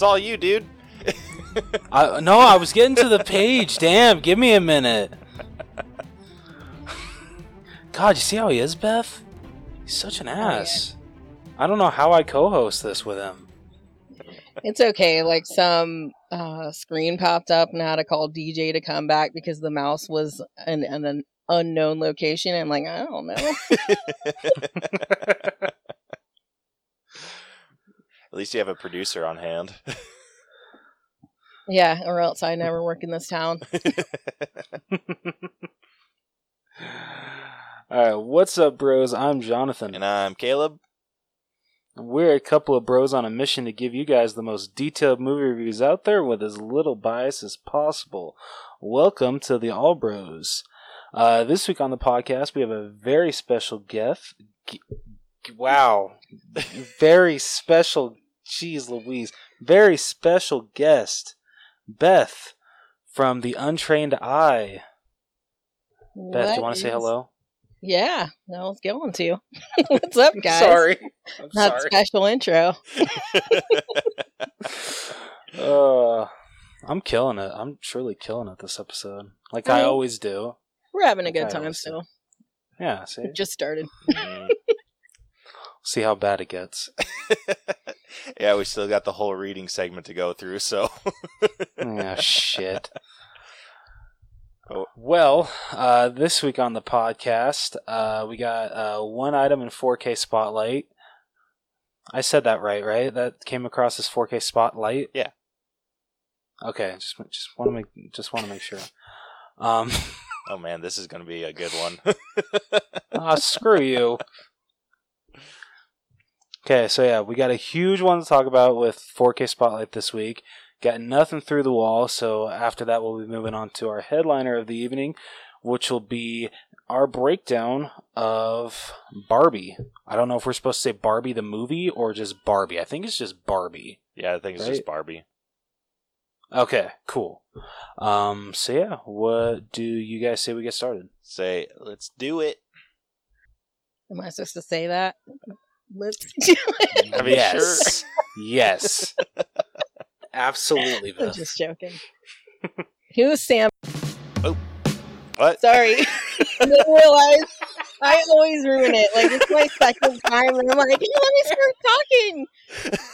It's all you, dude. I, no, I was getting to the page. Damn, give me a minute. God, you see how he is, Beth? He's such an ass. I don't know how I co-host this with him. It's okay. Like some uh, screen popped up and I had to call DJ to come back because the mouse was in, in an unknown location. I'm like, I don't know. At least you have a producer on hand. yeah, or else I never work in this town. All right, what's up, bros? I'm Jonathan. and I'm Caleb. We're a couple of bros on a mission to give you guys the most detailed movie reviews out there with as little bias as possible. Welcome to the All Bros. Uh, this week on the podcast, we have a very special guest. G- wow. very special, jeez Louise, very special guest, Beth from The Untrained Eye. Beth, do you want to say hello? Yeah, no, was going to. What's up, guys? Sorry. I'm Not sorry. special intro. Uh, I'm killing it. I'm truly killing it this episode, like I Oh. always do. We're having a good Okay, time still. Yeah, see, It just started. Mm. see how bad it gets. yeah, we still got the whole reading segment to go through, so yeah, shit. Oh. Well, uh, this week on the podcast, uh, we got uh, one item in 4K Spotlight. I said that right, right? That came across as 4K Spotlight. Yeah. Okay, just just want to make just want to make sure. Um, oh man, this is gonna be a good one. Ah, screw you. Okay, so yeah, we got a huge one to talk about with 4K Spotlight this week. Got nothing through the wall, so after that, we'll be moving on to our headliner of the evening, which will be our breakdown of Barbie. I don't know if we're supposed to say Barbie the movie or just Barbie. I think it's just Barbie. yeah, I think it's Right. just Barbie. Okay, cool. Um, so yeah, what do you guys say we get started? Say, let's do it. Am I supposed to say that? Let's do it. I mean, yes. yes. Absolutely, I'm just joking. Who's Sam? Oh. What? Sorry. I didn't realize. I always ruin it. Like, it's my second time, and I'm like, "Hey, let me start talking.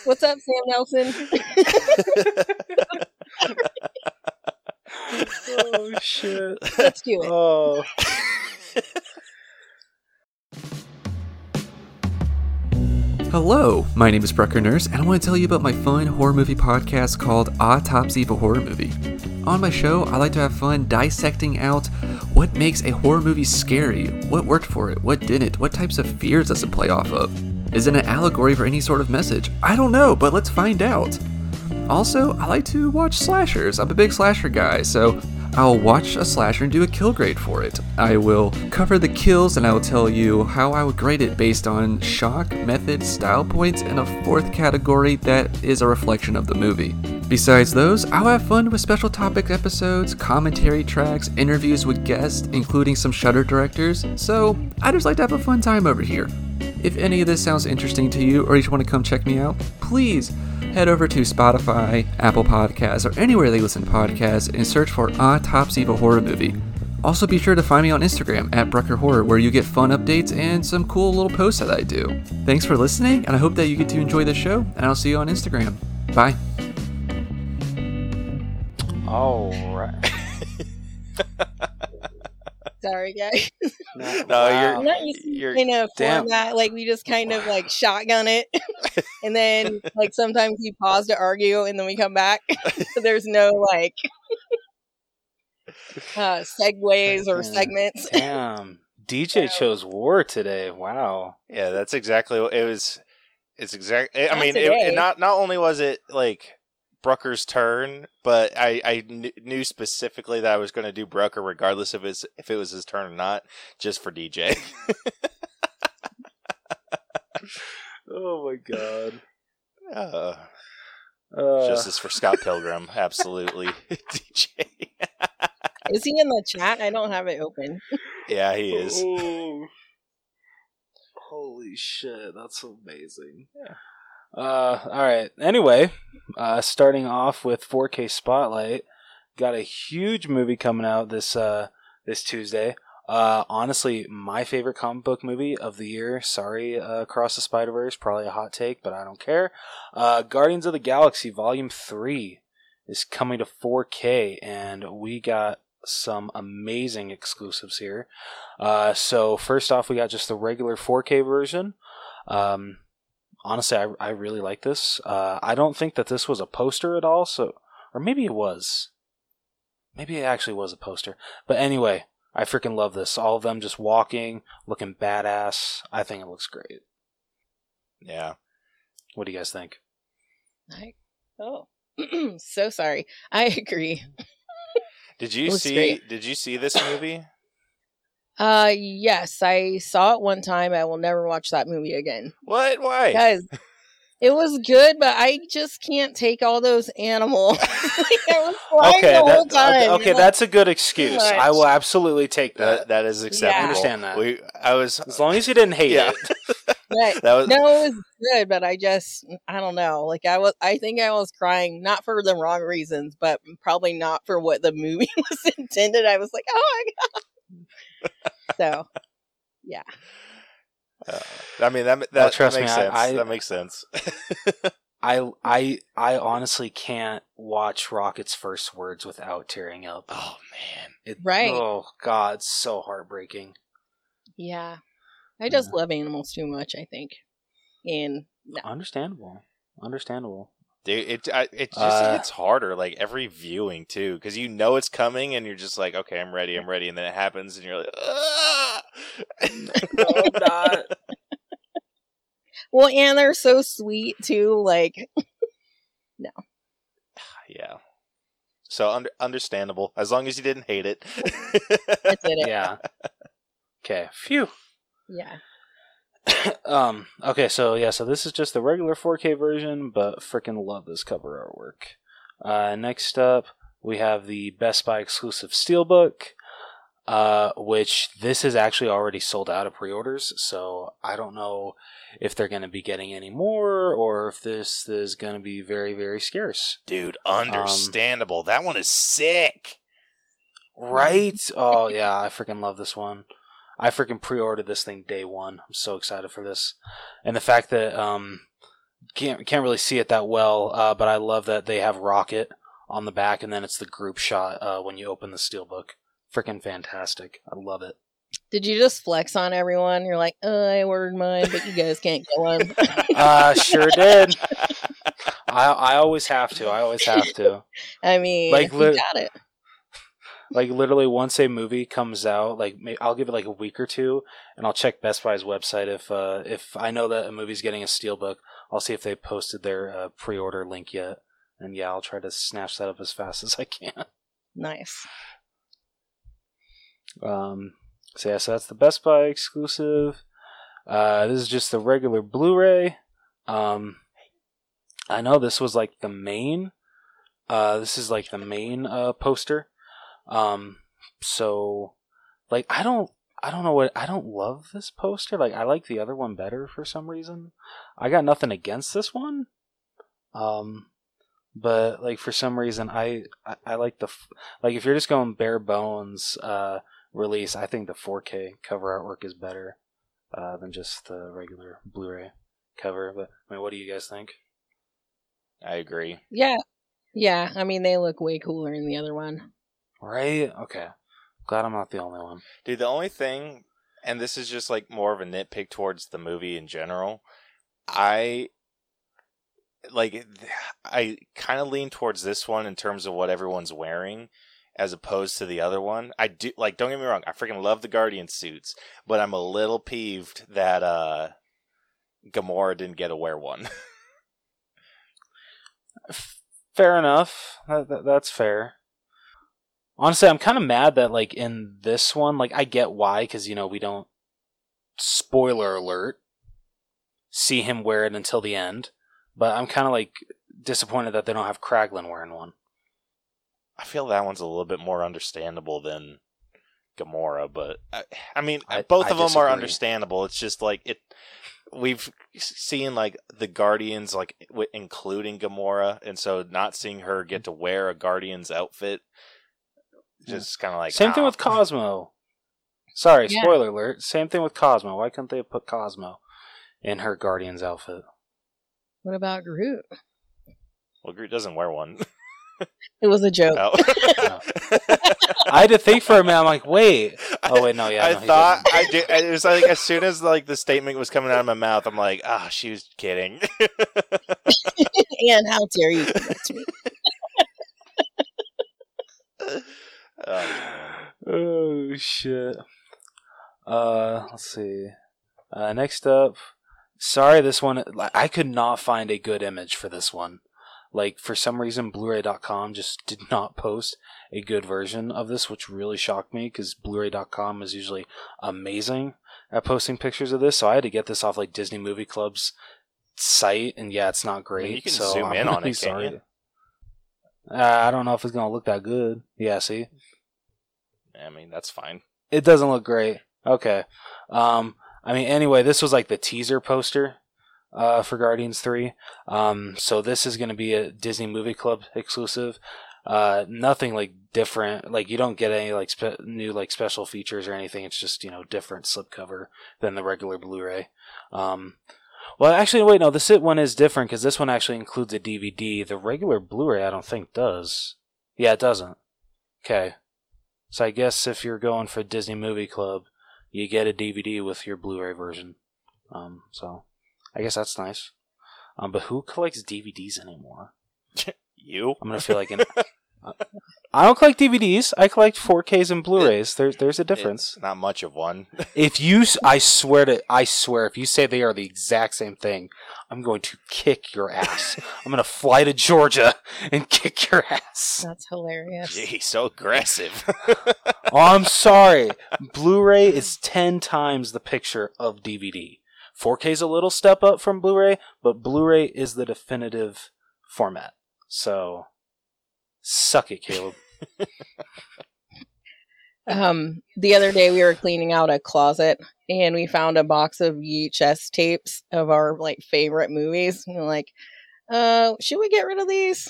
What's up, Sam Nelson? oh shit. Let's do it. Oh. Hello, my name is Brucker Nurse, and I want to tell you about my fun horror movie podcast called Autopsy of a Horror Movie. On my show, I like to have fun dissecting out what makes a horror movie scary, what worked for it, what didn't, what types of fears does it play off of. Is it an allegory for any sort of message? I don't know, but let's find out. Also, I like to watch slashers. I'm a big slasher guy, so I'll watch a slasher and do a kill grade for it. I will cover the kills and I will tell you how I would grade it based on shock, method, style points, and a fourth category that is a reflection of the movie. Besides those, I'll have fun with special topic episodes, commentary tracks, interviews with guests, including some Shudder directors, so I just like to have a fun time over here. If any of this sounds interesting to you or you just want to come check me out, please head over to Spotify, Apple Podcasts, or anywhere they listen to podcasts and search for Autopsy of a Horror Movie. Also, be sure to find me on Instagram at Brucker Horror, where you get fun updates and some cool little posts that I do. Thanks for listening, and I hope that you get to enjoy the show, and I'll see you on Instagram. Bye. All right. Sorry, guys. No, I'm you're- not used to You're- in a Damn. format like we just kind of like shotgun it, and then like sometimes we pause to argue, and then we come back. so there's no like uh segues or segments. Damn. DJ chose war today. Wow. Yeah, that's exactly what it was. It's exact. I Not mean, it, it not not only was it like Brucker's turn, but I I kn- knew specifically that I was going to do Brucker regardless of his if it was his turn or not, just for DJ. Oh my god. uh, Uh, justice for Scott Pilgrim, absolutely, DJ. Is he in the chat? I don't have it open. yeah, he is. Oh. Holy shit, that's amazing. Uh, all right. Anyway, uh, starting off with 4K Spotlight, got a huge movie coming out this uh this Tuesday. Uh, honestly, my favorite comic book movie of the year. Sorry, uh, Across the Spider Verse, probably a hot take, but I don't care. Uh, Guardians of the Galaxy Volume Three is coming to 4K, and we got some amazing exclusives here. Uh, so first off, we got just the regular 4K version. Um, honestly, I, I really like this. Uh, I don't think that this was a poster at all, so or maybe it was. Maybe it actually was a poster. But anyway, I freaking love this. All of them just walking, looking badass. I think it looks great. Yeah. What do you guys think? I, oh, so sorry. I agree. Did you see? great. Did you see this movie? Uh, yes, I saw it one time. I will never watch that movie again What? Why? because it was good, but I just can't take all those animals. like, I was crying Okay, that- okay, okay, that's a good excuse. much. I will absolutely take That that. that is acceptable. I understand that. We, I was. As long as you didn't hate Yeah. it. but- That was. no, it was good, but I just I don't know. Like I was, I think I was crying not for the wrong reasons, but probably not for what the movie was intended. I was like, oh my god. So uh, I mean that that, Oh, trust that me, makes I- sense. I- that makes sense. I I I honestly can't watch Rocket's first words without tearing up. oh man. It, Right. Oh God, it's so heartbreaking. yeah, I just love animals too much. I think, and no, Understandable. Understandable. Dude, it I, it just Uh, gets harder like every viewing too because you know it's coming and you're just like okay I'm ready I'm ready and then it happens and you're like ah! No, I'm not. well, and they're so sweet too. Like no, yeah so under, understandable as long as you didn't hate it that's it. Yeah. Okay. Phew. yeah. um. Okay. So yeah. So this is just the regular 4K version, but freaking love this cover artwork. Uh, next up, we have the Best Buy exclusive Steelbook, uh, which this is actually already sold out of pre-orders. So I don't know if they're going to be getting any more, or if this is going to be very, very scarce. dude Um, understandable that one is sick Right? Oh yeah, I freaking love this one. I freaking pre-ordered this thing day one. I'm so excited for this, and the fact that um can't can't really see it that well, uh, but I love that they have Rocket on the back, and then it's the group shot uh, when you open the steelbook. Freaking fantastic! I love it. Did you just flex on everyone? You're like, oh, I ordered mine, but you guys can't get one. Uh sure did. I I always have to. I always have to. I mean, Like, you lit- got it. Like literally once a movie comes out like i'll give it like a week or two and i'll check best buy's website if uh if i know that a movie's getting a steelbook. I'll see if they posted their uh, pre-order link yet. And yeah i'll try to snatch that up as fast as i can. Nice. um so yeah so that's the best buy exclusive. Uh this is just the regular blu-ray. Um i know this was like the main uh this is like the main uh poster um so like i don't i don't know what i don't love this poster like i like the other one better for some reason i got nothing against this one um but like for some reason i i, I like the like if you're just going bare bones uh release i think the 4k cover artwork is better uh than just the regular blu-ray cover but i mean what do you guys think I agree Yeah. Yeah. I mean, they look way cooler in the other one. Right okay glad i'm not the only one Dude, the only thing, and this is just like more of a nitpick towards the movie in general, I like, I kind of lean towards this one in terms of what everyone's wearing, as opposed to the other one. I do like, don't get me wrong, I freaking love the Guardian suits, but I'm a little peeved that uh Gamora didn't get to wear one. Fair enough. That, that, that's fair. Honestly, I'm kind of mad that like in this one, like I get why, because you know we don't. Spoiler alert. See him wear it until the end, but I'm kind of like disappointed that they don't have Kraglin wearing one. I feel that one's a little bit more understandable than Gamora, but I, I mean, I- both I of them are understandable. It's just like it. we've seen like the Guardians, like w- including Gamora, and so not seeing her get mm-hmm. to wear a Guardian's outfit, just kind of like Same thing ah. with Cosmo. Sorry, Yeah. spoiler alert. Same thing with Cosmo. Why couldn't they have put Cosmo in her Guardian's outfit? What about Groot? Well, Groot doesn't wear one. It was a joke. Oh. I had to think for a minute. I'm like, wait. Oh wait, no, yeah. I no, thought. I did. It was like as soon as like the statement was coming out of my mouth, I'm like, ah, she was kidding. and how dare you? do that to me? Oh. Oh shit. Uh, let's see. Uh, next up. Sorry, this one. I could not find a good image for this one. Like for some reason, Blu-ray.com just did not post a good version of this, which really shocked me because Blu-ray.com is usually amazing at posting pictures of this. So I had to get this off like Disney Movie Club's site, and yeah, it's not great. you can so zoom I'm in on really it, sorry. Uh, I don't know if it's gonna look that good. Yeah, see. I mean, that's fine. It doesn't look great. Okay. Um, I mean, anyway, this was like the teaser poster uh, for Guardians 3. Um, so this is going to be a Disney Movie Club exclusive. Uh, nothing like different. Like you don't get any like spe- new like special features or anything. It's just you know different slipcover than the regular Blu-ray. Um, well, actually, wait, no, the sit one is different because this one actually includes a DVD. The regular Blu-ray, I don't think does. Yeah, it doesn't. Okay. So I guess if you're going for Disney Movie Club, you get a DVD with your Blu-ray version. Um, so I guess that's nice. Um, but who collects DVDs anymore? You? I'm gonna feel like an. I don't collect DVDs. I collect 4Ks and Blu-rays. There's there's a difference. It's not much of one. If you, s- I swear to, I swear, if you say they are the exact same thing, I'm going to kick your ass. I'm gonna fly to Georgia and kick your ass. That's hilarious. Gee, so aggressive. Oh, I'm sorry. Blu-ray is ten times the picture of DVD. 4K is a little step up from Blu-ray, but Blu-ray is the definitive format. So, suck it, Caleb. Um, the other day we were cleaning out a closet and we found a box of VHS tapes of our like favorite movies. And we're like, uh, should we get rid of these?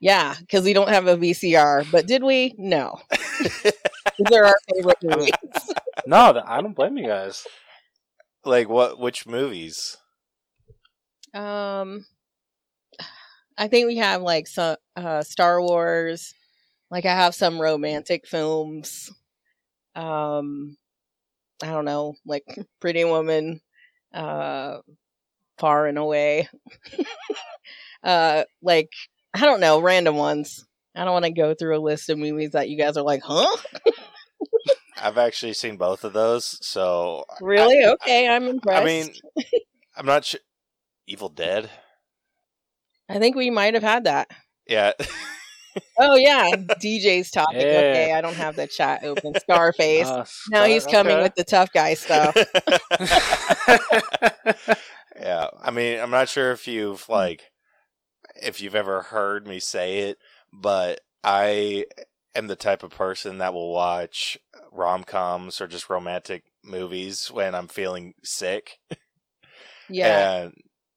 Yeah, because we don't have a VCR. But did we? No. These are our favorite movies. No, I don't blame you guys. like what? Which movies? Um, I think we have like some uh, Star Wars. Like I have some romantic films. Um, I don't know, like Pretty Woman, uh, Far and Away. uh, like I don't know, random ones. I don't want to go through a list of movies that you guys are like, huh? I've actually seen both of those, so Really? Okay, I'm impressed. I mean, I'm not sure. Evil Dead. I think we might have had that. Yeah. Oh yeah, DJ's topic. Yeah. Okay, I don't have the chat open. Scarface. Uh, now he's coming okay. with the tough guy stuff. yeah. I mean, I'm not sure if you've like if you've ever heard me say it, but I am the type of person that will watch rom-coms or just romantic movies when I'm feeling sick. Yeah. And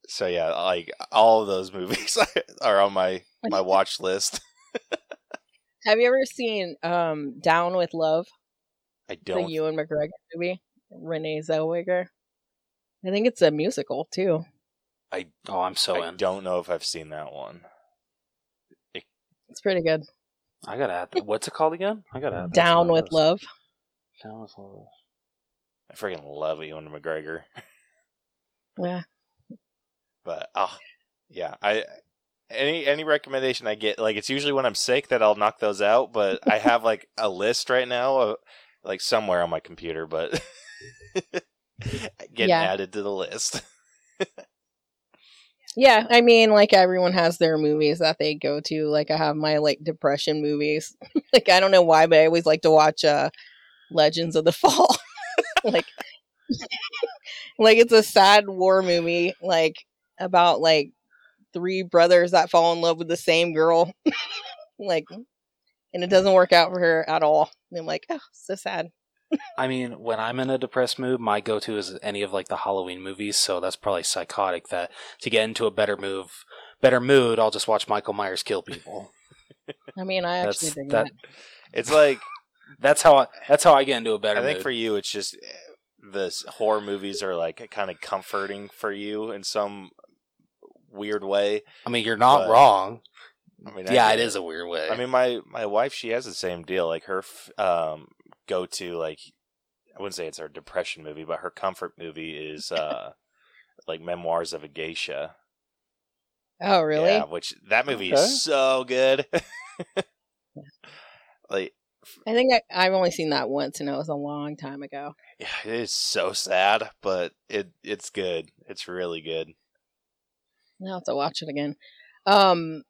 so yeah, like all of those movies are on my my watch list. Have you ever seen um Down with Love, I don't The Ewan McGregor movie? Renee Zellweger. I think it's a musical too. I oh, I'm so I in. don't know if I've seen that one. It's pretty good. I gotta add. That. What's it called again? I gotta add. Down with list. Love. Down with love. I freaking love Ewan McGregor. Yeah. But oh yeah, I any any recommendation I get like it's usually when I'm sick that I'll knock those out, but I have like a list right now of, like somewhere on my computer, but getting Yeah. added to the list. Yeah, I mean, like everyone has their movies that they go to. Like I have my like depression movies. like I don't know why, but I always like to watch uh Legends of the Fall. like like it's a sad war movie like about like three brothers that fall in love with the same girl. like and it doesn't work out for her at all. And I'm like, oh, so sad. I mean, when I'm in a depressed mood, my go-to is any of like the Halloween movies. So that's probably psychotic. That to get into a better move, better mood, I'll just watch Michael Myers kill people. I mean, I actually That's think that. that. It's like That's how I. That's how I get into a better I think mood. for you, it's just eh, the horror movies are like kind of comforting for you in some weird way. I mean, you're not but- wrong. I mean, yeah, get it is a weird way. I mean, my my wife, she has the same deal. Like her um, go to like I wouldn't say it's her depression movie, but her comfort movie is uh like Memoirs of a Geisha. Oh, really? Yeah, which that movie Okay. is so good. like, I think I, I've only seen that once, and it was a long time ago. yeah, it is so sad, but it it's good. It's really good. I'll have to watch it again. Um,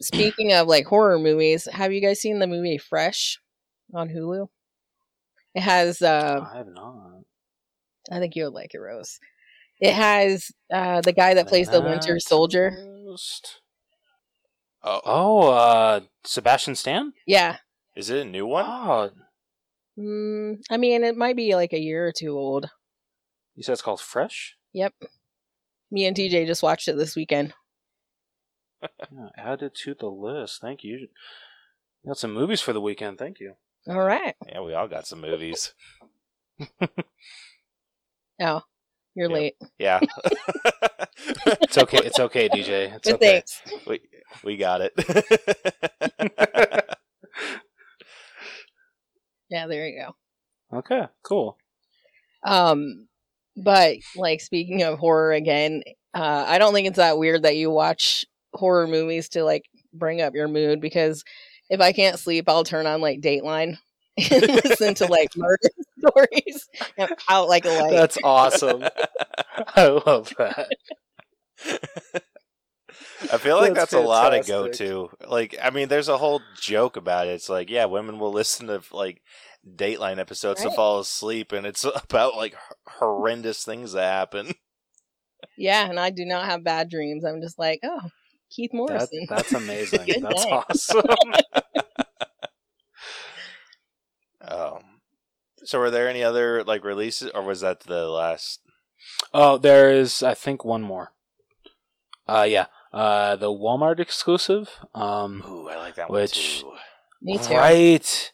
speaking of like horror movies, have you guys seen the movie Fresh on Hulu? It has, uh, I have not. I think you would like it, Rose. It has uh, the guy that plays the Winter Soldier. Oh, Oh, uh, Sebastian Stan. Yeah. is it a new one? Oh, Mm, I mean, it might be like a year or two old. you said it's called Fresh. Yep. Me and DJ just watched it this weekend. Yeah, added to the list. Thank you. Got some movies for the weekend. Thank you. All right. Yeah, we all got some movies. Oh, you're Yep. late. Yeah, It's okay. It's okay, DJ. It's But okay. thanks. we we got it. Yeah, there you go. Okay, cool. Um, but like speaking of horror again, uh, I don't think it's that weird that you watch horror movies to like bring up your mood because if I can't sleep, I'll turn on like Dateline and listen to like murder stories and out like a light. That's awesome. I love that. I feel like That's that's, a lot of go to. Like, I mean, there's a whole joke about it. It's like, yeah, women will listen to like Dateline episodes to fall asleep, and it's about like horrendous things that happen. yeah, and I do not have bad dreams. I'm just like, oh, Keith that Morrison. that's amazing. That's awesome. Um, so, were there any other like releases, or was that the last? Oh, there is, I think, one more. Uh, yeah. Uh, the Walmart exclusive. Um, Ooh, I like that Which- one Me too. right.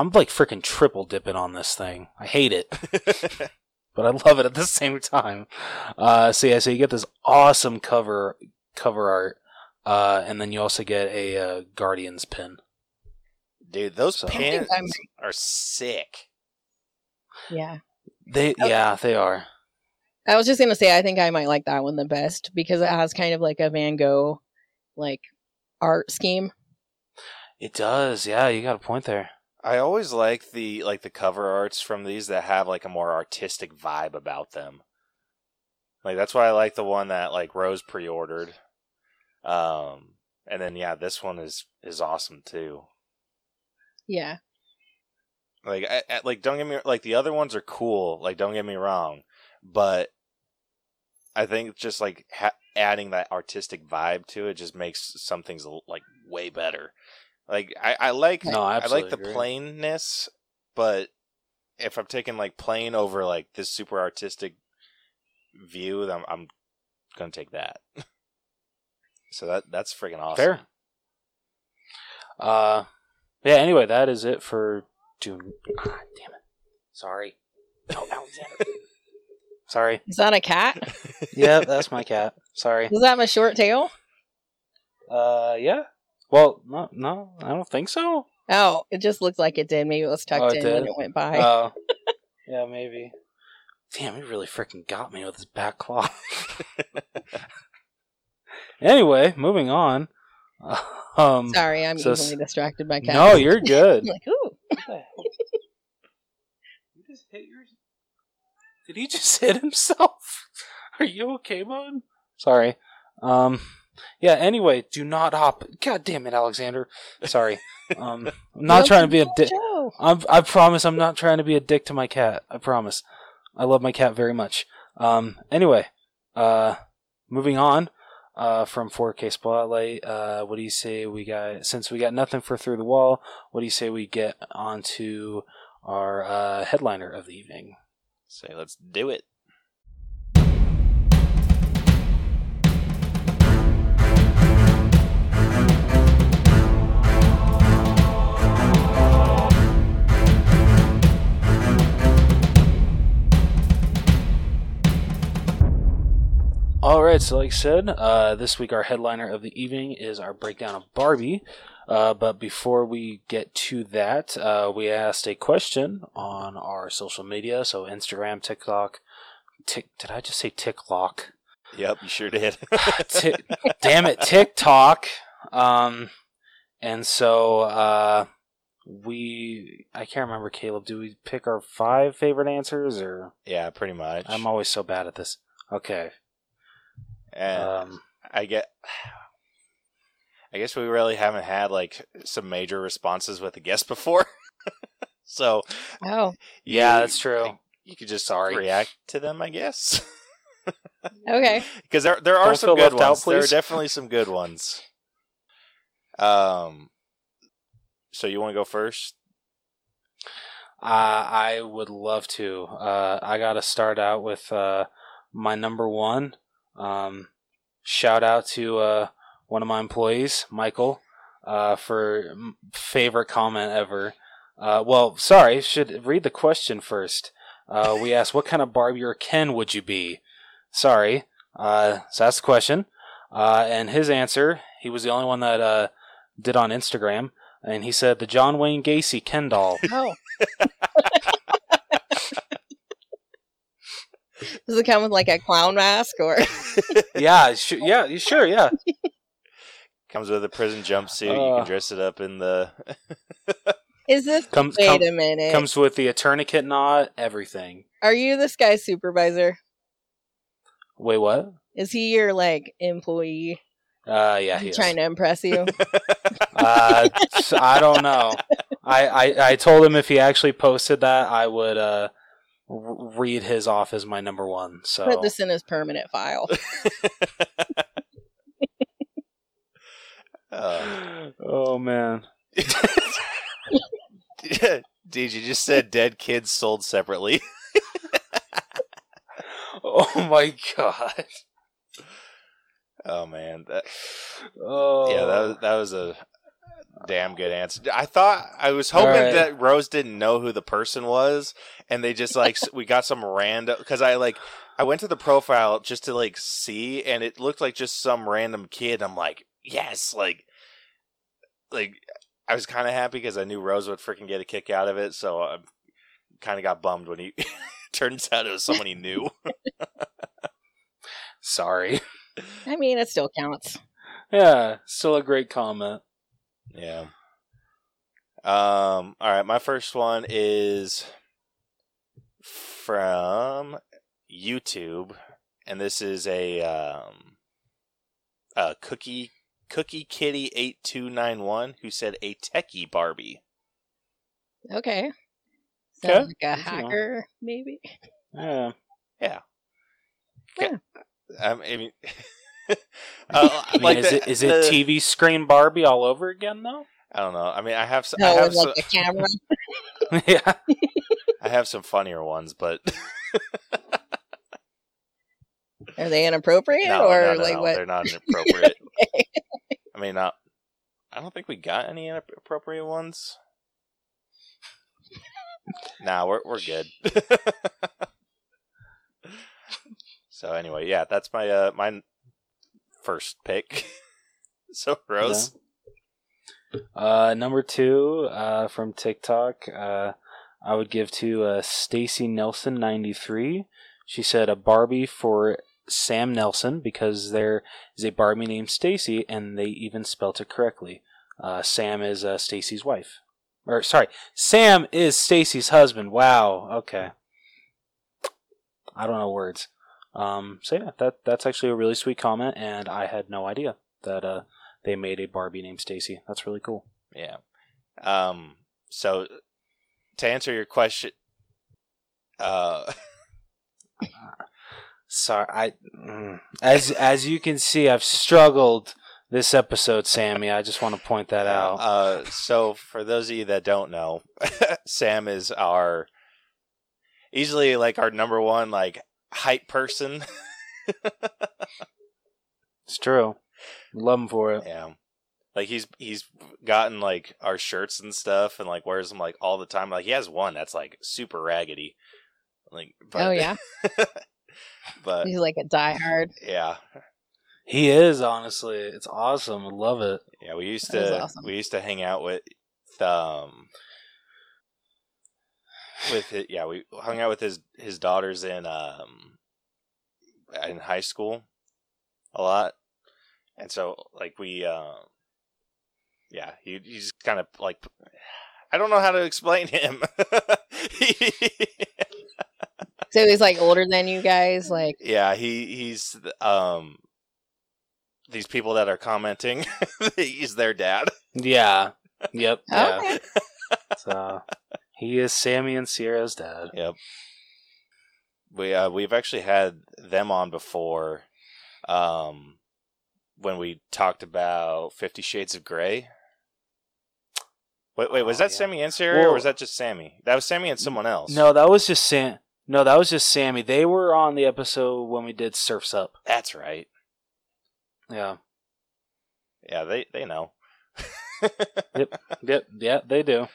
I'm like freaking triple dipping on this thing. I hate it, but I love it at the same time. Uh, so yeah, so you get this awesome cover cover art, uh, and then you also get a uh, Guardians pin. Dude, those So- pins are sick. Yeah. They, Oh. yeah, they are. I was just gonna say I think I might like that one the best because it has kind of like a Van Gogh like art scheme. It does. Yeah, you got a point there. I always like the like the cover arts from these that have like a more artistic vibe about them. Like that's why I like the one that like Rose pre-ordered. Um and then yeah, this one is is awesome too. Yeah. Like I, I- like don't get me like the other ones are cool, like don't get me wrong, but I think just like ha- adding that artistic vibe to it just makes some things like way better. Like I, I like No, I I like the agree. plainness, but if I'm taking like plain over like this super artistic view, then I'm, I'm gonna take that. so that that's freaking awesome. Fair. Uh, yeah. Anyway, that is it for June. God damn it! Sorry. No, Alexander. Sorry. Is that a cat? Yeah, that's my cat. Sorry. Does that have a short tail? Uh, yeah. Well, no, no, I don't think so. Oh, it just looked like it did. Maybe it was tucked Oh, it in when did? it went by. Oh, yeah, maybe. Damn, he really freaking got me with his back claw. anyway, moving on. Um, Sorry, I'm so easily distracted by cats. no, you're good. I'm like, ooh. You just hit your. Did he just hit himself? Are you okay, bud? Sorry. Um. Yeah. Anyway, do not hop. God damn it, Alexander. Sorry. Um. I'm not trying to be a dick. I'm, I promise I'm not trying to be a dick to my cat. I promise. I love my cat very much. Um. Anyway. Uh. Moving on. Uh, from 4K Spotlight, uh, what do you say we got? Since we got nothing for Through the Wall, what do you say we get onto our uh, headliner of the evening. Say, let's do it. All right, so like I said, uh, this week our headliner of the evening is our breakdown of Barbie. Uh, but before we get to that, uh, we asked a question on our social media, so Instagram, TikTok. Tick, did I just say TikTok? Yep, you sure did. Ti- damn it, TikTok. Um, and so uh, we, I can't remember, Caleb. Do we pick our five favorite answers, or yeah, pretty much. I'm always so bad at this. Okay. And Um, I get. I guess we really haven't had like some major responses with the guest before, so Oh, yeah, you- that's true. You could just Sorry. react to them, I guess, okay. because there there are Don't some good left out, ones. there are definitely some good ones. Um. So you want to go first? Uh, I would love to. Uh, I got to start out with uh, my number one. Um, shout out to uh, one of my employees, Michael, uh, for favorite comment ever. Uh, well, sorry, should read the question first. Uh, we asked, "What kind of Barbie or Ken would you be?" Sorry, uh, so that's the question. Uh, and his answer, he was the only one that uh, did on Instagram, and he said the John Wayne Gacy Ken doll. Oh. Does it come with like a clown mask or? yeah, sh- yeah, you- sure, yeah. Comes with a prison jumpsuit. you Uh. can dress it up in the. Is this? Comes Wait com- a minute. comes with the tourniquet knot, everything. Are you this guy's supervisor? Wait, what? Is he your like employee? Uh, yeah, he's he he is. trying to impress you? Uh, s- I don't know. I, I I told him if he actually posted that, I would uh r- read his off as my number one. So Put this in his permanent file. Uh, oh man, Dude, you just said dead kids sold separately. oh my god. Oh man, that, Oh yeah, that was, that was a damn good answer. I thought I was hoping Alright. that Rose didn't know who the person was, and they just like we got some random because I like I went to the profile just to like see, and it looked like just some random kid. I'm like, yes, like, like I was kind of happy because I knew Rose would freaking get a kick out of it, so I kind of got bummed when he. Turns out it was someone he knew. sorry. I mean, it still counts. Yeah, still a great comment. Yeah. Um. All right. My first one is from YouTube, and this is a um a cookie cookie kitty eight two nine one who said a techie Barbie. Okay. Okay. Like a Good to know. hacker, maybe. Yeah. I mean, uh, I mean, like is the- it is it TV screen Barbie all over again though? I don't know. I mean, I have some. I No, have with some, like a camera. yeah. I have some funnier ones, but Are they inappropriate no, or no, no, like no, what? they're not inappropriate. I mean, not. I don't think we got any inappropriate ones. nah, we're we're good. so anyway, yeah, that's my uh my first pick. so Rose, Uh, number two, uh, from TikTok, uh, I would give to uh, Stacy Nelson ninety three. She said a Barbie for Sam Nelson because there is a Barbie named Stacy, and they even spelt it correctly. Uh, Sam is uh, Stacy's wife, or sorry, Sam is Stacy's husband. Wow. Okay. I don't know words. Um, so yeah, that that's actually a really sweet comment, and I had no idea that uh, they made a Barbie named Stacy. That's really cool. yeah. Um. So to answer your question, uh, Sorry, I mm, as as you can see, I've struggled this episode, Sammy. I just want to point that out. Uh, so for those of you that don't know, Sam is our easily like our number one like hype person. It's true. Love him for it. yeah. Like he's he's gotten like our shirts and stuff and like wears them like all the time. Like he has one that's like super raggedy. Like but, oh yeah, but he's like a diehard. yeah. He is honestly. It's awesome. I love it. Yeah, we used That to awesome. we used to hang out with um with it, yeah, we hung out with his his daughters in um in high school a lot. And so like we uh yeah, he he's kind of like I don't know how to explain him. So he's like older than you guys. Like yeah, he he's um these people that are commenting, he's their dad. Yeah. Yep. Yeah. okay, So he is Sammy and Sierra's dad. Yep. We uh, we've actually had them on before, um, when we talked about Fifty Shades of Grey. Wait, wait, was Oh, that yeah. Sammy and Sierra, or was that just Sammy? That was Sammy and someone else. No, that was just Sam. No, that was just Sammy. They were on the episode when we did Surfs Up. that's right. Yeah. Yeah, they they know. Yep. Yep. Yeah, they do.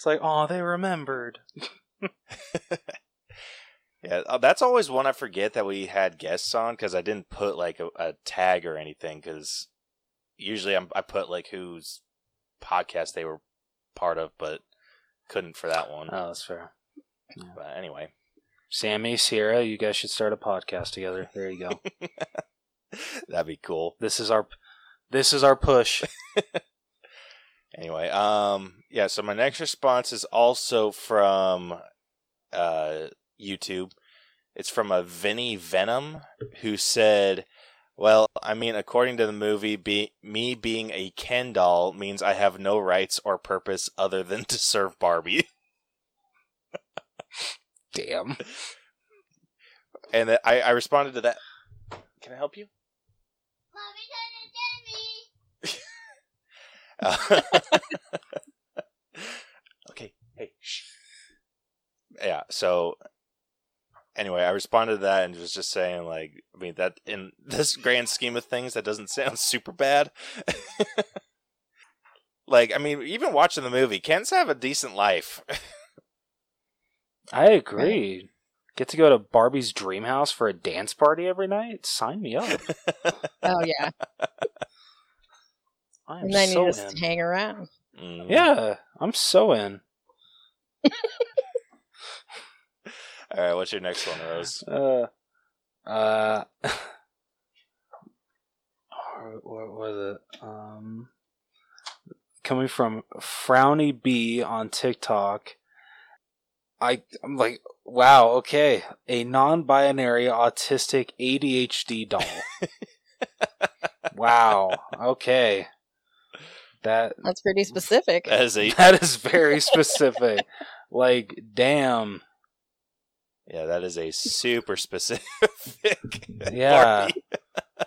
It's like, oh, they remembered. Yeah, uh, that's always one I forget that we had guests on because I didn't put like a, a tag or anything because usually I'm, I put like whose podcast they were part of, but couldn't for that one. Oh, that's fair. But anyway, Sammy, Sierra, you guys should start a podcast together. There you go. that'd be cool. this is our, this is our push. Anyway, um, yeah. So my next response is also from uh YouTube. It's from a Vinny Venom who said, "Well, I mean, according to the movie, be- me being a Ken doll means I have no rights or purpose other than to serve Barbie." Damn. And I, I responded to that. Can I help you? Uh, okay. Hey. Shh. Yeah. So anyway, I responded to that and was just saying, like, I mean, that in this grand scheme of things, that doesn't sound super bad. like, I mean, even watching the movie, Ken's have a decent life. I agree. Get to go to Barbie's dream house for a dance party every night? Sign me up. oh yeah, I am and then so you just in. hang around. Mm. Yeah, I'm so in. All right. What's your next one, Rose? Uh, uh, what was it? Um, coming from Frowny B on TikTok. I I'm like, wow, okay, a non-binary autistic ADHD doll. wow, okay, that That's pretty specific. That is a that is very specific. like, damn. yeah. That is a super specific. Yeah.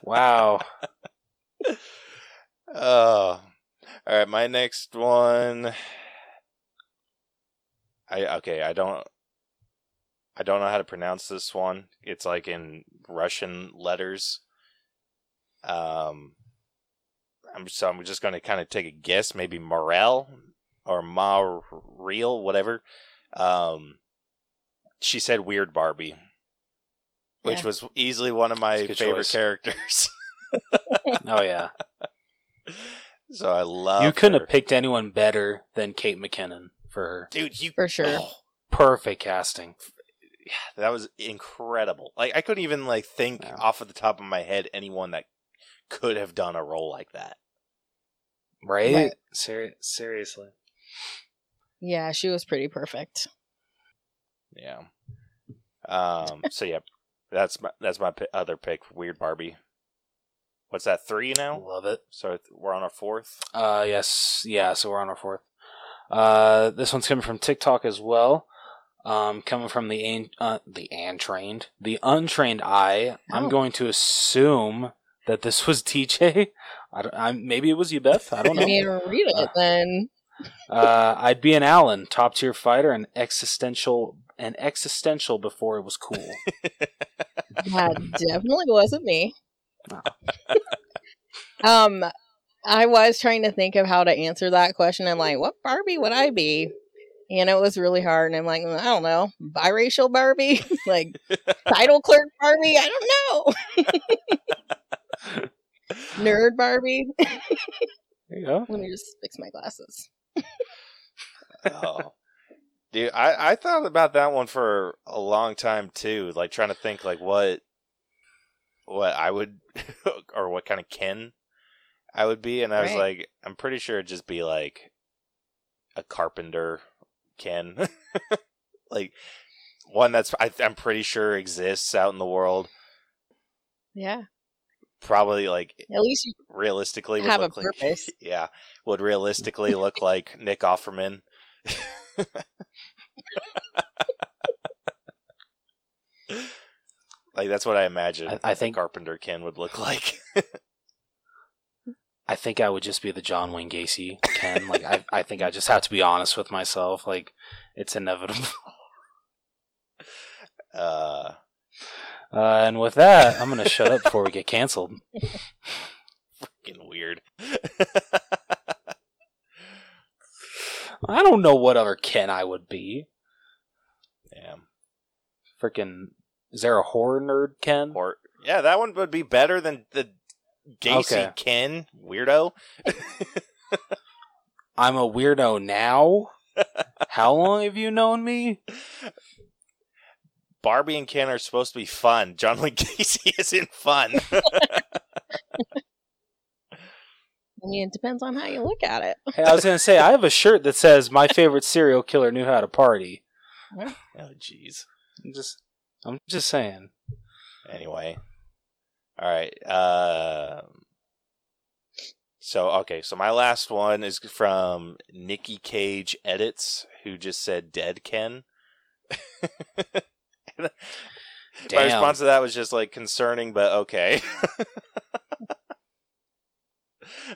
Wow. Oh. All right, my next one. I okay, I don't I don't know how to pronounce this one. It's like in Russian letters. Um I'm so I'm just going to kind of take a guess, maybe Morel or Mariel, whatever. Um she said weird Barbie, which Yeah. was easily one of my That's a good favorite choice. characters. Oh yeah. so I love you couldn't her. have picked anyone better than Kate McKinnon for her. dude you For sure. oh, Perfect casting. that was incredible like i couldn't even like think Yeah. off of the top of my head anyone that could have done a role like that Right? Right. Seri- seriously. Yeah, she was pretty perfect. yeah um so yeah that's my that's my pi- other pick weird barbie what's that three now Love it. so th- we're on our fourth Uh yes, yeah, so we're on our fourth. Uh this one's coming from TikTok as well. Um coming from the an- uh, the untrained, the untrained eye. I'm Oh. going to assume that this was DJ. I, don't- I, maybe it was you, Beth. I don't I know. mean, read it then. Uh, I'd be an Allan, top tier fighter, and existential and existential before it was cool. That definitely wasn't me. Um, I was trying to think of how to answer that question. I'm like, what Barbie would I be? And it was really hard. And I'm like, I don't know, biracial Barbie, like title clerk Barbie. I don't know. Nerd Barbie. There you go. Let me just fix my glasses. oh. Dude, I, I thought about that one for a long time too, like trying to think like what what I would or what kind of Ken I would be, and I was like, I'm pretty sure it'd just be like a carpenter Ken, like one that's I, I'm pretty sure exists out in the world. Yeah. Probably like At least you realistically would Have a look like purpose. yeah would realistically look like Nick Offerman. like that's what I imagine. I think- Carpenter Ken would look like. I think I would just be the John Wayne Gacy Ken. like I, I think I just have to be honest with myself. Like it's inevitable. uh, Uh, and with that, I'm gonna shut up before we get canceled. fucking weird. I don't know what other Ken I would be. Damn. Freaking, is there a horror nerd Ken? Or yeah, that one would be better than the Gacy Okay. Ken weirdo. I'm a weirdo now. How long have you known me? Barbie and Ken are supposed to be fun. John Wayne Gacy isn't fun. I mean, it depends on how you look at it. Hey, I was gonna say I have a shirt that says "My favorite serial killer knew how to party." oh, jeez. I'm just, I'm just saying. Anyway, all right. Um so okay, so my last one is from Nikki Cage edits, who just said "dead Ken." My response to that was just like concerning, but okay.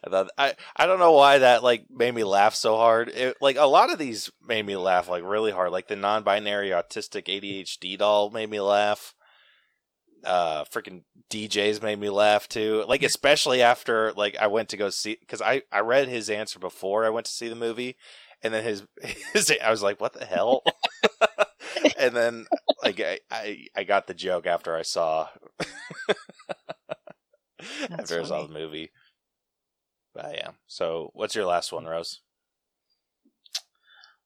I thought I I don't know why that like made me laugh so hard. It, like a lot of these made me laugh like really hard. Like the non-binary autistic ADHD doll made me laugh. Uh, freaking DJs made me laugh too. Like especially after like I went to go see because I I read his answer before I went to see the movie, and then his his I was like, what the hell? and then like I, I I got the joke after I saw after I saw the movie. But yeah. So what's your last one, Rose?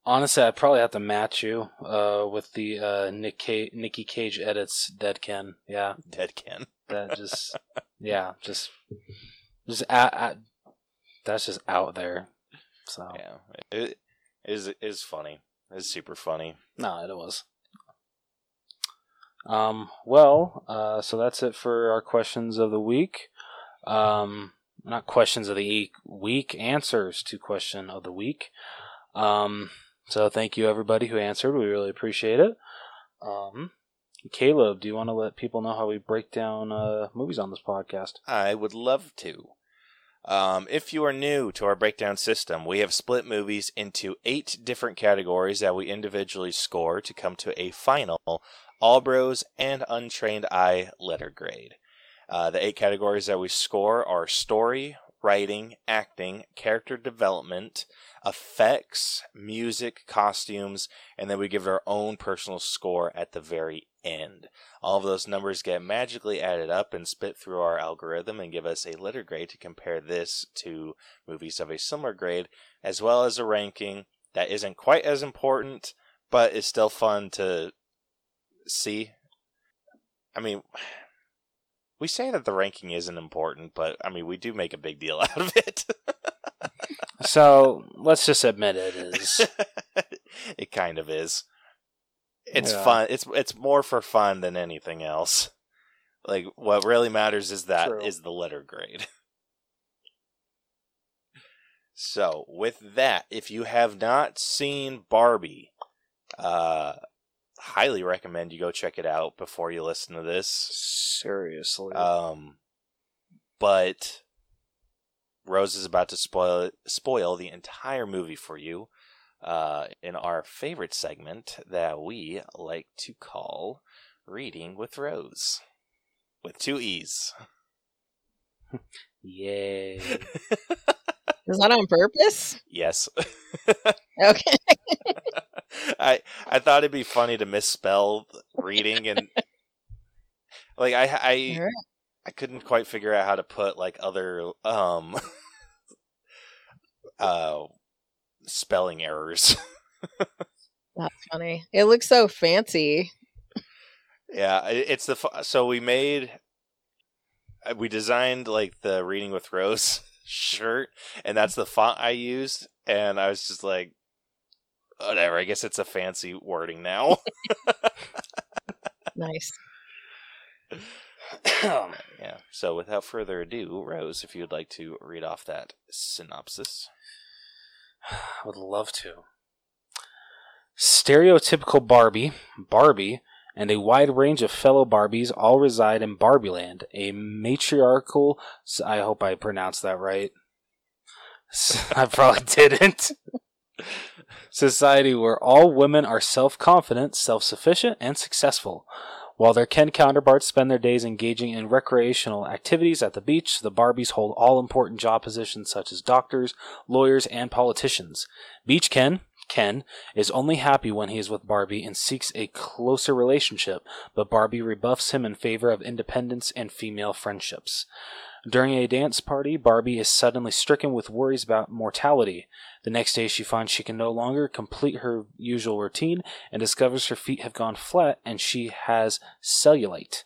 Honestly, I'd probably have to match you uh, with the uh, Nick Ca- Nikki Cage edits Dead Ken. Yeah, Dead Ken. that just yeah, just just at, at, that's just out there. So Yeah. It is it is funny. It's super funny. no, it was. Um. Well, uh, so that's it for our questions of the week. Um, not questions of the week, week answers to question of the week. Um. So thank you everybody who answered. We really appreciate it. Um. Caleb, do you want to let people know how we break down uh, movies on this podcast? I would love to. Um, if you are new to our breakdown system, we have split movies into eight different categories that we individually score to come to a final All Bros and Untrained Eye letter grade. Uh, the eight categories that we score are story, writing, acting, character development, effects, music, costumes, and then we give our own personal score at the very end. All of those numbers get magically added up and spit through our algorithm and give us a letter grade to compare this to movies of a similar grade, as well as a ranking that isn't quite as important, but is still fun to see. I mean, we say that the ranking isn't important, but I mean, we do make a big deal out of it. So let's just admit it is. it kind of is. It's Yeah. fun. It's it's more for fun than anything else. Like what really matters is that is True. the letter grade. So, with that, if you have not seen Barbie, uh highly recommend you go check it out before you listen to this. Seriously. Um but Rose is about to spoil spoil the entire movie for you uh, in our favorite segment that we like to call "Reading with Rose," with two e's. Yay. Is that on purpose? yes. Okay. I I thought it'd be funny to misspell reading and like I I Alright. I couldn't quite figure out how to put like other um uh spelling errors. That's funny. It looks so fancy. yeah, it's the so we made uh, we designed like the reading with Rose shirt and that's the font I used and I was just like whatever, I guess it's a fancy wording now. Nice. yeah. So without further ado, Rose, if you'd like to read off that synopsis. I would love to. Stereotypical Barbie, Barbie, and a wide range of fellow Barbies all reside in Barbieland, a matriarchal. I hope I pronounced that right. I probably didn't. Society where all women are self confident, self sufficient, and successful. While their Ken counterparts spend their days engaging in recreational activities at the beach, the Barbies hold all important job positions such as doctors, lawyers, and politicians. Beach Ken, Ken, is only happy when he is with Barbie and seeks a closer relationship, but Barbie rebuffs him in favor of independence and female friendships. During a dance party, Barbie is suddenly stricken with worries about mortality. The next day, she finds she can no longer complete her usual routine and discovers her feet have gone flat and she has cellulite.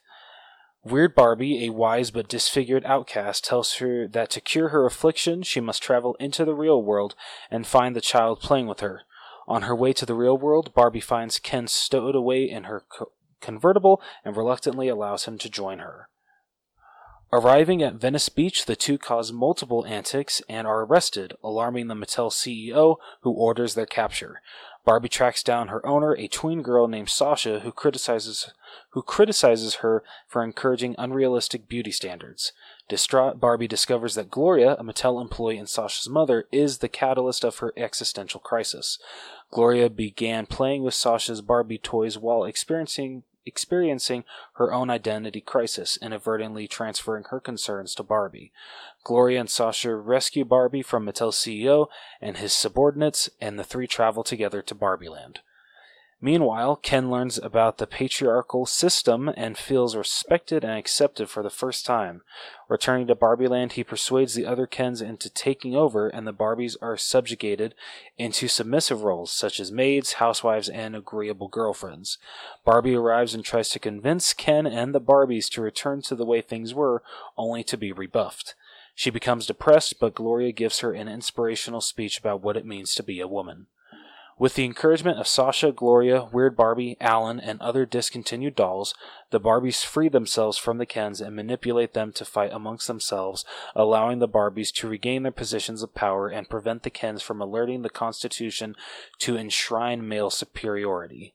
Weird Barbie, a wise but disfigured outcast, tells her that to cure her affliction, she must travel into the real world and find the child playing with her. On her way to the real world, Barbie finds Ken stowed away in her co- convertible and reluctantly allows him to join her. Arriving at Venice Beach, the two cause multiple antics and are arrested, alarming the Mattel CEO, who orders their capture. Barbie tracks down her owner, a tween girl named Sasha, who criticizes who criticizes her for encouraging unrealistic beauty standards. Distraught, Barbie discovers that Gloria, a Mattel employee and Sasha's mother, is the catalyst of her existential crisis. Gloria began playing with Sasha's Barbie toys while experiencing experiencing her own identity crisis, inadvertently transferring her concerns to Barbie. Gloria and Sasha rescue Barbie from Mattel's CEO and his subordinates, and the three travel together to Barbieland. Meanwhile, Ken learns about the patriarchal system and feels respected and accepted for the first time. Returning to Barbieland, he persuades the other Kens into taking over, and the Barbies are subjugated into submissive roles such as maids, housewives, and agreeable girlfriends. Barbie arrives and tries to convince Ken and the Barbies to return to the way things were, only to be rebuffed. She becomes depressed, but Gloria gives her an inspirational speech about what it means to be a woman. With the encouragement of Sasha, Gloria, Weird Barbie, Allan, and other discontinued dolls, the Barbies free themselves from the Kens and manipulate them to fight amongst themselves, allowing the Barbies to regain their positions of power and prevent the Kens from alerting the Constitution to enshrine male superiority.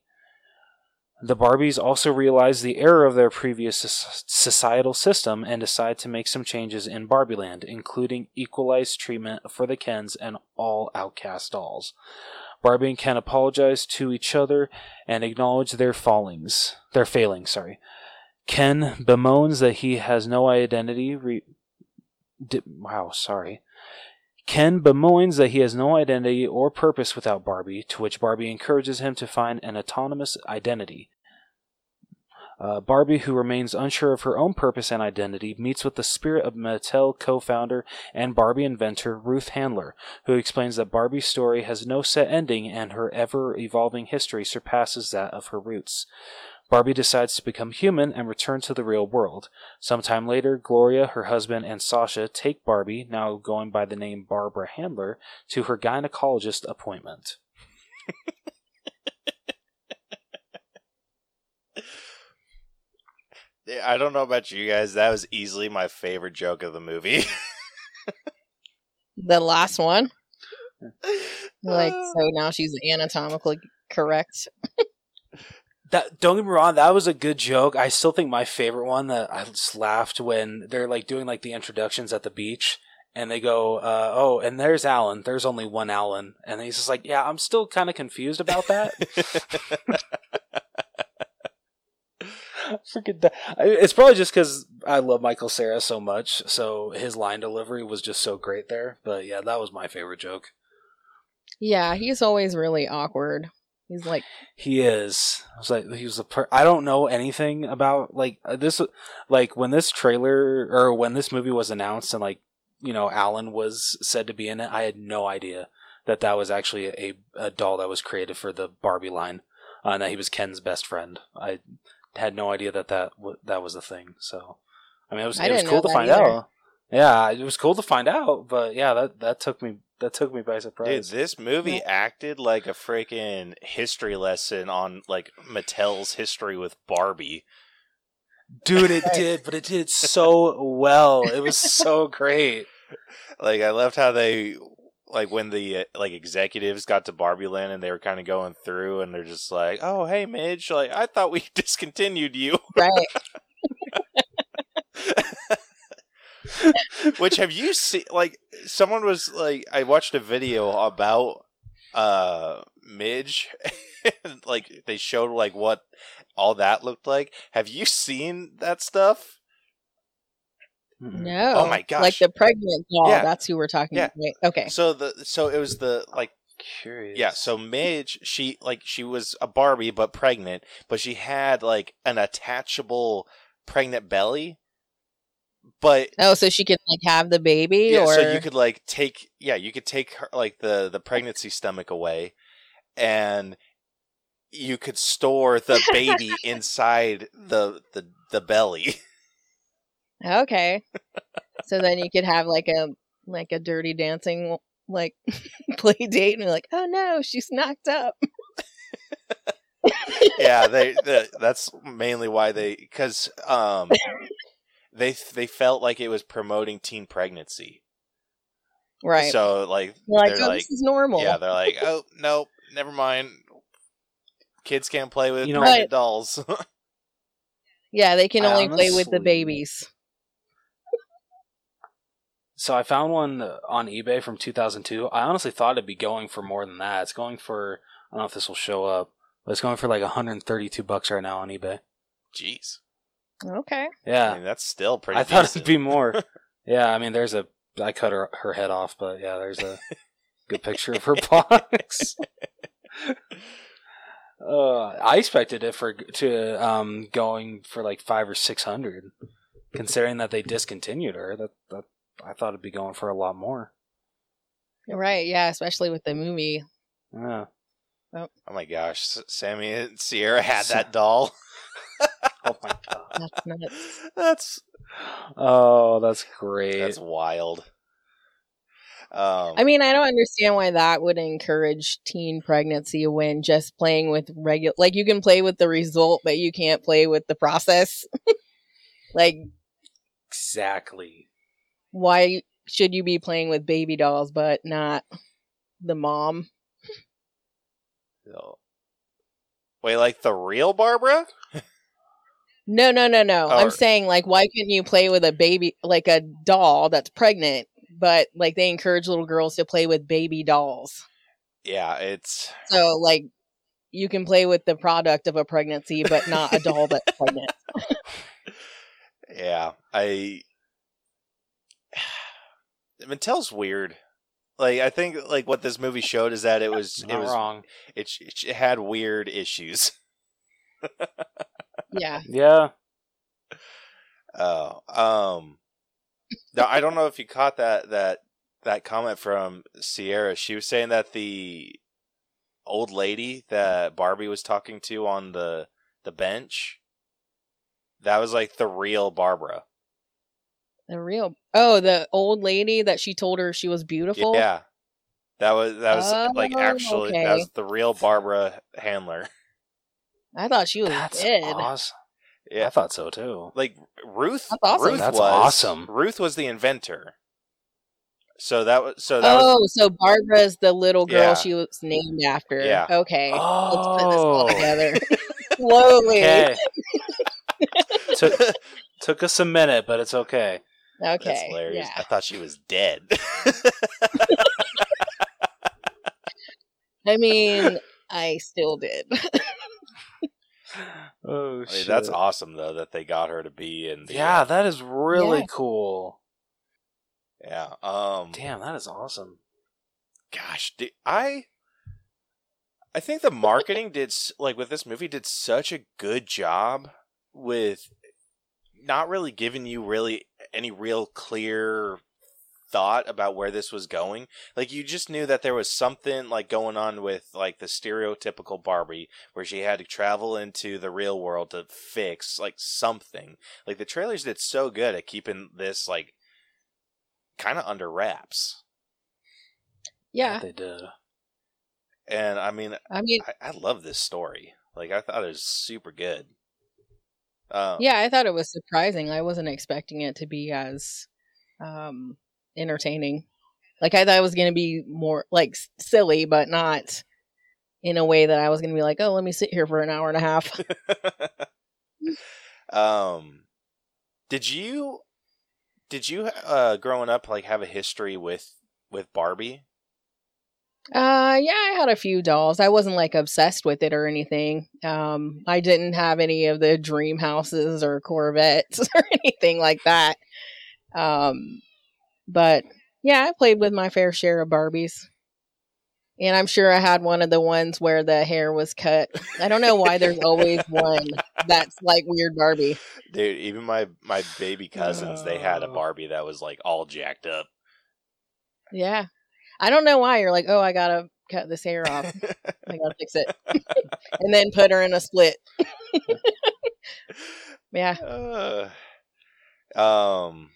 The Barbies also realize the error of their previous societal system and decide to make some changes in Barbieland, including equalized treatment for the Kens and all outcast dolls. Barbie and Ken apologize to each other and acknowledge their fallings, their failings. Sorry. Ken bemoans that he has no identity. Re- di- wow, sorry. Ken bemoans that he has no identity or purpose without Barbie, to which Barbie encourages him to find an autonomous identity. Uh, Barbie, who remains unsure of her own purpose and identity, meets with the spirit of Mattel co founder and Barbie inventor Ruth Handler, who explains that Barbie's story has no set ending and her ever evolving history surpasses that of her roots. Barbie decides to become human and return to the real world. Sometime later, Gloria, her husband, and Sasha take Barbie, now going by the name Barbara Handler, to her gynecologist appointment. I don't know about you guys. That was easily my favorite joke of the movie. The last one. Like, Uh, so now she's anatomically correct. That don't get me wrong, that was a good joke. I still think my favorite one that I just laughed when they're like doing like the introductions at the beach, and they go, uh, "Oh, and there's Allan. There's only one Allan," and he's just like, "Yeah, I'm still kind of confused about that." Freaking, da- I- it's probably just because I love Michael Cera so much, so his line delivery was just so great there. But yeah, that was my favorite joke. Yeah, he's always really awkward. He's like, He is. I was like, he was a. Per- I don't know anything about like uh, this. Like when this trailer or when this movie was announced and like you know Allan was said to be in it, I had no idea that that was actually a, a doll that was created for the Barbie line, uh, and that he was Ken's best friend. I had no idea that that w- that was a thing. So, I mean, it was I it was cool to find either. out. Yeah, it was cool to find out. But yeah, that that took me that took me by surprise. Dude, surprise. this movie acted like a freaking history lesson on like Mattel's history with Barbie. Dude, it did, but it did so well. It was so great. Like I loved how they like when the uh, like executives got to Barbie Land and they were kind of going through and they're just like, "Oh, hey Midge, like I thought we discontinued you." right? Which have you seen? Like someone was like, I watched a video about uh Midge, and like they showed like what all that looked like. Have you seen that stuff? Mm-hmm. No. Oh my gosh. Like the pregnant doll. Yeah. That's who we're talking Yeah. about. Okay. So the so it was the like Curious. yeah. So Midge, she like she was a Barbie but pregnant, but she had like an attachable pregnant belly. But Oh, so she could like have the baby, yeah, or so you could like take yeah, you could take her like the the pregnancy stomach away, and you could store the baby inside the the the belly. Okay. so then you could have like a like a dirty dancing like play date, and you're like, oh no, she's knocked up. yeah, they, the that's mainly why they because um they they felt like it was promoting teen pregnancy. Right. So like You're like, they're oh, like this is normal. yeah, they're like oh no, never mind. Kids can't play with You know- Right. dolls. Yeah, they can I only play with the babies. So I found one on eBay from 2002. I honestly thought it'd be going for more than that. It's going for I don't know if this will show up, but it's going for like 132 bucks right now on eBay. Jeez, Okay. I Yeah, mean that's still pretty. I thought it'd be more. yeah, I mean, there's a I cut her her head off, but yeah, there's a good picture of her box. uh, I expected it for to um going for like five or six hundred, considering that they discontinued her. That that I thought it'd be going for a lot more. Right. Yeah, especially with the movie. Yeah. Oh my gosh, Sammy and Sierra had that doll. Oh my god. That's nuts. that's Oh, that's great. that's wild. Um, I mean, I don't understand why that would encourage teen pregnancy when just playing with regular, like you can play with the result, but you can't play with the process. like, exactly. Why should you be playing with baby dolls but not the mom? so- wait, like the real Barbara? No, no, no, no. I'm saying, like, why couldn't you play with a baby, like a doll that's pregnant, but like they encourage little girls to play with baby dolls? Yeah, it's So, like, you can play with the product of a pregnancy, but not a doll that's pregnant. yeah. I Mattel's weird. Like I think like what this movie showed is that it was Not it was wrong. it, sh- it sh- it had weird issues. Yeah. Yeah. Oh, um, now I don't know if you caught that that that comment from Sierra. She was saying that the old lady that Barbie was talking to on the the bench, that was like the real Barbara. The real oh, the old lady that she told her she was beautiful. Yeah, that was that was like Oh, actually that was the real Barbara Handler. I thought she was That's dead. awesome. I thought so too. like Ruth. That's awesome. Ruth That's was awesome. Ruth was the inventor. So that was so that was Oh, so Barbara's the little girl Yeah. she was named after. Yeah. Okay. Oh. Let's put this all Oh. together. slowly. Okay. took, took us a minute, but it's okay. Okay. That's hilarious. Yeah. I thought she was dead. I mean, I still did. Oh, I mean, shit. that's awesome though that they got her to be in. The, Yeah, that is really Yeah. cool. yeah. Um. Damn, that is awesome. gosh, di- I I think the marketing did like with this movie did such a good job with not really giving you really any real clear thought about where this was going. Like you just knew that there was something like going on with like the stereotypical Barbie where she had to travel into the real world to fix like something. Like the trailers did so good at keeping this like kind of under wraps. yeah. They did. And I mean, I mean, I, I love this story. Like I thought it was super good. Uh, yeah, I thought it was surprising. I wasn't expecting it to be as um entertaining. Like I thought it was going to be more like silly, but not in a way that I was going to be like, "Oh, let me sit here for an hour and a half." um, did you did you uh growing up like have a history with with Barbie? Uh yeah, I had a few dolls. I wasn't like obsessed with it or anything. Um I didn't have any of the dream houses or Corvettes or anything like that. Um but yeah, I played with my fair share of Barbies. And I'm sure I had one of the ones where the hair was cut. I don't know why there's always one that's like weird Barbie. Dude, even my my baby cousins, they had a Oh. Barbie that was like all jacked up. Yeah. I don't know why you're like, "Oh, I got to cut this hair off. I got to fix it." and then put her in a split. yeah. Uh, um,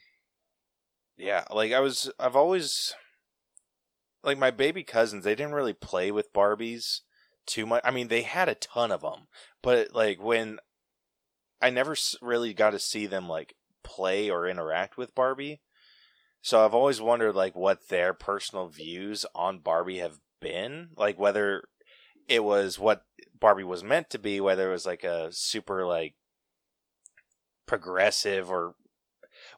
yeah, like I was, I've always, like my baby cousins, they didn't really play with Barbies too much. I mean, they had a ton of them, but like when I never really got to see them like play or interact with Barbie. So I've always wondered like what their personal views on Barbie have been, like whether it was what Barbie was meant to be, whether it was like a super like progressive or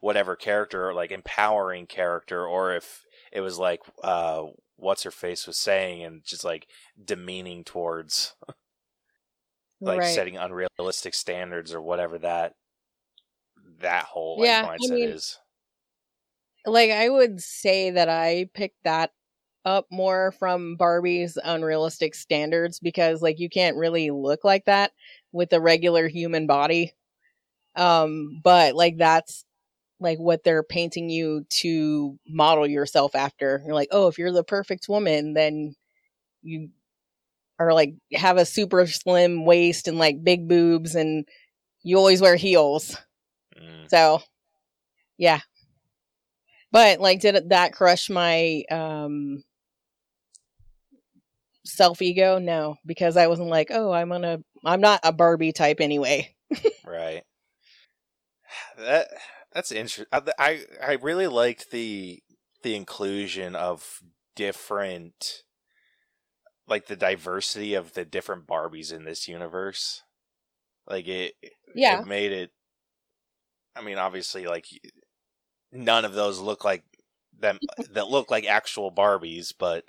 whatever character or like empowering character or if it was like uh what's her face was saying and just like demeaning towards like right. setting unrealistic standards or whatever that that whole like, Yeah, I mindset mean- is like I would say that I picked that up more from Barbie's unrealistic standards because like you can't really look like that with a regular human body. Um but like that's like what they're painting you to model yourself after. You're like, "Oh, if you're the perfect woman, then you are like have a super slim waist and like big boobs and you always wear heels." Mm. So, yeah. But like, did that crush my um self ego? No, because I wasn't like, oh, I'm gonna, I'm not a Barbie type anyway. right that that's interesting i i really liked the the inclusion of different like the diversity of the different barbies in this universe like it Yeah. it made it i mean obviously like none of those look like them that look like actual barbies but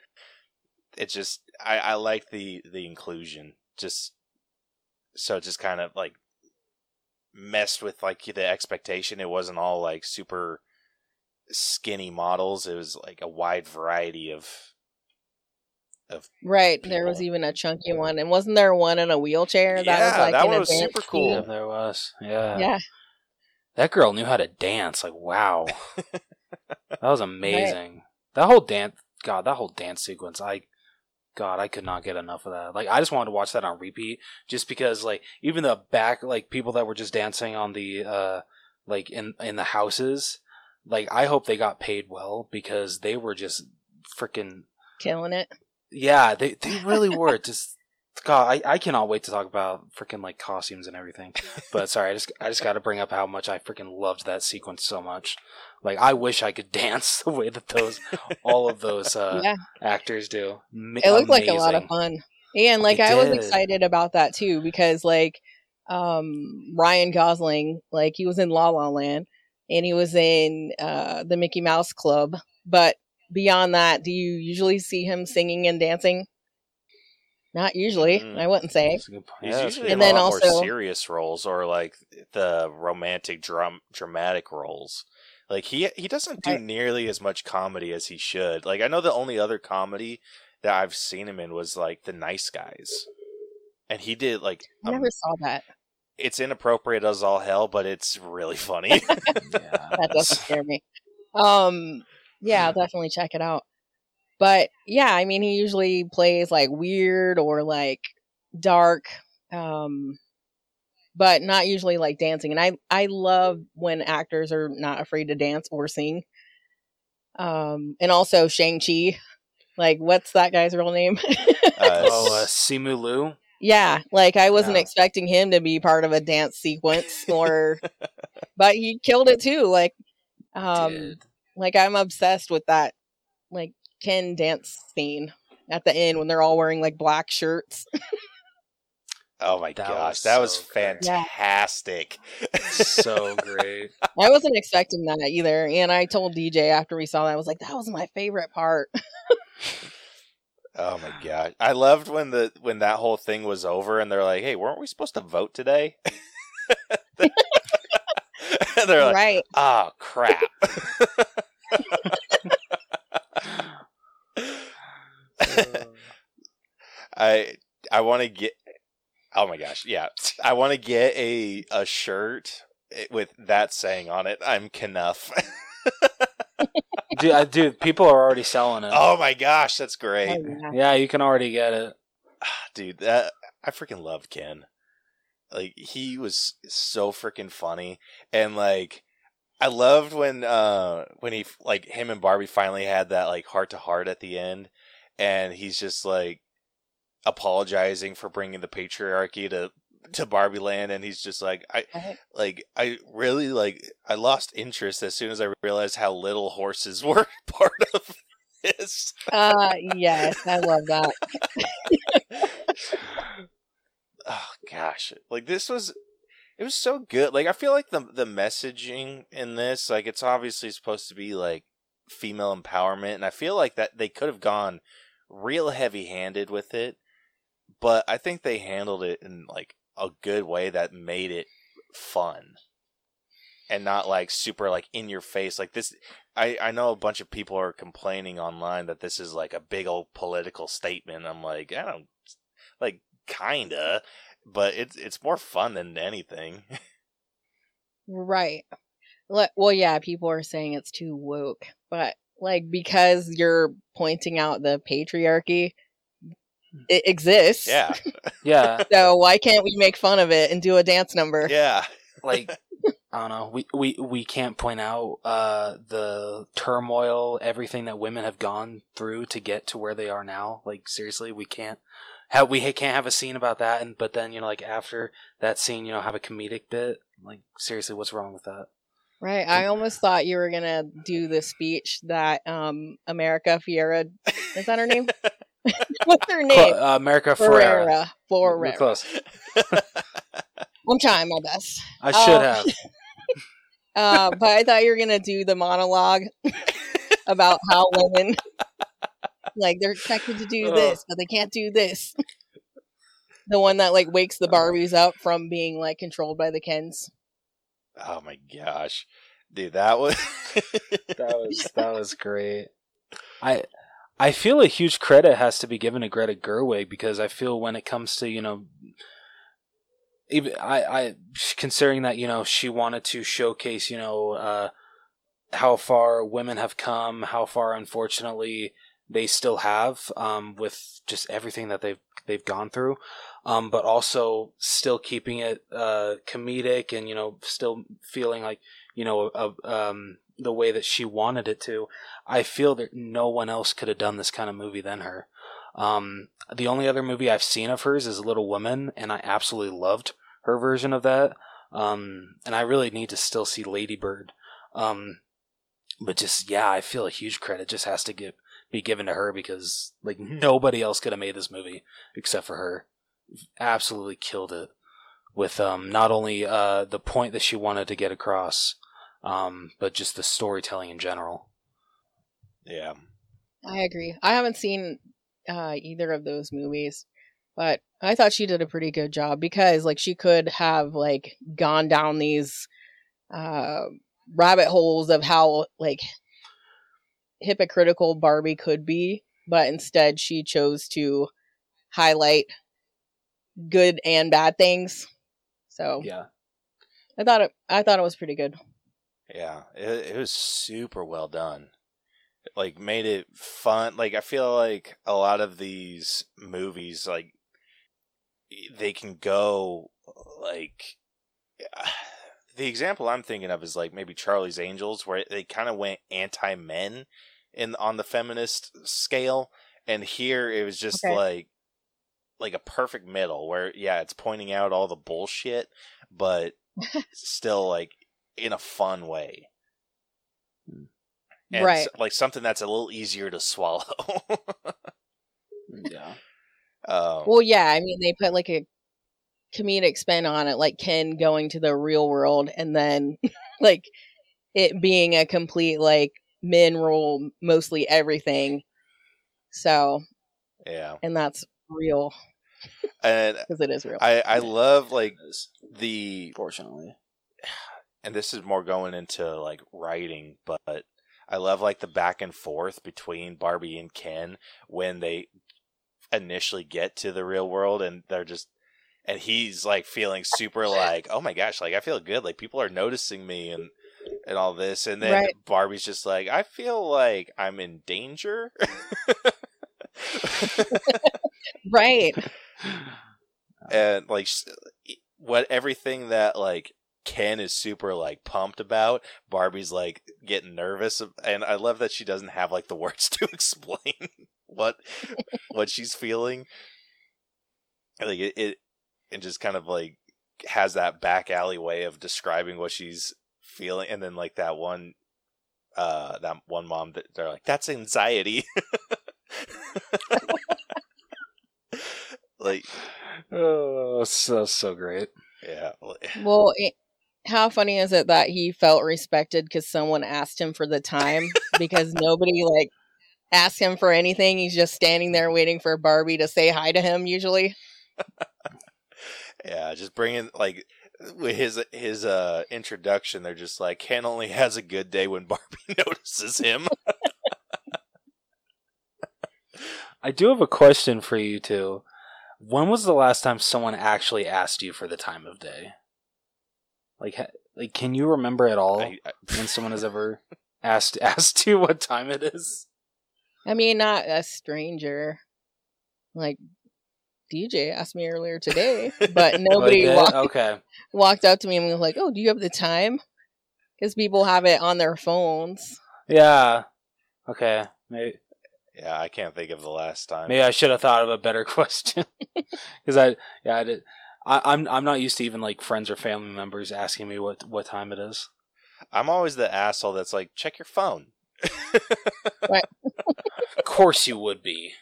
it just i i like the the inclusion just so it just kind of like messed with like the expectation it wasn't all like super skinny models it was like a wide variety of of Right. There was even a chunky one, and wasn't there one in a wheelchair that was Yeah, like that in one was super cool. Yeah, there was. Yeah. Yeah. That girl knew how to dance. Like, wow. that was amazing. That whole dance, God, that whole dance sequence, I, God, I could not get enough of that. Like, I just wanted to watch that on repeat just because, like, even the back, like, people that were just dancing on the, uh, like, in, in the houses, like, I hope they got paid well because they were just freaking, Killing it. yeah, they, they really were. just, God, I, I cannot wait to talk about freaking, like, costumes and everything. But sorry, I just I just got to bring up how much I freaking loved that sequence so much. Like I wish I could dance the way that those all of those uh, yeah. actors do. Ma- It looked like a lot of fun. And like It I was excited about that too because like um Ryan Gosling, like he was in La La Land and he was in uh the Mickey Mouse Club, but beyond that, do you usually see him singing and dancing? Not usually, Mm. I wouldn't say. That's a good point. He's Yeah, usually. And a then lot more also- serious roles or like the romantic drum dramatic roles. Like he he doesn't do Right. nearly as much comedy as he should. Like I know the only other comedy that I've seen him in was like The Nice Guys. And he did like I um, never saw that. it's inappropriate as all hell, but it's really funny. yeah, That doesn't scare me. Um, yeah, I'll definitely check it out. But yeah, I mean, he usually plays like weird or like dark, um, but not usually like dancing. And I I love when actors are not afraid to dance or sing. Um, and also Shang Chi, like what's that guy's real name? Uh, Oh, uh, Simu Liu. yeah, like I wasn't Yeah. expecting him to be part of a dance sequence or, but he killed it too. Like, um, Did. like I'm obsessed with that like Ken dance scene at the end when they're all wearing like black shirts. oh my That gosh, was that was so great. Yeah. fantastic. so great. I wasn't expecting that either. And I told DJ after we saw that, I was like, that was my favorite part. Oh my gosh, I loved when the when that whole thing was over, and they're like, "Hey, weren't we supposed to vote today?" and they're like, right. "Oh crap!" I I want to get. Oh my gosh! Yeah, I want to get a a shirt with that saying on it. I'm Kenough. dude, I, dude, people are already selling it. oh my gosh, that's great, Oh, yeah. Yeah, you can already get it. dude. That I freaking loved Ken. Like he was so freaking funny, and like I loved when uh when he like him and Barbie finally had that like heart to heart at the end, and he's just like apologizing for bringing the patriarchy to to Barbie Land, and he's just like I like I really like I lost interest as soon as I realized how little horses were part of this. Uh, yes, I love that. oh gosh like this was it was so good like i feel like the the messaging in this like it's obviously supposed to be like female empowerment and i feel like that they could have gone real heavy handed with it but i think they handled it in like a good way that made it fun. And not like super like in your face. Like this i i know a bunch of people are complaining online that this is like a big old political statement. I'm like i don't like kinda but it's it's more fun than anything. Right. Well, yeah, people are saying it's too woke, but like because you're pointing out the patriarchy, it exists. yeah Yeah, So why can't we make fun of it and do a dance number? yeah like I don't know. We we we can't point out uh the turmoil, everything that women have gone through to get to where they are now. Like seriously, we can't have we can't have a scene about that. And but then you know, like after that scene, you know, have a comedic bit. Like seriously, what's wrong with that? Right. I almost thought you were gonna do the speech that um America Fiera is that her name? What's her name? Uh, America Ferrera. Ferrera. We're Ferrera. close. I'm trying my best. I should Oh. have. Uh, but I thought you were gonna do the monologue about how women like they're expected to do Ugh. this, but they can't do this. The one that like wakes the Barbies up from being like controlled by the Kens. oh my gosh dude that was that was that was great. I I feel a huge credit has to be given to Greta Gerwig because I feel when it comes to you know, even I I considering that you know she wanted to showcase you know uh, how far women have come, how far unfortunately they still have um, with just everything that they've they've gone through, um, but also still keeping it uh, comedic and you know still feeling like you know a, um, the way that she wanted it to. I feel that no one else could have done this kind of movie than her. Um, the only other movie I've seen of hers is Little Women, and I absolutely loved her version of that. Um, and I really need to still see Lady Bird. Um, but just yeah, I feel a huge credit just has to give be given to her because like nobody else could have made this movie except for her. Absolutely killed it with um, not only uh, the point that she wanted to get across, um, but just the storytelling in general. Yeah. I agree. I haven't seen uh, either of those movies, but I thought she did a pretty good job because, like, she could have like gone down these uh, rabbit holes of how like hypocritical Barbie could be, but instead she chose to highlight good and bad things. So Yeah. I thought it. I thought it was pretty good. Yeah, it, it was super well done. Like made it fun. Like I feel like a lot of these movies, like they can go like the example I'm thinking of is like maybe Charlie's Angels, where they kind of went anti men in on the feminist scale, and here it was just Okay. like like a perfect middle where yeah, it's pointing out all the bullshit, but still like in a fun way. And Right. s- like something that's a little easier to swallow. Yeah. um, Well, yeah, I mean, they put like a comedic spin on it, like Ken going to the real world, and then like it being a complete like men rule mostly everything. So, yeah, and that's real and because it is real. I I love like the Fortunately. And this is more going into like writing, but I love like the back and forth between Barbie and Ken when they initially get to the real world and they're just and he's like feeling super like, "Oh my gosh, like I feel good, like people are noticing me and and all this." And then Right. Barbie's just like, "I feel like I'm in danger." right. and like what everything that like Ken is super like pumped about, Barbie's like getting nervous, and I love that she doesn't have like the words to explain what what she's feeling. Like it, it, it just kind of like has that back alley way of describing what she's feeling, and then like that one, uh, that one mom that they're like, "That's anxiety." like Oh, so so great. yeah Well, it, how funny is it that he felt respected because someone asked him for the time because nobody like asked him for anything. He's just standing there waiting for Barbie to say hi to him. Usually, Yeah, just bringing like with his his uh introduction. They're just like Ken only has a good day when Barbie notices him. I do have a question for you two. When was the last time someone actually asked you for the time of day? Like, ha- like, can you remember at all I, I, when someone has ever asked asked you what time it is? I mean, not a stranger. Like DJ asked me earlier today, but nobody walked, eh, Okay. walked up to me and was like, "Oh, do you have the time?" Because people have it on their phones. Yeah. Okay. Maybe yeah, I can't think of the last time. maybe I should have thought of a better question because I yeah I did. I, I'm I'm not used to even like friends or family members asking me what what time it is. I'm always the asshole that's like, check your phone. Of course you would be.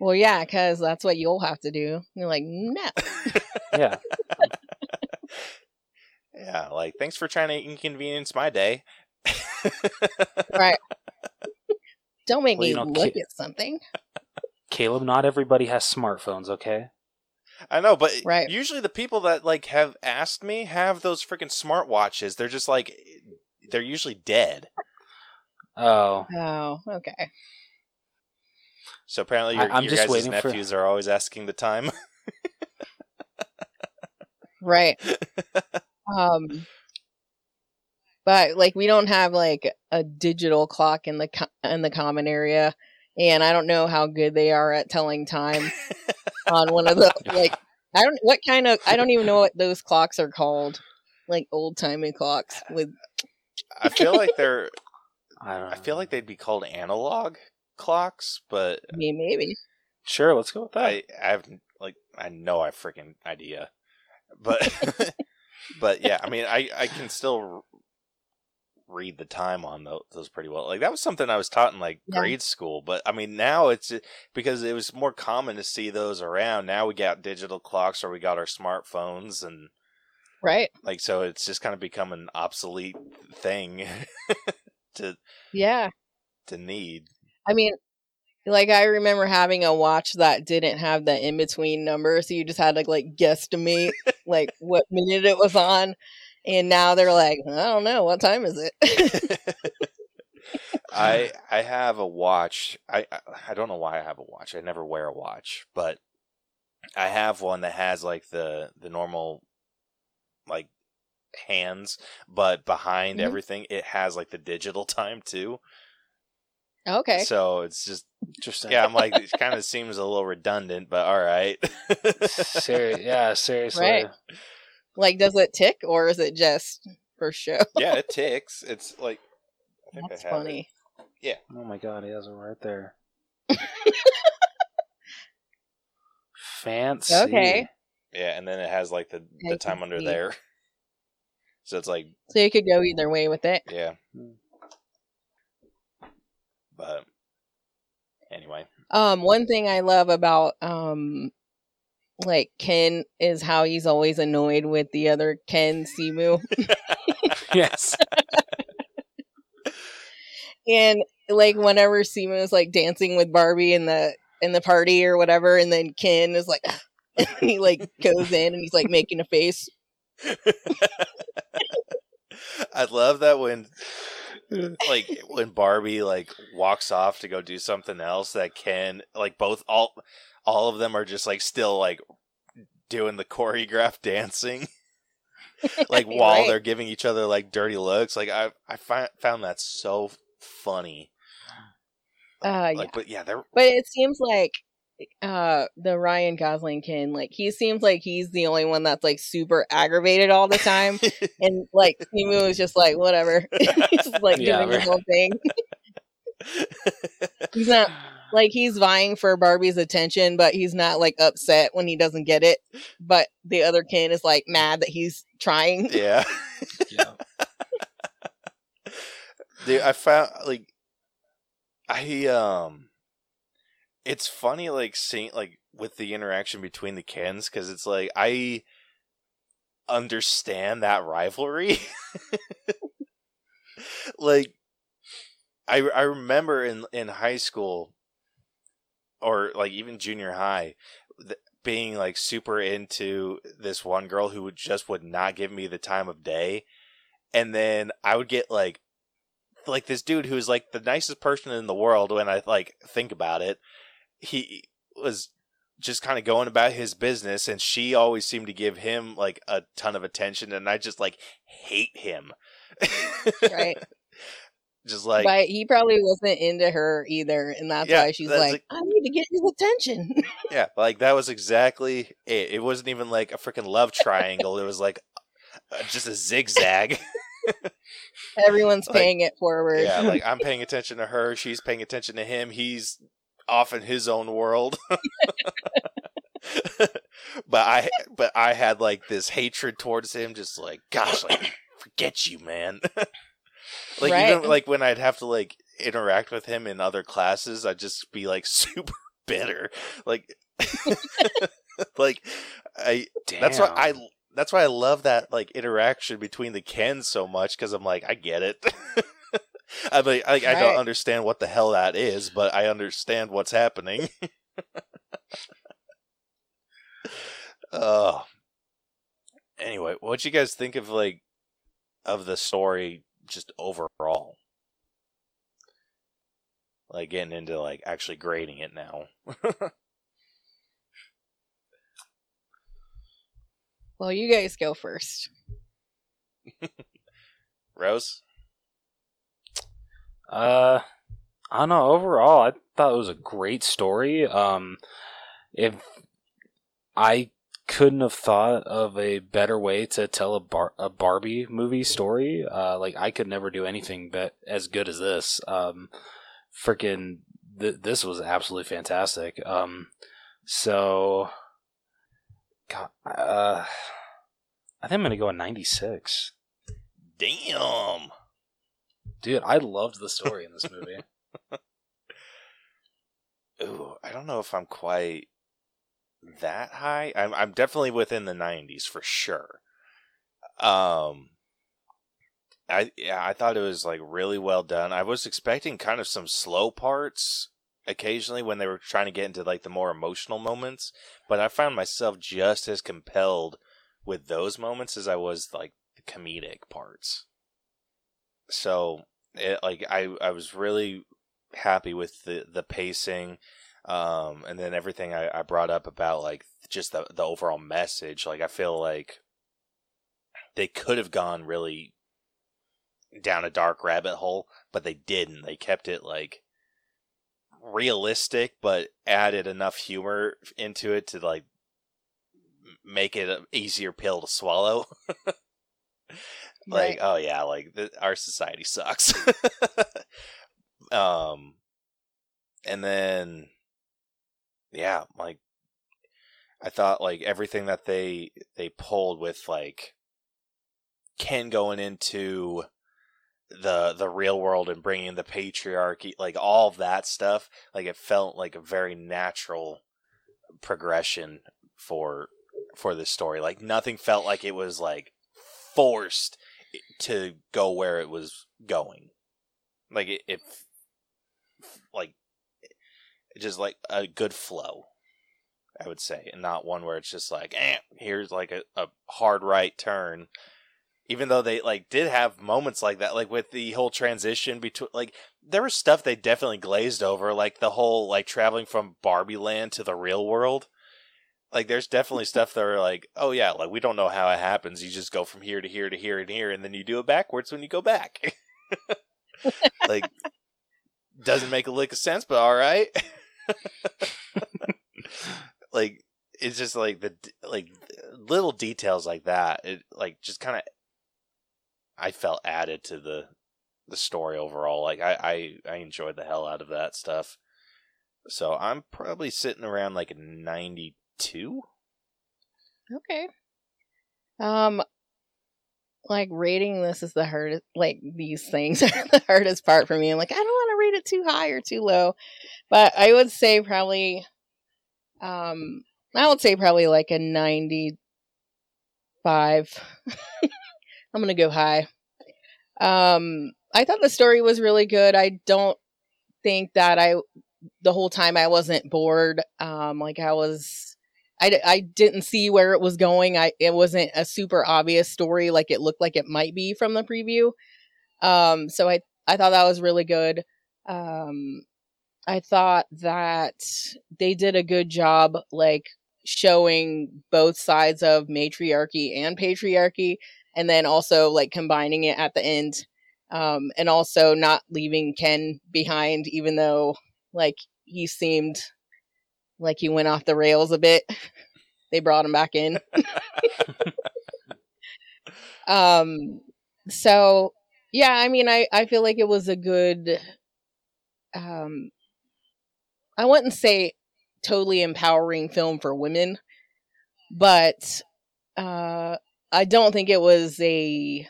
Well, yeah, because that's what you'll have to do. You're like, no. Yeah. yeah, like thanks for trying to inconvenience my day. right. Don't make Well, me you know, look ki- at something. Caleb, not everybody has smartphones. Okay. I know, but Right. usually the people that like have asked me have those freaking smartwatches. They're just like they're usually dead. Oh. Oh, okay. So apparently I- your, I'm your just guys' waiting for- nephews are always asking the time. Right. um but like we don't have like a digital clock in the co- in the common area and I don't know how good they are at telling time on one of the like I don't what kind of I don't even know what those clocks are called. Like old-timey clocks with I feel like they're I don't. I feel like they'd be called analog clocks, but I mean maybe. Sure. Let's go with that. I I have like I know I freaking idea, but but yeah, I mean I I can still r- read the time on tho- those pretty well. Like that was something I was taught in like Yeah. grade school, but I mean now it's because it was more common to see those around. Now we got digital clocks or we got our smartphones and Right. like so it's just kind of become an obsolete thing to Yeah. to need. I mean, like I remember having a watch that didn't have the in between number, so you just had to like guesstimate like what minute it was on. And now they're like, I don't know, what time is it? I I have a watch. I I- I don't know why I have a watch. I never wear a watch, but I have one that has like the the normal like hands, but behind Mhm. everything it has like the digital time too. okay. So it's just Interesting. yeah, I'm like it kind of seems a little redundant, but all right. Seri- yeah, seriously. Right. Like, does it tick or is it just for show? yeah, it ticks. It's like I think That's I have it. funny. Oh my god, he has it right there. Fancy. Okay. Yeah, and then it has like the I the time under see. there. So it's like So you could go either way with it. Yeah. Hmm. But anyway, Um, one thing I love about um like Ken is how he's always annoyed with the other Ken Simu. Yes. and like whenever Simu is like dancing with Barbie in the in the party or whatever, and then Ken is like he like goes in and he's like making a face. I love that when like when Barbie like walks off to go do something else that Ken like both all all of them are just like still like doing the choreographed dancing like while Right. they're giving each other like dirty looks like I I fi- found that so funny Uh, like yeah. but yeah they're But it seems like uh the Ryan Gosling Ken, like he seems like he's the only one that's like super aggravated all the time. and like Simu is just like whatever. he's just, like Yeah, doing his whole thing. He's not like he's vying for Barbie's attention, but he's not like upset when he doesn't get it. But the other Ken is like mad that he's trying. yeah yeah. Dude, I found like I um it's funny like seeing like with the interaction between the Kens cuz it's like I understand that rivalry. like I I remember in in high school or like even junior high th- being like super into this one girl who would just would not give me the time of day and then I would get like like this dude who's like the nicest person in the world when I like think about it. He was just kind of going about his business and she always seemed to give him like a ton of attention and I just like hate him. Right. Just like but he probably wasn't into her either, and that's Yeah, why she's that's like, like- I need to get his attention. yeah, like that was exactly it. It wasn't even like a freaking love triangle. it was like uh, just a zigzag. Everyone's Like, paying it forward. yeah, like I'm paying attention to her, she's paying attention to him. He's off in his own world. but I but I had like this hatred towards him just like gosh, like forget you, man. Like Right. even like when I'd have to like interact with him in other classes, I'd just be like super bitter. Like like I that's why I that's why I love that like interaction between the Kens so much because I'm like I get it. I'm like I, I don't understand what the hell that is, but I understand what's happening. Oh. Anyway, what you guys think of like of the story just overall? Like getting into like actually grading it now. Well, you guys go first. Rose? Uh, I don't know. Overall, I thought it was a great story. Um, if I couldn't have thought of a better way to tell a bar- a Barbie movie story, uh, like I could never do anything but as good as this. Um, freaking, th- this was absolutely fantastic. Um, so, God, uh, I think I'm gonna go at 96. Damn. Dude, I loved the story in this movie. Ooh, I don't know if I'm quite that high. I'm I'm definitely within the 90s for sure. Um I yeah, I thought it was like really well done. I was expecting kind of some slow parts occasionally when they were trying to get into like the more emotional moments, but I found myself just as compelled with those moments as I was like the comedic parts. So, it, like I I was really happy with the the pacing um and then everything I, I brought up about like just the the overall message like i feel like they could have gone really down a dark rabbit hole but they didn't. They kept it like realistic but added enough humor into it to like make it an easier pill to swallow. Like Right. oh yeah like the, our society sucks. Um and then yeah like i thought like everything that they they pulled with like ken going into the the real world and bringing the patriarchy like all of that stuff like it felt like a very natural progression for for this story. Like nothing felt like it was like forced to go where it was going. Like it, it like just like a good flow i would say and not one where it's just like eh, here's like a, a hard right turn. Even though they like did have moments like that like with the whole transition between like there was stuff they definitely glazed over like the whole like traveling from barbie land to the real world. Like there's definitely stuff that are like oh yeah like we don't know how it happens. You just go from here to here to here and here and then you do it backwards when you go back. Like doesn't make a lick of sense but all right like it's just like the like little details like that it like just kind of i felt added to the the story overall like I, I i enjoyed the hell out of that stuff so i'm probably sitting around like a 92 Okay. Um, like rating this is the hardest. Like these things are the hardest part for me. I'm like, I don't want to rate it too high or too low, but I would say probably, um, I would say probably like a ninety-five. I'm gonna go high. Um, I thought the story was really good. I don't think that I, the whole time I wasn't bored. Um, like I was I, didn't see where it was going. I it wasn't a super obvious story like it looked like it might be from the preview. Um, so I I thought that was really good. Um, I thought that they did a good job like showing both sides of matriarchy and patriarchy, and then also like combining it at the end, um, and also not leaving Ken behind, even though like he seemed like he went off the rails a bit. They brought him back in. um so yeah, I mean I I feel like it was a good um I wouldn't say totally empowering film for women, but uh I don't think it was a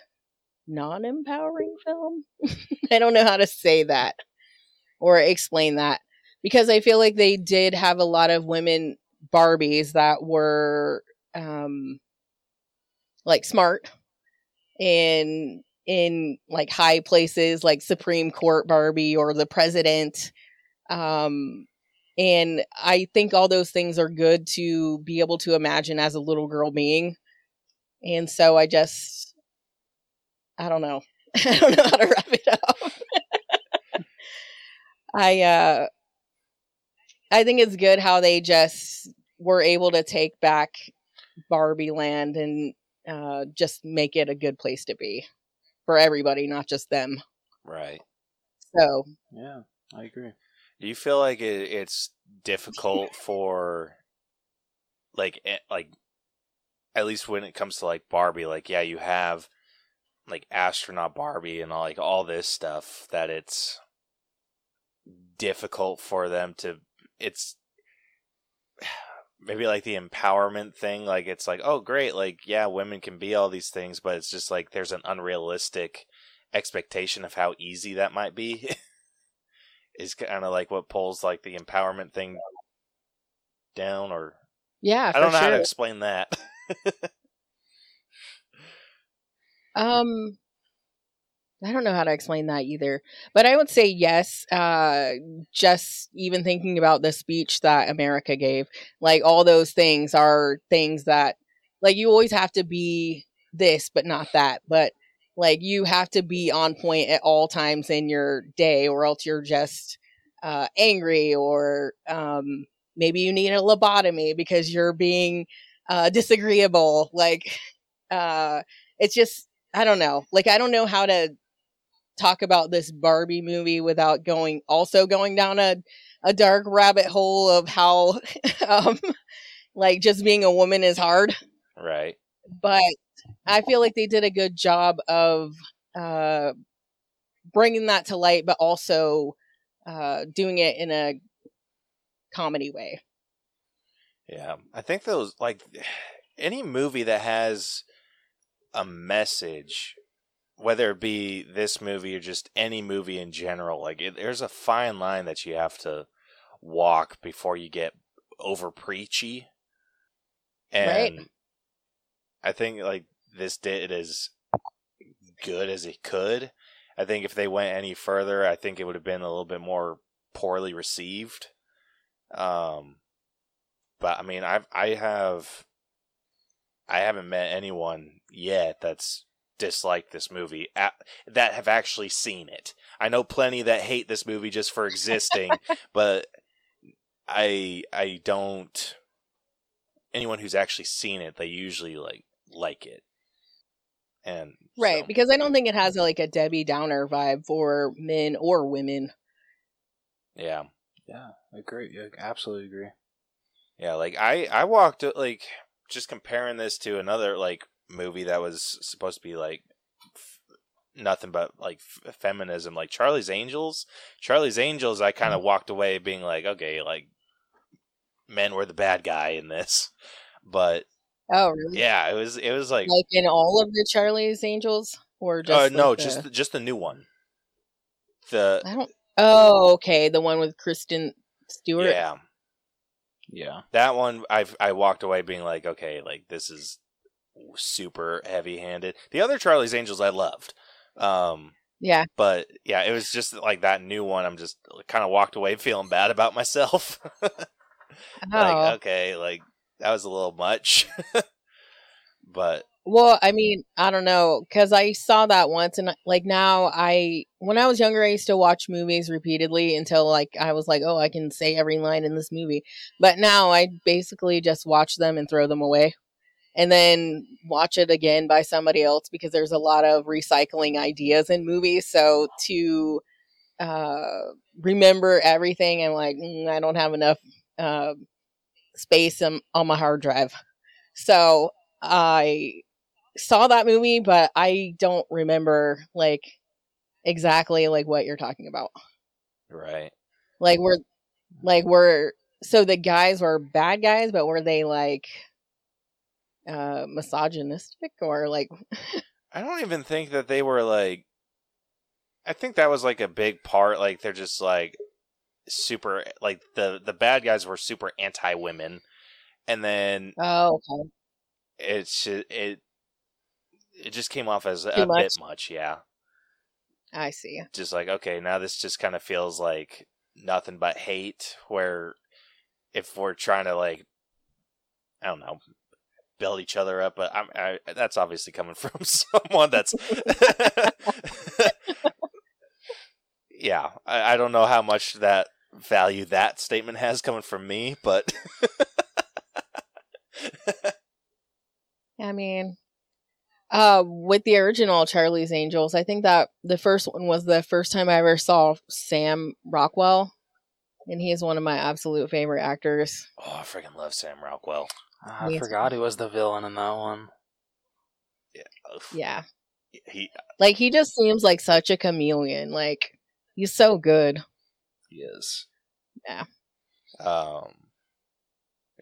non-empowering film. I don't know how to say that or explain that because I feel like they did have a lot of women Barbies that were um like smart in in like high places like Supreme Court Barbie or the president. Um and I think all those things are good to be able to imagine as a little girl being. And so I just I don't know. I don't know how to wrap it up. I uh I think it's good how they just were able to take back Barbie Land and uh, just make it a good place to be for everybody, not just them. right So yeah, I agree. Do you feel like it, it's difficult for like eh, like at least when it comes to like Barbie like yeah you have like astronaut Barbie and all, like all this stuff that it's difficult for them to it's maybe like the empowerment thing like it's like oh great like yeah women can be all these things but it's just like there's an unrealistic expectation of how easy that might be is kind of like what pulls like the empowerment thing down or Yeah, I don't know sure. how to explain that. Um, I don't know how to explain that either, but I would say yes. Uh, just even thinking about the speech that America gave, like all those things are things that, like, you always have to be this, but not that. But like, you have to be on point at all times in your day, or else you're just uh, angry, or um, maybe you need a lobotomy because you're being uh, disagreeable. Like, uh, it's just I don't know. Like I don't know how to talk about this Barbie movie without going also going down a a dark rabbit hole of how um like just being a woman is hard, right. but I feel like they did a good job of uh bringing that to light but also uh doing it in a comedy way. Yeah. I think those like any movie that has a message whether it be this movie or just any movie in general, like it, there's a fine line that you have to walk before you get over preachy. And Right. I think like this did as good as it could. I think if they went any further, I think it would have been a little bit more poorly received. Um, but I mean, I've I have I haven't met anyone yet that's disliked this movie at, that have actually seen it. I know plenty that hate this movie just for existing, but I I don't. Anyone who's actually seen it, they usually like like it, and Right, so- because I don't think it has like a Debbie Downer vibe for men or women. yeah, Yeah, I agree. Yeah, absolutely agree. Yeah, like I I walked like just comparing this to another like movie that was supposed to be like f- nothing but like f- feminism, like Charlie's Angels. Charlie's Angels, I kind of walked away being like, okay, like men were the bad guy in this, but Oh, really? yeah, it was it was like, Like in all of the Charlie's Angels, or just uh, like, no, the- just just the new one. The I don't. Oh, okay, the one with Kristen Stewart. yeah, Yeah. that one I I walked away being like, okay, like this is super heavy handed. The other Charlie's Angels I loved. Um yeah. but yeah, it was just like that new one I'm just kind of walked away feeling bad about myself. Oh, like okay, like that was a little much. but well, I mean, I don't know, because I saw that once, and like now, I when I was younger, I used to watch movies repeatedly until like I was like, oh, I can say every line in this movie. But now I basically just watch them and throw them away. And then watch it again by somebody else because there's a lot of recycling ideas in movies. So to uh, remember everything, I'm like, mm, I don't have enough uh, space on, on my hard drive. So I saw that movie, but I don't remember like exactly like what you're talking about. right. Like we're like we're so the guys were bad guys, but were they like uh misogynistic or like I don't even think that they were like I think that was like a big part like they're just like super like the the bad guys were super anti women and then oh okay. it's it it just came off as a much? bit much, yeah. I see. Just like okay, now this just kind of feels like nothing but hate. Where if we're trying to like, I don't know, build each other up, but I'm I, that's obviously coming from someone that's. yeah, I, I don't know how much that value that statement has coming from me, but I mean, uh, with the original Charlie's Angels, I think that the first one was the first time I ever saw Sam Rockwell, and he is one of my absolute favorite actors. oh, I freaking love Sam Rockwell. I forgot he was the villain in that one. Ugh. Yeah, he like he just seems like such a chameleon. Like he's so good. He is. Yeah. Um,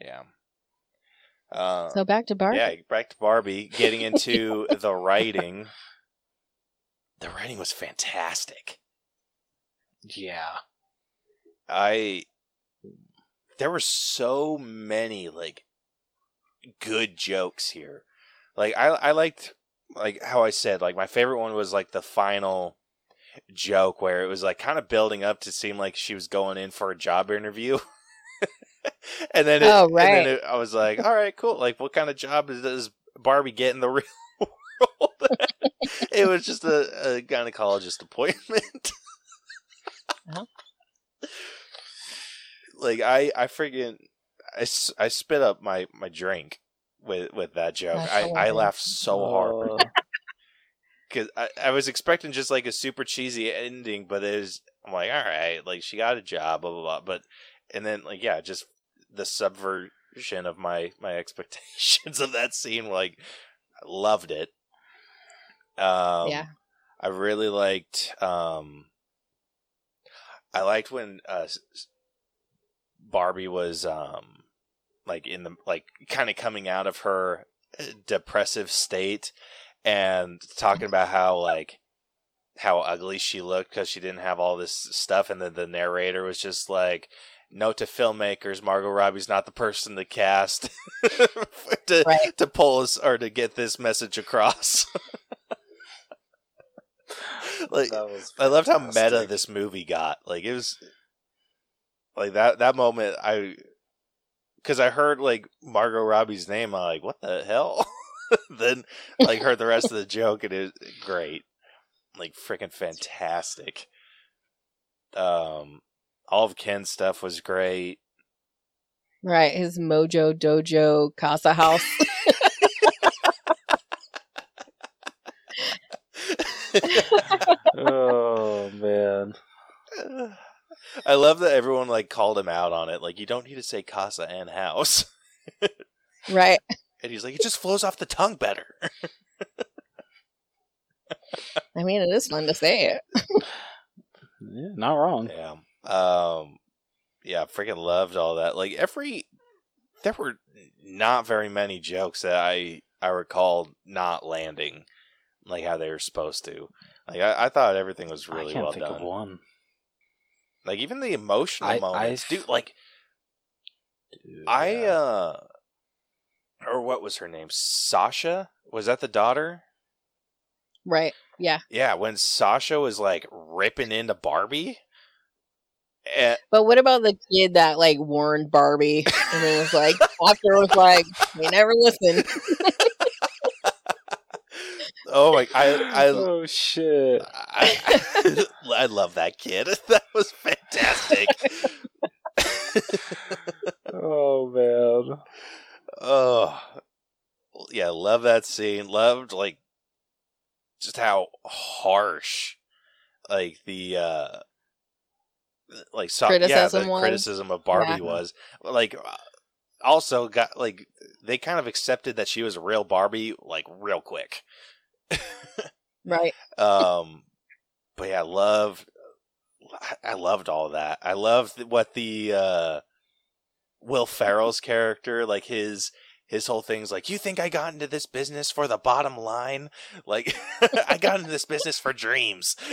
yeah. Uh, So back to Barbie. yeah, back to Barbie. Getting into the writing. the writing was fantastic. Yeah. I there were so many like good jokes here. Like I I liked like how I said like my favorite one was like the final joke where it was like kind of building up to seem like she was going in for a job interview. and then it, Oh, and right. then it, I was like, all right, cool. Like what kind of job is, does Barbie get in the real world? it was just a, a gynecologist appointment. Uh-huh. like I I friggin' I, s- I spit up my my drink with with that joke. I I hilarious. laughed so hard because I, I was expecting just like a super cheesy ending, but it was I'm like, all right, like she got a job, blah blah blah. But and then like yeah, just the subversion of my my expectations of that scene. Like, I loved it. Um, yeah. I really liked. Um, I liked when uh, s- s- Barbie was um, like in the like kind of coming out of her uh, depressive state and talking about how like how ugly she looked because she didn't have all this stuff, and then the narrator was just like. Note to filmmakers: Margot Robbie's not the person to cast to Right. to pull us or to get this message across. like I loved how meta this movie got. Like it was like that that moment I cuz I heard like Margot Robbie's name I'm like what the hell? then like heard the rest of the joke and it great. Like freaking fantastic. Um all of Ken's stuff was great. Right. His Mojo Dojo Casa House. oh man. I love that everyone like called him out on it. Like you don't need to say casa and house. right. And he's like, it just flows off the tongue better. I mean, it is fun to say it. Yeah, not wrong. Yeah. Um yeah, freaking loved all that. Like every there were not very many jokes that I I recall not landing like how they were supposed to. Like I, I thought everything was really I can't well think done. of one. Like even the emotional I- moments. I- Dude, like I uh or what was her name? Sasha? Was that the daughter? Right. Yeah. Yeah, when Sasha was like ripping into Barbie. eh, But what about the kid that like warned Barbie and then was like, after was like, they never listened. oh my I I oh shit. I, I love that kid. That was fantastic. Oh man. oh, yeah, love that scene. Loved like just how harsh, like the uh like so, yeah, the was? criticism of Barbie Yeah. was like. uh, Also, got like they kind of accepted that she was a real Barbie like real quick. Right. um but yeah loved i loved all of that. I loved what the uh will ferrell's character like his his whole thing's like you think i got into this business for the bottom line? Like i got into this business for dreams.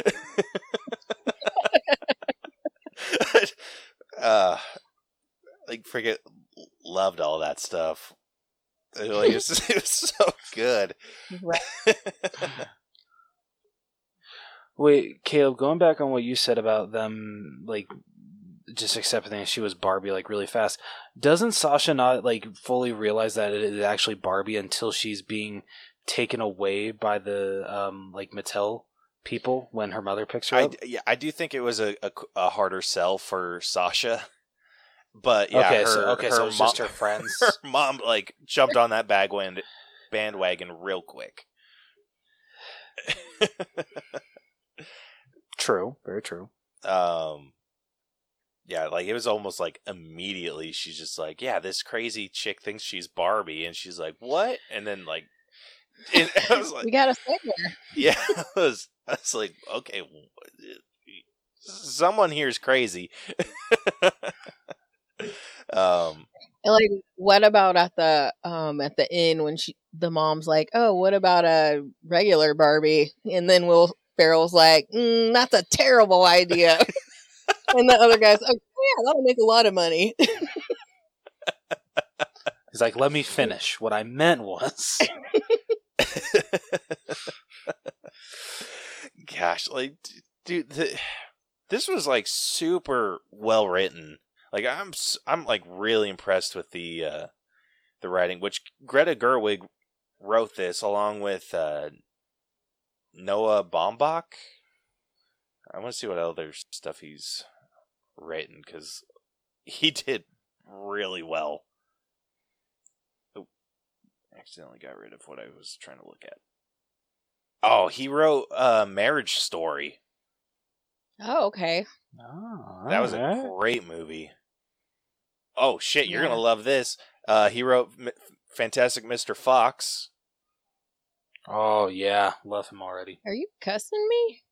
Uh like forget loved all that stuff like, it, was, it was so good Right. Wait, Caleb, going back on what you said about them like just accepting that she was Barbie like really fast. Doesn't Sasha not like fully realize that it is actually Barbie until she's being taken away by the um like Mattel people when her mother picks her I, up? d- yeah, I do think it was a, a, a harder sell for Sasha. But yeah, okay, her, so okay, her so mom, just her friends. her mom like jumped on that bagwind bandwagon real quick. true, very true. um, yeah, like it was almost like immediately she's just like, yeah, this crazy chick thinks she's Barbie, and she's like, what? And then like, and I was like, we got a segue. yeah, I was, I was like, okay, someone here is crazy. Um, And like, what about at the um at the end when she the mom's like, oh, what about a regular Barbie? And then Will Ferrell's like, mm, "That's a terrible idea," and the other guy's, "Oh yeah, that'll make a lot of money." He's like, let me finish. What I meant was. Gosh, like, dude, the, this was like super well written. Like, I'm, I'm like really impressed with the, uh, the writing. Which Greta Gerwig wrote this along with uh, Noah Baumbach. I want to see what other stuff he's written because he did really well. Oh, accidentally got rid of what I was trying to look at. Oh, he wrote uh, Marriage Story. Oh, okay. Oh, That was a great movie. Oh shit, you're Yeah. gonna love this. Uh, he wrote M- Fantastic Mr. Fox. Oh, yeah. Love him already. Are you cussing me?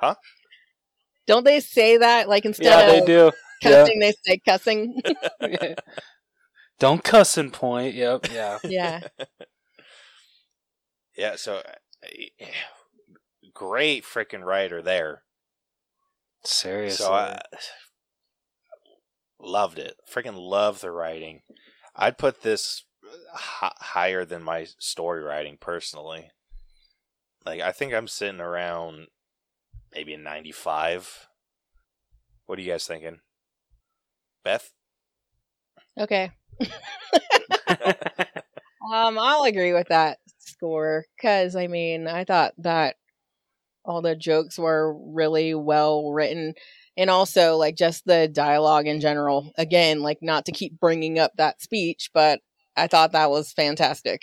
Huh? Don't they say that like instead Yeah, they of do. cussing, they say cussing? Don't cuss and point. Yep. Yeah. yeah. Yeah, so uh, great freaking writer there. Seriously. So I loved it. Freaking love the writing. I'd put this h- higher than my story writing personally. Like I think I'm sitting around maybe a 95. What are you guys thinking? Beth? Okay. Um, I'll agree with that score because I mean, I thought that all the jokes were really well written, and also like just the dialogue in general. Again, like not to keep bringing up that speech, but I thought that was fantastic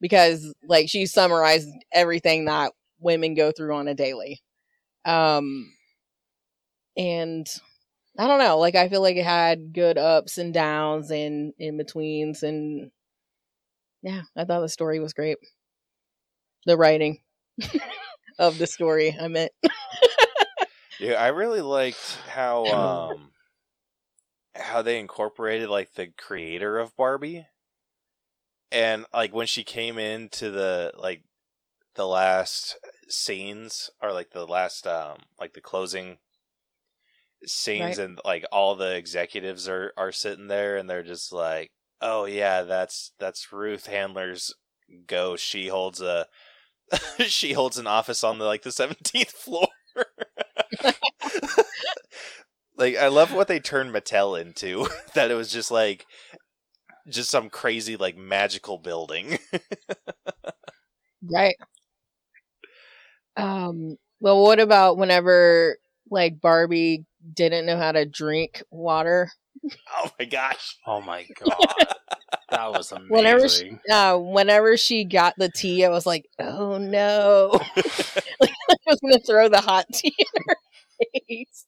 because like she summarized everything that women go through on a daily. Um, and I don't know, like I feel like it had good ups and downs and in betweens and yeah, I thought the story was great. The writing of the story, I meant. Yeah, I really liked how um how they incorporated like the creator of Barbie. And like when she came into the like the last scenes or like the last um like the closing scenes Right. and like all the executives are are sitting there and they're just like, "Oh yeah, that's that's Ruth Handler's ghost. She holds a she holds an office on the like the 17th floor." like I love what they turned Mattel into. that it was just like just some crazy like magical building. Right. Um well what about whenever like Barbie didn't know how to drink water? oh my gosh. oh my god. That was amazing. Whenever she- Uh whenever she got the tea, I was like, "Oh no." like I was going to throw the hot tea in her face.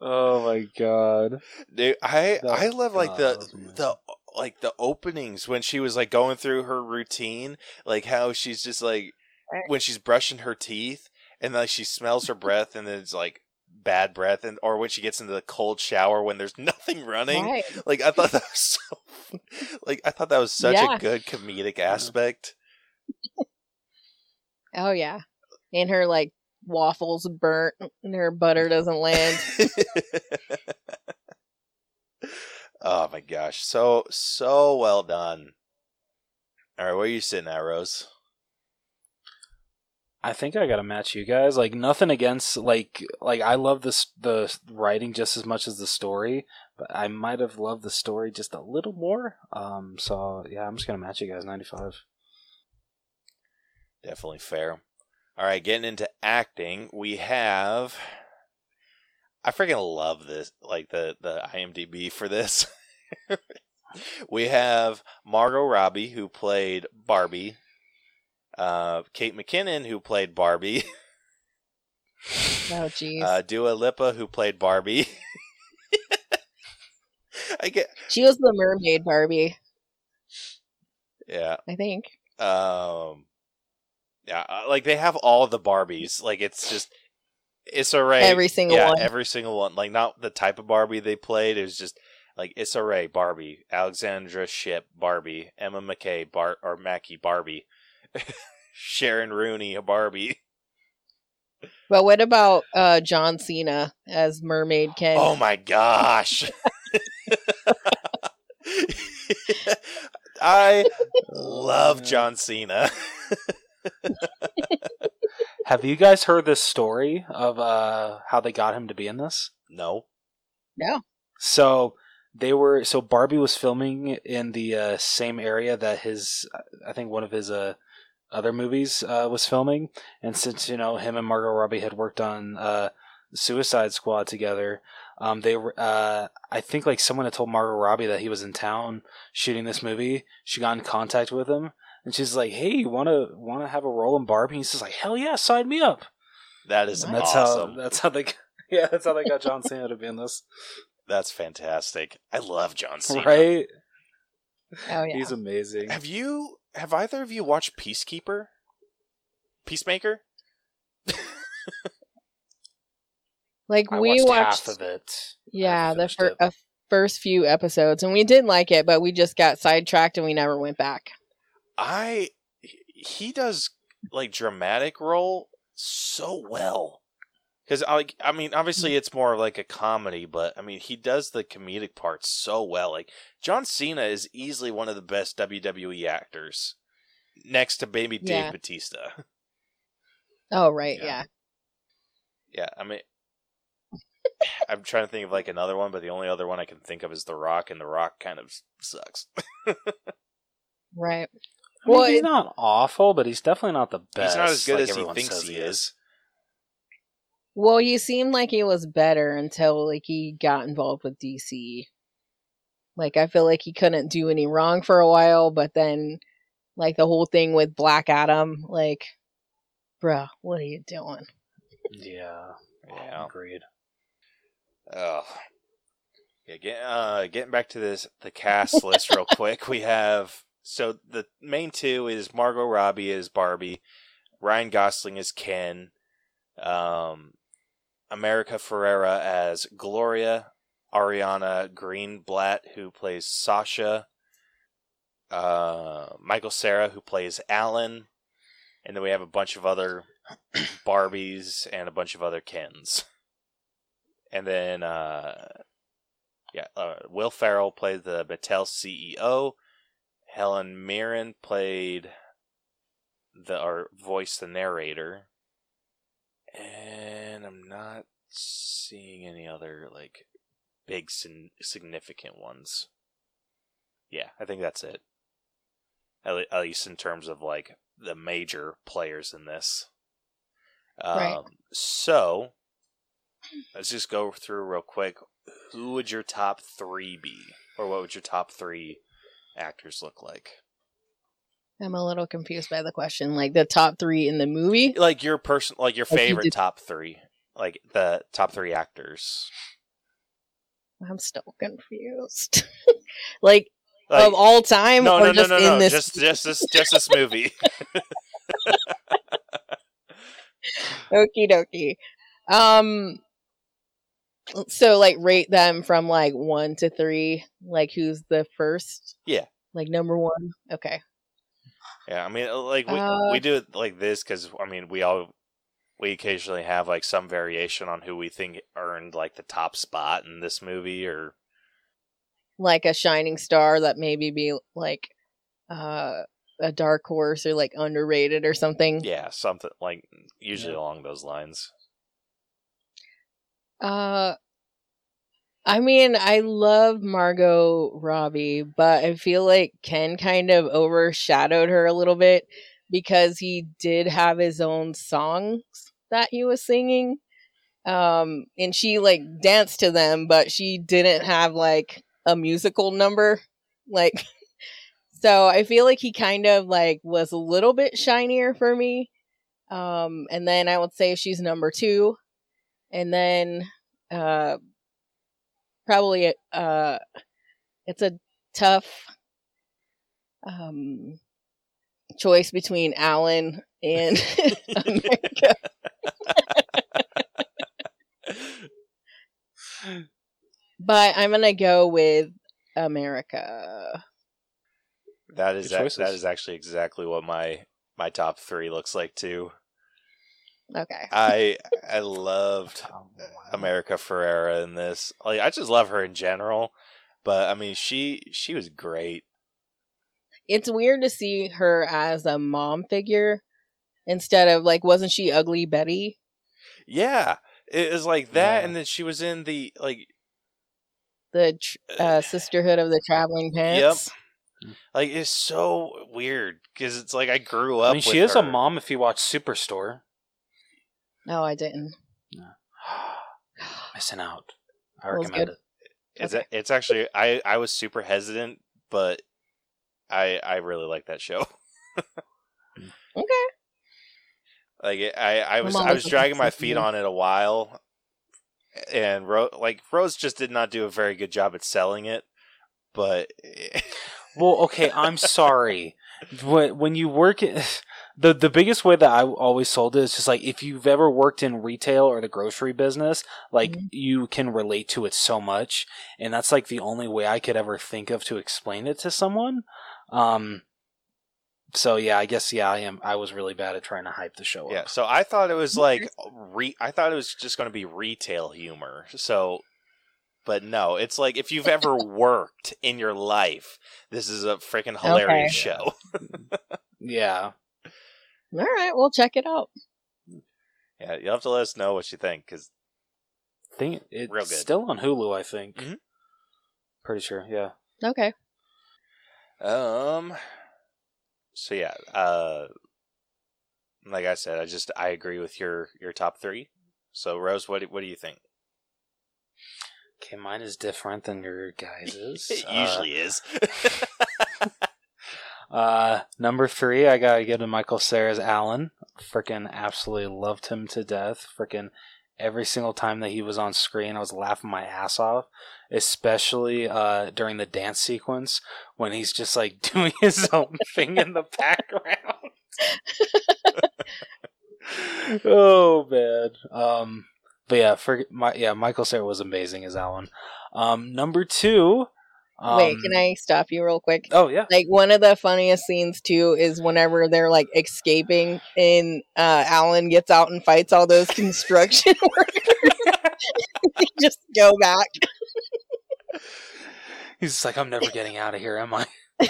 oh my god. Dude, I That- I love like God, the that was amazing. the like the openings when she was like going through her routine, like how she's just like when she's brushing her teeth and like she smells her breath and then it's like bad breath and or when she gets into the cold shower when there's nothing running. Right. Like I thought that was so like I thought that was such Yeah. a good comedic aspect. Oh yeah. And her like waffles burnt and her butter doesn't land. oh my gosh, so so well done. All right, where are you sitting at, Rose? I think I gotta match you guys. Like nothing against like like I love this the writing just as much as the story, but I might have loved the story just a little more. Um, so yeah, I'm just gonna match you guys. Ninety five. Definitely fair. All right, getting into acting, we have. I freaking love this, like the the IMDb for this. we have Margot Robbie who played Barbie, uh, Kate McKinnon who played Barbie, Oh jeez. uh, Dua Lipa who played Barbie. I get, she was the mermaid Barbie, yeah. I think. Um, yeah, uh, like they have all the Barbies. Like it's just it's Ray. Every single yeah, one. every single one. Like not the type of Barbie they played. It was just like Issa Rae Barbie, Alexandra Shipp Barbie, Emma McKay Bar or Mackey Barbie. Sharon Rooney a Barbie. But what about uh, John Cena as Mermaid Ken? Oh my gosh. I love John Cena. Have you guys heard this story of uh, how they got him to be in this? no. no. So they were so Barbie was filming in the uh, same area that his I think one of his uh, other movies uh, was filming, and since you know him and Margot Robbie had worked on uh, Suicide Squad together, um, they were uh, I think like someone had told Margot Robbie that he was in town shooting this movie. She got in contact with him, and she's like, "Hey, you wanna wanna have a role in Barbie?" And he's just like, "Hell yeah, sign me up." That is And that's awesome. how that's how they yeah that's how they got John Cena to be in this, That's fantastic. I love John Cena. right? Oh yeah. He's amazing. Have you have either of you watched Peacekeeper? Peacemaker? like I we watched, watched, half of it. yeah, the fir- it. uh, first few episodes, and we did like it, but we just got sidetracked and we never went back. I he does like dramatic role so well. Cuz like I mean obviously it's more of like a comedy, but I mean he does the comedic parts so well. Like John Cena is easily one of the best WWE actors next to baby Dave Batista. Oh right, Yeah. yeah. Yeah, I mean I'm trying to think of like another one, but the only other one I can think of is The Rock and The Rock kind of sucks. Right. I mean, Well, he's it- not awful, but he's definitely not the best. He's not as good like as he everyone thinks says he is. Well, he seemed like he was better until like he got involved with DC. Like I feel like he couldn't do any wrong for a while, but then like the whole thing with Black Adam, like, bruh, what are you doing? Yeah, Yeah. agreed. Oh. Yeah, get, uh, getting back to this the cast list real quick. We have so the main two is Margot Robbie as Barbie, Ryan Gosling as Ken, um, America Ferrera as Gloria, Ariana Greenblatt who plays Sasha, uh, Michael Cera who plays Allan, and then we have a bunch of other Barbies and a bunch of other Kens. And then, uh, yeah, uh, Will Ferrell played the Mattel CEO. Helen Mirren played the or voiced the narrator. And I'm not seeing any other like big sin- significant ones. Yeah, I think that's it. At, le- at least in terms of like the major players in this. Um, Right. So, let's just go through real quick. Who would your top three be, or what would your top three actors look like? I'm a little confused by the question. Like the top three in the movie? Like your person, like your favorite did- top three, like the top three actors. I'm still confused. like, Like, of all time no, no, no, no, no, this just just this just this movie. Okie dokie. Um so like rate them from like one to three. Like who's the first? Yeah. Like number one. Okay. Yeah, I mean, like we Uh, we do it like this because I mean we all we occasionally have like some variation on who we think earned like the top spot in this movie, or Like a shining star that maybe be like uh a dark horse or like underrated or something. yeah, something like usually Yeah. along those lines. Uh I mean, I love Margot Robbie, but I feel like Ken kind of overshadowed her a little bit because he did have his own songs that he was singing. Um and she like danced to them, but she didn't have like a musical number like so I feel like he kind of like was a little bit shinier for me. Um and then I would say she's number 2 and then uh probably uh it's a tough um choice between Allan and America. But I'm gonna go with America. That is Good ac- choices. that is actually exactly what my my top three looks like too. Okay. I I loved Oh, America Ferrera in this. Like I just love her in general, but I mean she she was great. It's weird to see her as a mom figure instead of like, wasn't she Ugly Betty? Yeah, it was like that, Yeah. and then she was in the like The tr- uh, Sisterhood of the Traveling Pants. like it's so weird because it's like I grew up. I mean, she with is a mom if you watch Superstore. No, I didn't. Missing out. I That recommend good. it. It's Okay. it's actually I I was super hesitant, but I I really like that show. Okay. Like it- I I was I was was dragging my feet on it a while, and Ro- like Rose just did not do a very good job at selling it. But Well, okay, I'm sorry. When when you work in the the biggest way that I always sold it is just like if you've ever worked in retail or the grocery business, like Mhm. you can relate to it so much, and that's like the only way I could ever think of to explain it to someone. Um, so yeah, I guess yeah, I am. I was really bad at trying to hype the show up. yeah, so I thought it was like re- I thought it was just going to be retail humor. So, but no, it's like if you've ever worked in your life, this is a freaking hilarious Okay. show. Yeah, All right, we'll check it out. Yeah, you'll have to let us know what you think because think it's Real good. still on Hulu. I think. Mhm. Pretty sure. Yeah. Okay. Um. So yeah, uh, like I said, I just I agree with your your top three. So Rose, what do, what do you think? Okay, mine is different than your guys's. It Uh, usually is. Uh, number three, I gotta give to Michael Cera's Allan. Freaking absolutely loved him to death. Freaking every single time that he was on screen, I was laughing my ass off. Especially uh, during the dance sequence when he's just like doing his own thing in the background. oh man. Um, but yeah, for my yeah, Michael Sarah was amazing as Allan. Um, number two. Um, Wait, can I stop you real quick? Oh yeah. Like one of the funniest scenes too is whenever they're like escaping and uh Allan gets out and fights all those construction workers. they just go back. He's just like, I'm never getting out of here, am I?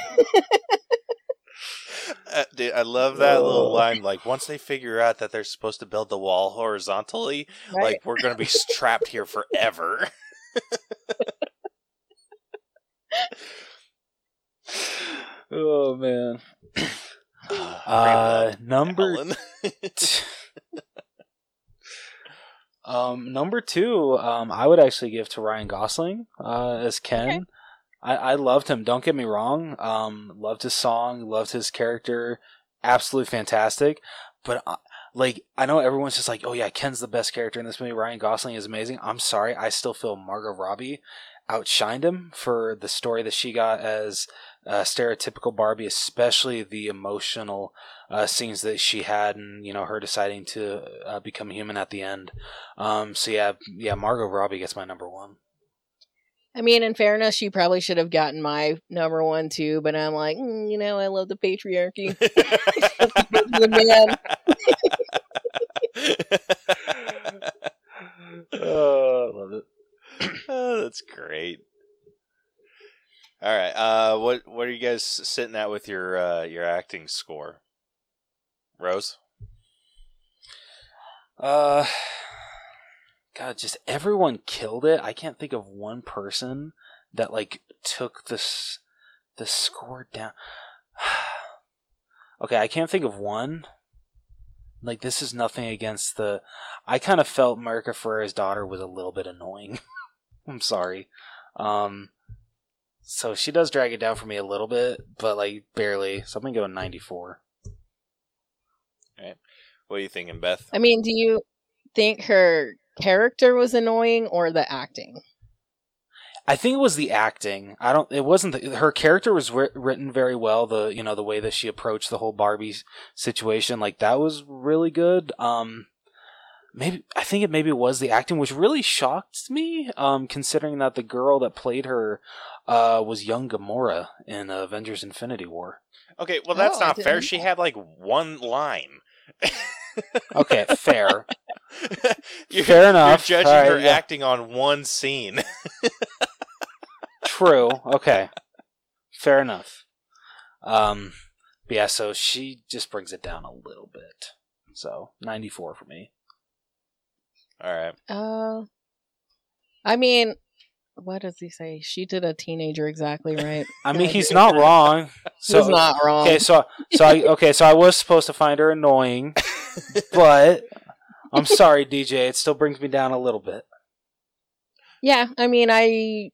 Uh, dude, I love that little line. Like once they figure out that they're supposed to build the wall horizontally, Right. like we're gonna be trapped here forever. Oh man. Uh, number t- um number two, um, I would actually give to Ryan Gosling uh, as Ken. Okay. I, I loved him. Don't get me wrong. Um, loved his song. Loved his character. Absolutely fantastic. But uh, like, I know everyone's just like, "Oh yeah, Ken's the best character in this movie. Ryan Gosling is amazing." I'm sorry, I still feel Margot Robbie outshined him for the story that she got as uh, stereotypical Barbie, especially the emotional uh, scenes that she had, and you know her deciding to uh, become human at the end. Um, so yeah, yeah, Margot Robbie gets my number one. I mean, in fairness, she probably should have gotten my number one too, but I'm like, mm, you know, I love the patriarchy. the man. Oh, love it. oh, that's great. All right. Uh, what what are you guys sitting at with your uh, your acting score? Rose. Uh, God, just everyone killed it. I can't think of one person that like took this the score down. okay, I can't think of one. Like this is nothing against the. I kind of felt America Ferrera's daughter was a little bit annoying. I'm sorry. Um, so she does drag it down for me a little bit, but like barely. So I'm gonna go 94. What are you thinking, Beth? I mean, do you think her character was annoying or the acting? I think it was the acting. I don't. It wasn't. The, her character was wri- written very well. The you know the way that she approached the whole Barbie situation, like that was really good. Um, maybe I think it maybe was the acting, which really shocked me, um, considering that the girl that played her uh, was young Gamora in Avengers: Infinity War. Okay, well that's Oh, not fair. She had like one line. Okay, fair. you're, Fair enough. You're judging All right, her yeah. acting on one scene. True. Okay. Fair enough. Um, but yeah, so she just brings it down a little bit. So ninety four for me. All right. Uh, I mean, what does he say? She did a teenager exactly right. I mean, he's not wrong. So He's not wrong. okay, so so I okay, so I was supposed to find her annoying, but I'm sorry, DJ. It still brings me down a little bit. Yeah, I mean, I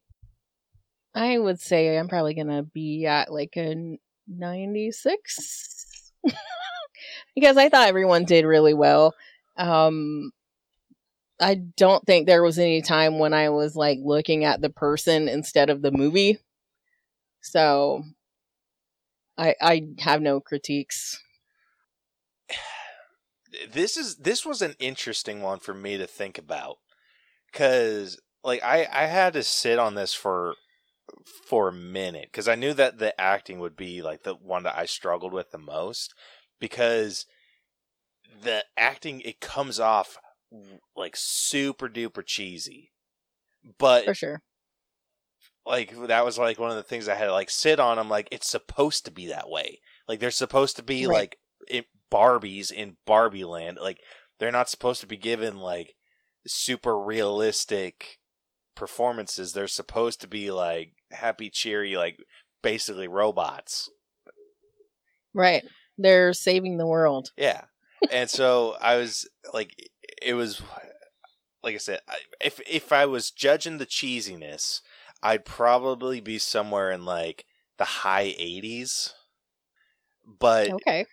I would say I'm probably gonna be at like a 96 because I thought everyone did really well. Um, I don't think there was any time when I was like looking at the person instead of the movie. So I I have no critiques. this is this was an interesting one for me to think about because like I I had to sit on this for for a minute because I knew that the acting would be like the one that I struggled with the most because the acting it comes off like super duper cheesy but For sure. like that was like one of the things I had to like sit on. I'm like, it's supposed to be that way. Like they're supposed to be Right. like it, Barbies in Barbie Land. Like they're not supposed to be given like super realistic performances. They're supposed to be like happy, cheery, like basically robots. Right. They're saving the world. Yeah. and so I was like, it was like I said, if if I was judging the cheesiness, I'd probably be somewhere in like the high 80s. But Okay.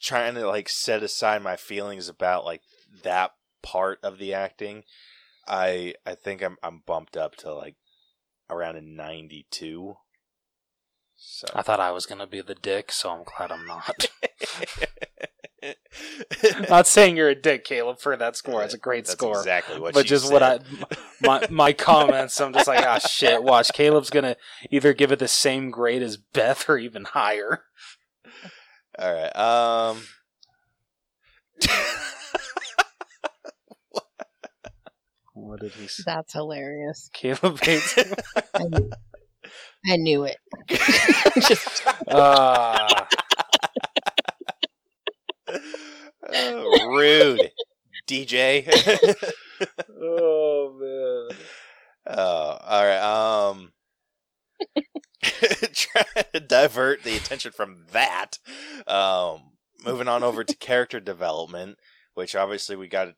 trying to like set aside my feelings about like that part of the acting, I I think I'm I'm bumped up to like around a 92. So I thought I was gonna be the dick, so I'm glad I'm not. not saying you're a dick, Caleb, for that score. It's a great That's score. exactly what but she just what I my my comments, I'm just like, ah shit, watch. Caleb's gonna either give it the same grade as Beth or even higher. All right. Um. What did he say? That's hilarious. Caleb hates it. I knew, I knew it. Just Ah, Oh, rude, DJ. oh man. oh, all right. Um, trying to divert the attention from that. Um, moving on over to character development, which obviously we got.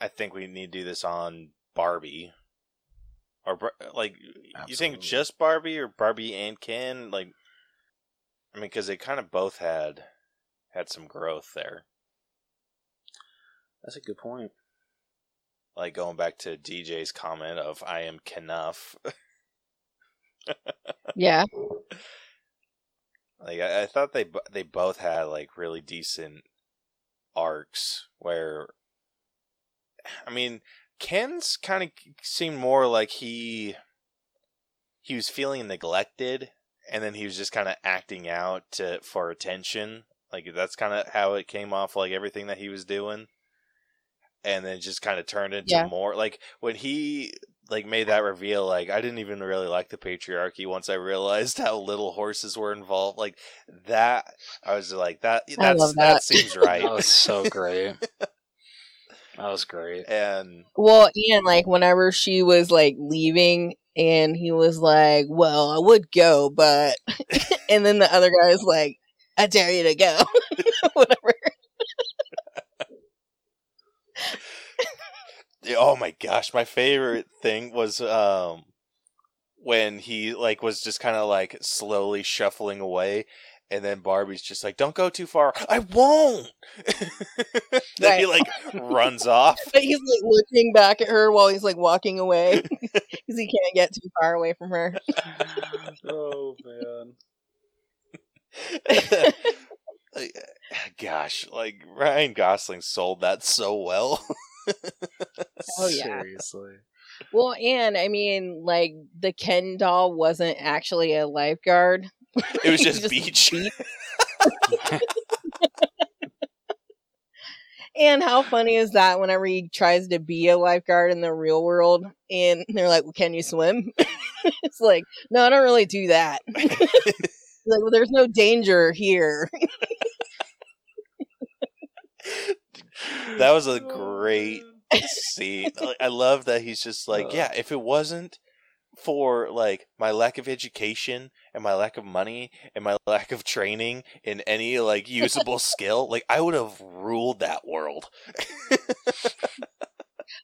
I think we need to do this on Barbie. Or like, you think just Barbie or Barbie and Ken? Like, I mean, because they kind of both had had some growth there. That's a good point. Like going back to DJ's comment of "I am Kenough." yeah. Like I, I thought they they both had like really decent arcs where I mean Ken's kind of seemed more like he he was feeling neglected and then he was just kind of acting out to, for attention like that's kind of how it came off like everything that he was doing and then just kind of turned into Yeah. more like when he like made that reveal like i didn't even really like the patriarchy once i realized how little horses were involved like that i was like that that's that. that. seems right That was so great. That was great. and Well, and like whenever she was like leaving and he was like, Well, I would go, but and then the other guy was like, I dare you to go. Whatever. Oh my gosh my favorite thing was um when he like was just kind of like slowly shuffling away and then barbie's just like don't go too far i won't then he like runs off But he's like looking back at her while he's like walking away because he can't get too far away from her. oh man. Gosh like ryan gosling sold that so well Oh, yeah. Seriously. Well, and I mean, like the Ken doll wasn't actually a lifeguard. It was He just, beach. And how funny is that whenever he tries to be a lifeguard in the real world and they're like, well, can you swim? it's like, no, I don't really do that. like, well, there's no danger here. That was a great oh. scene. I love that he's just like, yeah, if it wasn't for like my lack of education and my lack of money and my lack of training in any like usable skill, like I would have ruled that world.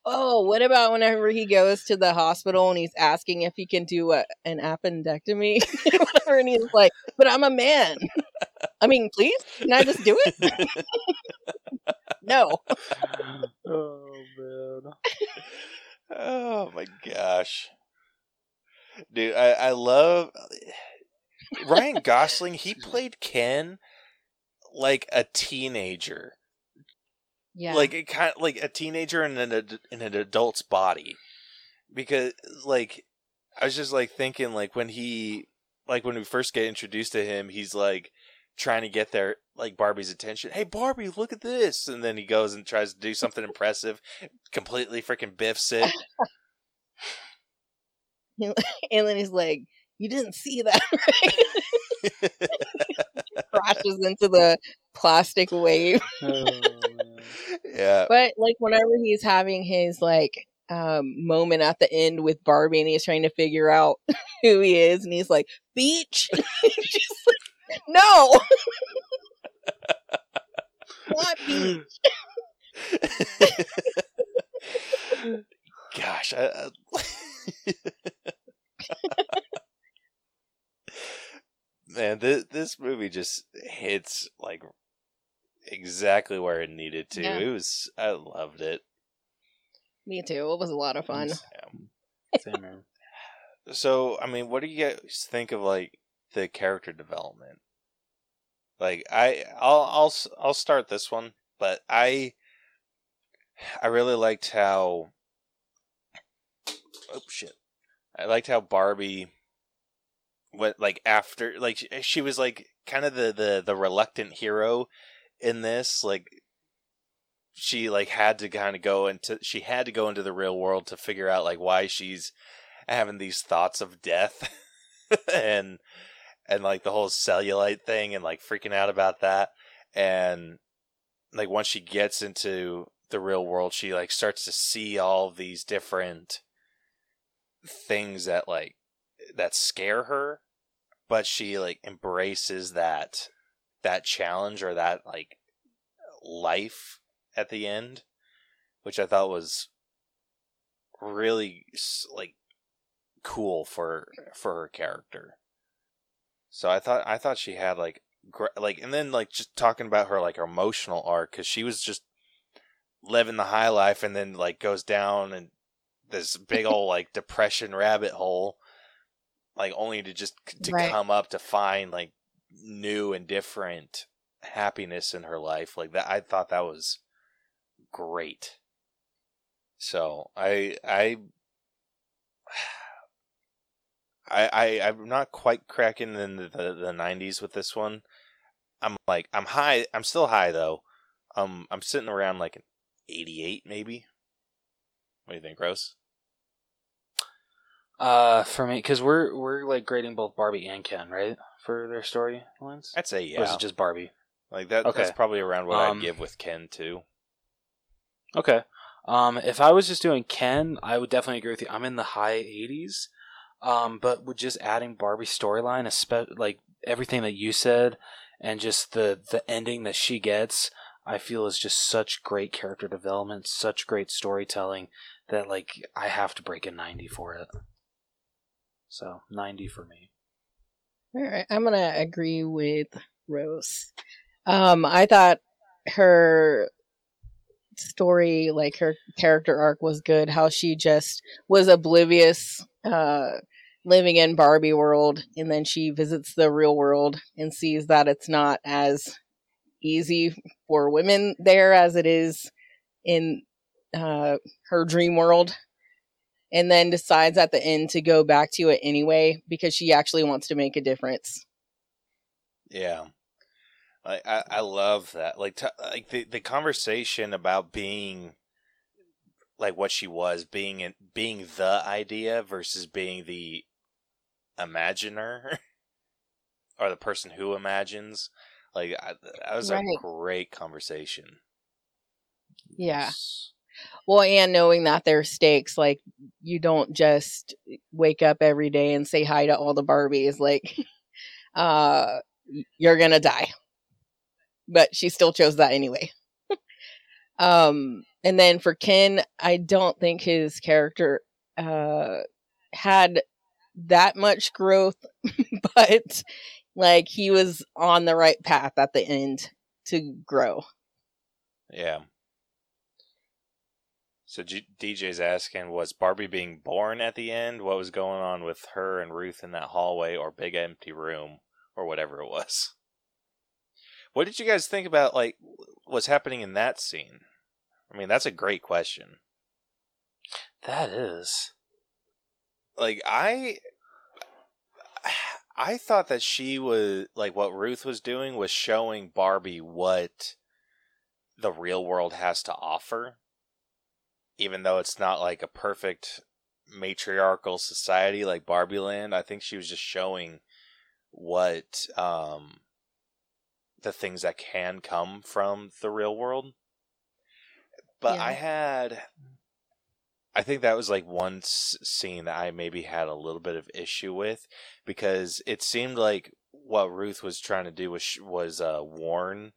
Oh, what about whenever he goes to the hospital and he's asking if he can do a, an appendectomy? Whatever, and he's like, but I'm a man. I mean, please, can I just do it? no. oh man. oh my gosh. Dude, I, I love Ryan Gosling, he played Ken like a teenager. Yeah. like it kind like a teenager in an ad- in an adult's body because like i was just like thinking like when he like when we first get introduced to him he's like trying to get their like barbie's attention hey barbie look at this and then he goes and tries to do something impressive completely freaking biffs it and then he's like, "You didn't see that, right?" Crashes into the plastic wave. Oh, yeah But like whenever he's having his like um moment at the end with Barbie and he's trying to figure out who he is and he's like, "Beach." She's like, no. Not beach. Gosh, I, I... man, this this movie just hits like exactly where it needed to. Yeah. It was, I loved it. Me too. It was a lot of fun. Yeah. Same. So, I mean, what do you guys think of like the character development? Like, I, I'll, I'll, I'll start this one, but I, I really liked how. Oh shit! I liked how Barbie went like after like she was like kind of the the the reluctant hero in this like she like had to kind of go into she had to go into the real world to figure out like why she's having these thoughts of death and and like the whole cellulite thing and like freaking out about that. And like once she gets into the real world she like starts to see all these different things that like that scare her. But she like embraces that that challenge or that like life at the end which i thought was really like cool for for her character so i thought i thought she had like gr- like and then like just talking about her like her emotional arc because she was just living the high life and then like goes down and this big old like depression rabbit hole like only to just to Right. come up to find like new and different happiness in her life like that i thought that was great so i i I, I I'm not quite cracking in the, the, the 90s with this one. I'm like I'm high. I'm still high though. Um, I'm sitting around like an 88 maybe. What do you think, Rose? Uh, for me, because we're we're like grading both Barbie and Ken, right, for their storylines. I'd say Or is yeah. it just Barbie? Like that. Okay. That's probably around what Um, I'd give with Ken too. Okay. Um, if I was just doing Ken, I would definitely agree with you. I'm in the high 80s. Um, but with just adding Barbie's storyline, espe- like everything that you said, and just the the ending that she gets, I feel is just such great character development, such great storytelling that like I have to break a 90 for it. So 90 for me. All right, I'm gonna agree with Rose. Um, I thought her story, like her character arc, was good. How she just was oblivious, uh, living in Barbie world, and then she visits the real world and sees that it's not as easy for women there as it is in uh, her dream world and then decides at the end to go back to it anyway because she actually wants to make a difference. Yeah. I, I, love that. Like, t- like the, the conversation about being like what she was, being in, being the idea versus being the imaginer or the person who imagines. Like, I, that was Right. a great conversation. Yeah. Well, and knowing that there's stakes, like you don't just wake up every day and say hi to all the Barbies, like uh you're gonna die. But she still chose that anyway. um and then for Ken, I don't think his character uh had that much growth, but like he was on the right path at the end to grow. Yeah. So G- DJ's asking, was Barbie being born at the end? What was going on with her and Ruth in that hallway or big empty room or whatever it was? What did you guys think about like what's happening in that scene? I mean, that's a great question. That is. Like I I thought that she was like what Ruth was doing was showing Barbie what the real world has to offer. Even though it's not like a perfect matriarchal society like Barbie Land, I think she was just showing what um the things that can come from the real world. But Yeah. I had I think that was like one s- scene that I maybe had a little bit of issue with because it seemed like what Ruth was trying to do was sh- was uh, warn,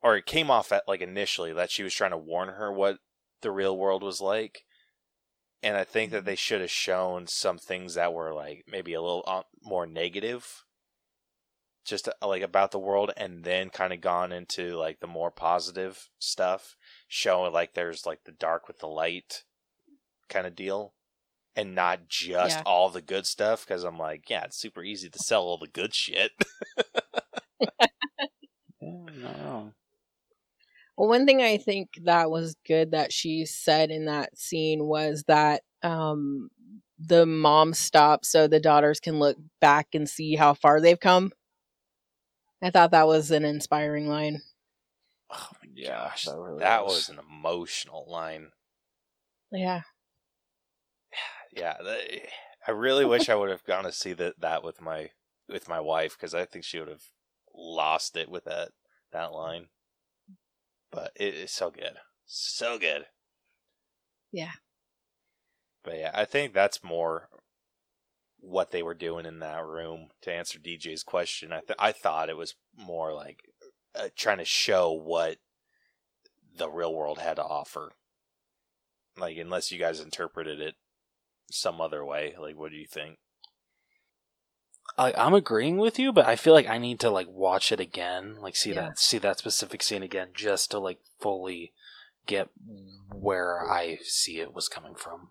or it came off at like initially that she was trying to warn her what the real world was like, and I think that they should have shown some things that were like maybe a little uh, more negative, just uh, like about the world, and then kind of gone into like the more positive stuff, showing like there's like the dark with the light kind of deal and not just Yeah. all the good stuff because i'm like yeah it's super easy to sell all the good shit Well, one thing I think that was good that she said in that scene was that um, the mom stopped so the daughters can look back and see how far they've come. I thought that was an inspiring line. oh my gosh that that, really was. was. an emotional line Yeah. Yeah i really wish i would have gone to see that that with my with my wife because i think she would have lost it with that that line but it is so good so good Yeah. but yeah i think that's more what they were doing in that room to answer DJ's question. I th- I thought it was more like uh, trying to show what the real world had to offer. Like unless you guys interpreted it some other way, like what do you think? I, I'm agreeing with you, but I feel like I need to like watch it again, like see Yeah. that see that specific scene again, just to like fully get where I see it was coming from.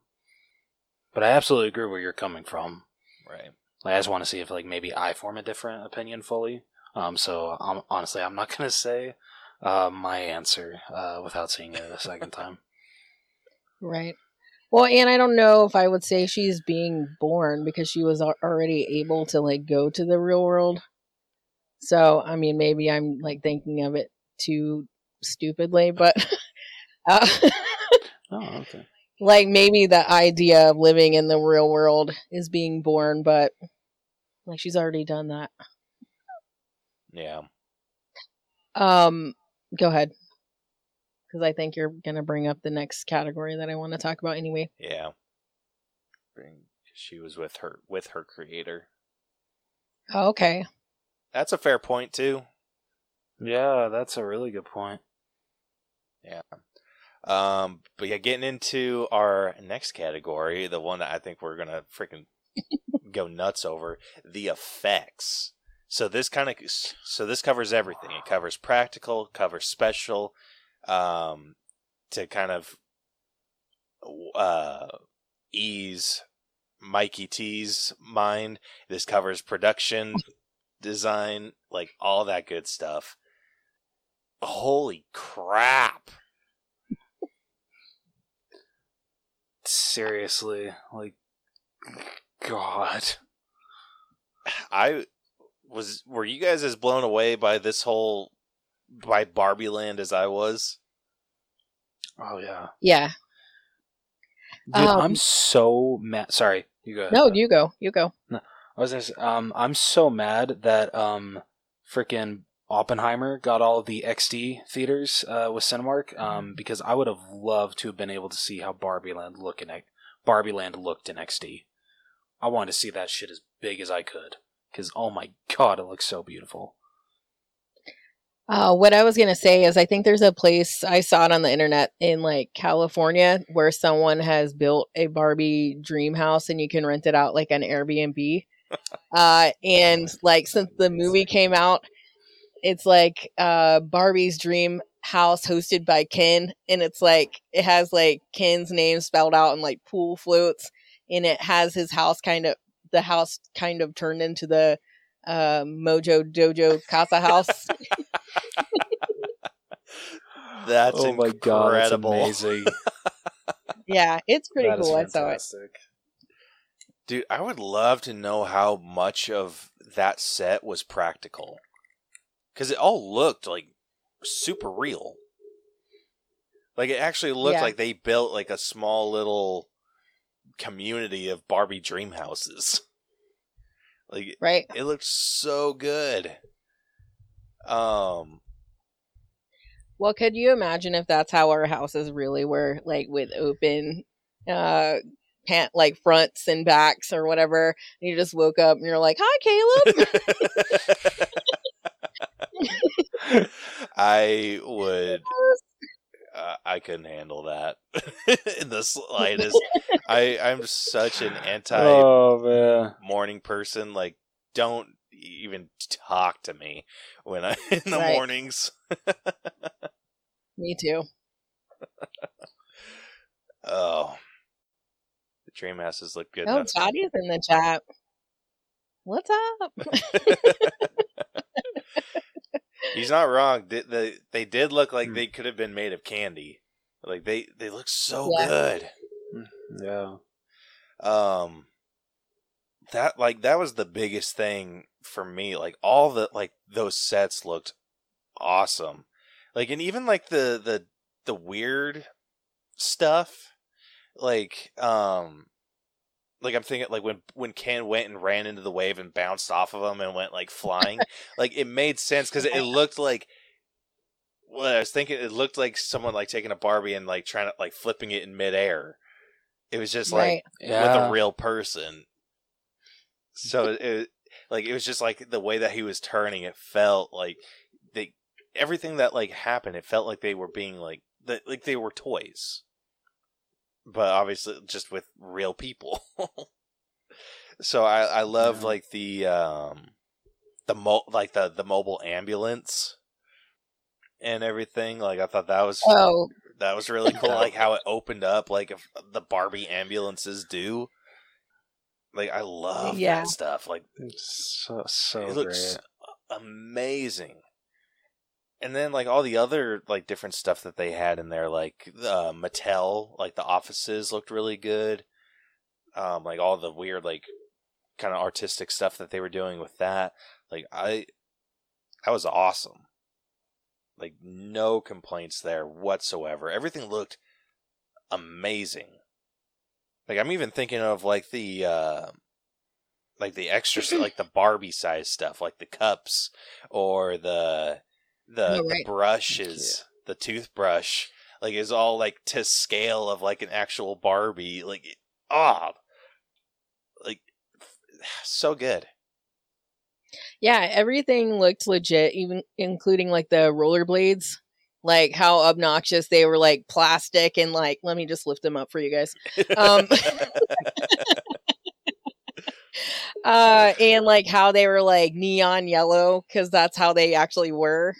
But I absolutely agree where you're coming from. Right. Like, I just want to see if like maybe I form a different opinion fully. Um, so um, honestly, I'm not gonna say uh, my answer uh, without seeing it a second time. Right. Well, and I don't know if I would say she's being born because she was already able to like go to the real world. So, I mean, maybe I'm like thinking of it too stupidly, but uh, Oh, okay. like maybe the idea of living in the real world is being born, but like she's already done that. Yeah. Um, go ahead. Because I think you're gonna bring up the next category that I want to talk about anyway. Yeah. Bring- She was with her with her creator. Oh, okay. That's a fair point too. Yeah, that's a really good point. Yeah. Um, but yeah, getting into our next category, the one that I think we're gonna freaking go nuts over, the effects. So this kind of so this covers everything. It covers practical, covers special, um, to kind of uh ease Mikey T's mind. This covers production, design, like all that good stuff. Holy crap! seriously, like, God. I was. Were you guys as blown away by this whole by Barbie Land as I was? Oh yeah, Yeah. dude, Um, I'm so mad. Sorry, you go. ahead. No, you go. You go. I was gonna say, um, I'm so mad that um, freaking Oppenheimer got all of the XD theaters uh, with Cinemark um, because I would have loved to have been able to see how Barbie Land look in X- Barbie Land looked in XD. I wanted to see that shit as big as I could because oh my god, it looks so beautiful. Uh, what I was gonna say is, I think there's a place I saw it on the internet in like California where someone has built a Barbie dream house and you can rent it out like an Airbnb. uh, and like since the movie came out, it's like uh, Barbie's dream house hosted by Ken, and it's like it has like Ken's name spelled out in like pool floats, and it has his house kind of the house kind of turned into the uh, Mojo Dojo Casa house. That's oh my god, that's incredible. amazing. Yeah, it's pretty That cool. I saw it. Dude, I would love to know how much of that set was practical. Because it all looked like super real. Like it actually looked Yeah. like they built like a small little community of Barbie dream houses. Like Right. it looked so good. Um Well, could you imagine if that's how our houses really were, like with open uh pant like fronts and backs or whatever. And you just woke up and you're like, Hi Caleb. I would. Uh, I couldn't handle that in the slightest. I I'm such an anti Oh man. morning person. Like, don't even talk to me when I in the Right. mornings. Me too. Oh, the dream houses look good. Oh, enough. Toddy's in the chat. What's up? He's not wrong. They, they, they did look like Hmm. they could have been made of candy. Like they they look so Yeah. good. Yeah. um that like that was the biggest thing for me like all the like those sets looked awesome like and even like the the the weird stuff like um like i'm thinking like when when ken went and ran into the wave and bounced off of him and went like flying like it made sense because it looked like well, I was thinking it looked like someone like taking a Barbie and like trying to like flipping it in midair. It was just like right. Yeah. with a real person. So it, it like it was just like the way that he was turning. It felt like they everything that like happened. It felt like they were being like that like they were toys, but obviously just with real people. so I I loved Yeah. like the um the mo like the the mobile ambulance and everything. Like I thought that was Oh, that was really cool, like how it opened up, like if the Barbie ambulances do. Like I love Yeah. that stuff. Like It's so so it great. looks amazing. And then like all the other like different stuff that they had in there, like uh, Mattel, like the offices looked really good. Um, like all the weird like kind of artistic stuff that they were doing with that. Like I, that was awesome. Like no complaints there whatsoever. Everything looked amazing. Like I'm even thinking of like the uh like the extra like the Barbie size stuff, like the cups or the the, Oh, the brushes, the toothbrush, like is all like to scale of like an actual Barbie. Like ah, like so good. yeah. Everything looked legit, even including like the rollerblades. Like how obnoxious they were, like plastic and like. Let me just lift them up for you guys. Um, uh, and like how they were like neon yellow because that's how they actually were.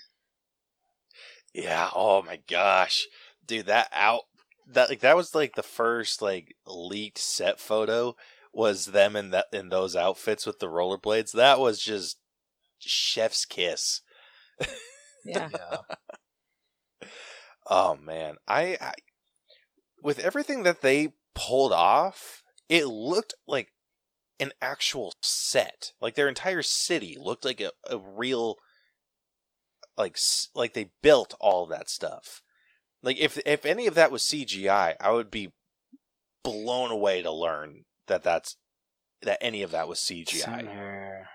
Yeah. Oh my gosh, dude, that out that like that was like the first like leaked set photo was them in that in those outfits with the rollerblades. That was just chef's kiss. Yeah. Yeah. Oh man, I, I with everything that they pulled off, it looked like an actual set. Like their entire city looked like a, a real like like they built all that stuff. Like if if any of that was CGI, I would be blown away to learn that that's that any of that was CGI. here.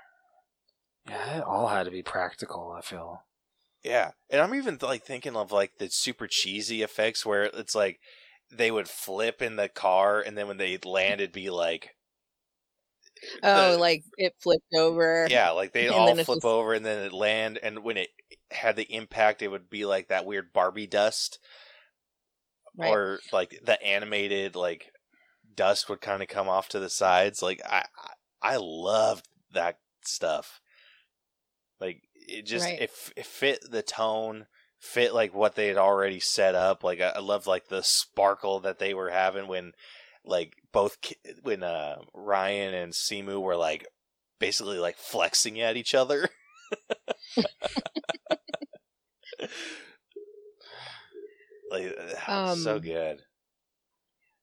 Yeah, it all had to be practical. I feel. Yeah, and I'm even like thinking of like the super cheesy effects where it's like they would flip in the car, and then when they land, it'd be like Oh, the- like it flipped over. yeah, like they all flip just- over, and then it land, and when it had the impact, it would be like that weird Barbie dust, Right. or like the animated like dust would kind of come off to the sides. Like I, I I loved that stuff. It just Right. it, it fit the tone, fit like what they had already set up. Like I, I loved like the sparkle that they were having when like both ki- when uh Ryan and Simu were like basically like flexing at each other. like uh, so Um, good.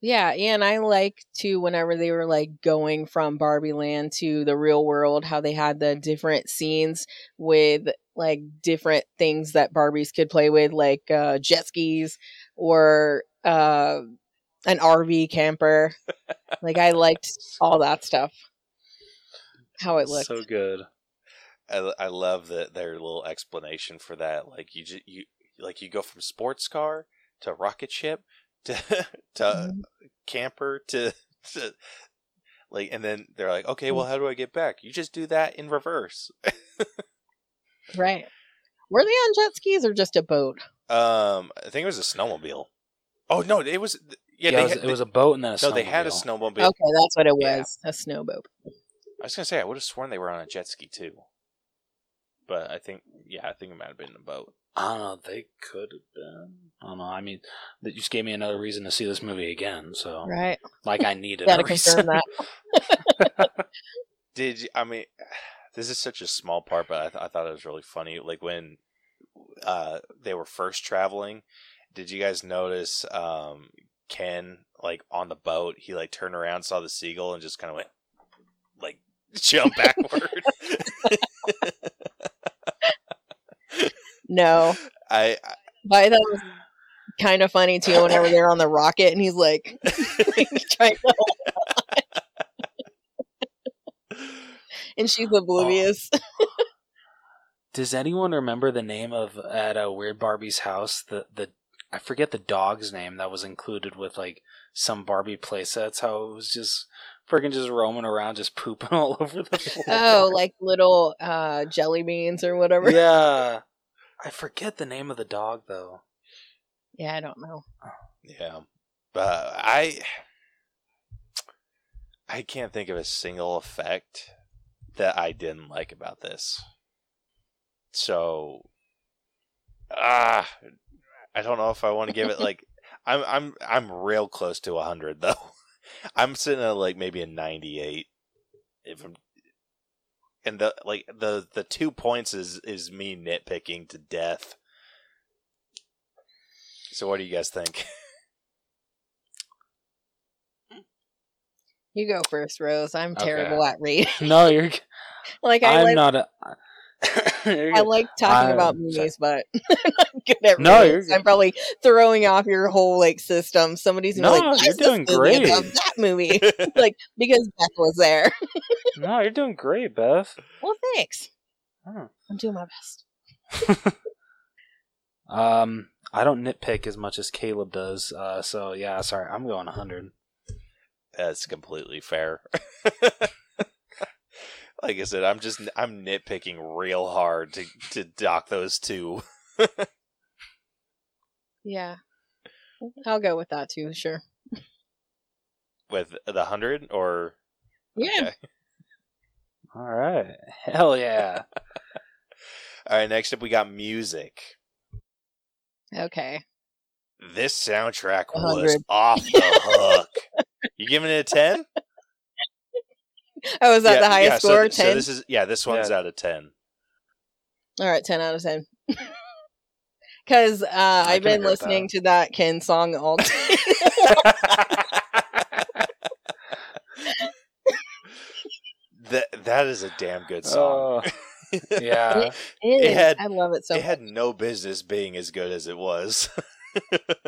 Yeah, and I like too whenever they were like going from Barbie Land to the real world, how they had the different scenes with like different things that Barbies could play with, like uh, jet skis or uh, an RV camper. like I liked all that stuff. How it looked. So good. I, I love that their little explanation for that. Like you just you like you go from sports car to rocket ship to to Mhm. camper to, to like, and then they're like, okay, well, how do I get back? You just do that in reverse. Right. Were they on jet skis or just a boat? Um, I think it was a snowmobile. Oh no, it was yeah. Yeah, they it, was, had, it was a boat and then a no, they had a snowmobile. snowmobile. Okay, that's what it Yeah. was. A snowboat. I was gonna say I would have sworn they were on a jet ski too, but I think yeah, I think it might have been a boat. I don't know. They could have been. I don't know. I mean, that just gave me another reason to see this movie again. So, Right. like, I needed Gotta a confirm reason. that. Did you, I mean? This is such a small part, but I, th- I thought it was really funny. Like when uh, they were first traveling, did you guys notice um, Ken like on the boat? He like turned around, saw the seagull, and just kind of went like jump backward. No. I, I But I thought it was kind of funny too whenever they're on the rocket and he's like trying to and she's oblivious. Does anyone remember the name of at a Weird Barbie's house? The the I forget the dog's name that was included with like some Barbie playsets. How it was just freaking just roaming around, just pooping all over the floor. Oh, like little uh jelly beans or whatever. yeah. I forget the name of the dog though. Yeah, I don't know. yeah, but I I can't think of a single effect that I didn't like about this. So ah I don't know if I want to give it like I'm I'm I'm real close to 100 though. I'm sitting at like maybe a 98 if I'm and the like the the 2 points is is me nitpicking to death. So what do you guys think? You go first, Rose. I'm Okay. terrible at reading. No, you're. like I I'm like not a. You're I like talking I'm about sorry. movies, but I'm good at No, reading, you're I'm probably throwing off your whole like system. Somebody's gonna No, like, "Why you're is doing great. about that movie, like because Beth was there. no, you're doing great, Beth. well, thanks. Oh. I'm doing my best. Um, I don't nitpick as much as Caleb does. Uh, so yeah, sorry, I'm going 100. That's completely fair. Like I said, I'm just I'm nitpicking real hard to to dock those two. Yeah, I'll go with that too. Sure. with the hundred or Yeah. Okay. All right, hell yeah. All right, next up we got music. Okay. This soundtrack A was off the hook. You giving it a ten? oh, is that yeah, the highest yeah, score? Ten. So, so this is yeah, this one's yeah. out of ten. All right, ten out of ten. Because uh, I've been listening that. to that Ken song all day. that that is a damn good song. Oh yeah, it, it had, I love it so. It much. had no business being as good as it was.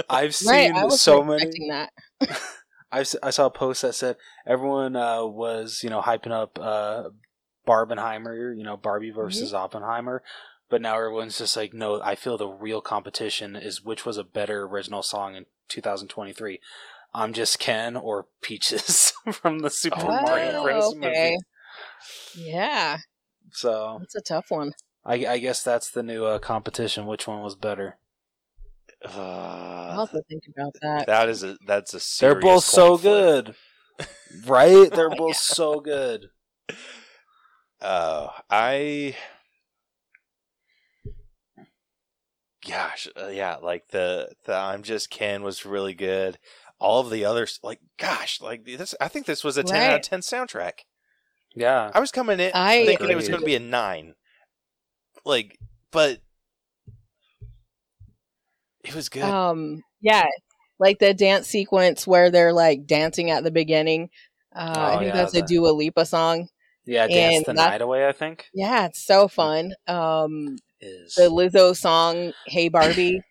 I've seen right, so many. That. S- I saw a post that said everyone uh, was, you know, hyping up uh, Barbenheimer, you know, Barbie versus Oppenheimer. But now everyone's just like, no, I feel the real competition is which was a better original song in 2023. I'm Just Ken or Peaches from the Super Oh, Mario Bros. okay. movie. Yeah, So that's a tough one. I, I guess that's the new uh, competition. Which one was better? I'll Uh, have to think about that. that is a that's a serious They're both so flip. good, right? They're both yeah. so good. Uh, I, gosh, uh, yeah, like the the I'm just Ken was really good. All of the others, like, gosh, like this. I think this was a ten out of ten soundtrack. Yeah, I was coming in I thinking it was going to be a nine, like, but it was good. Um, yeah, like the dance sequence where they're like dancing at the beginning. Uh, Oh, I think yeah, that's a the- Dua Lipa song. yeah. Dance and the night away. I think Yeah, it's so fun. Um, is the Lizzo song "Hey Barbie."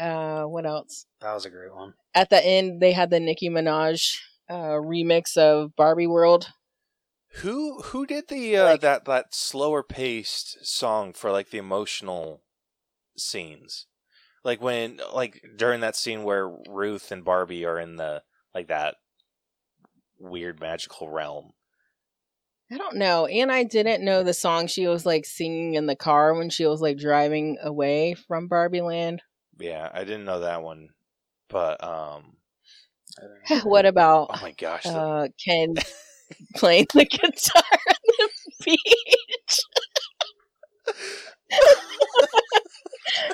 uh, what else? that was a great one. At the end, they had the Nicki Minaj uh, remix of Barbie World. Who who did the uh, Like- that that slower paced song for like the emotional scenes? Like when like during that scene where Ruth and Barbie are in the like that weird magical realm. I don't know. And I didn't know the song she was like singing in the car when she was like driving away from Barbie Land. Yeah, I didn't know that one. But um what about oh my gosh. the- uh, Ken playing the guitar on the beach?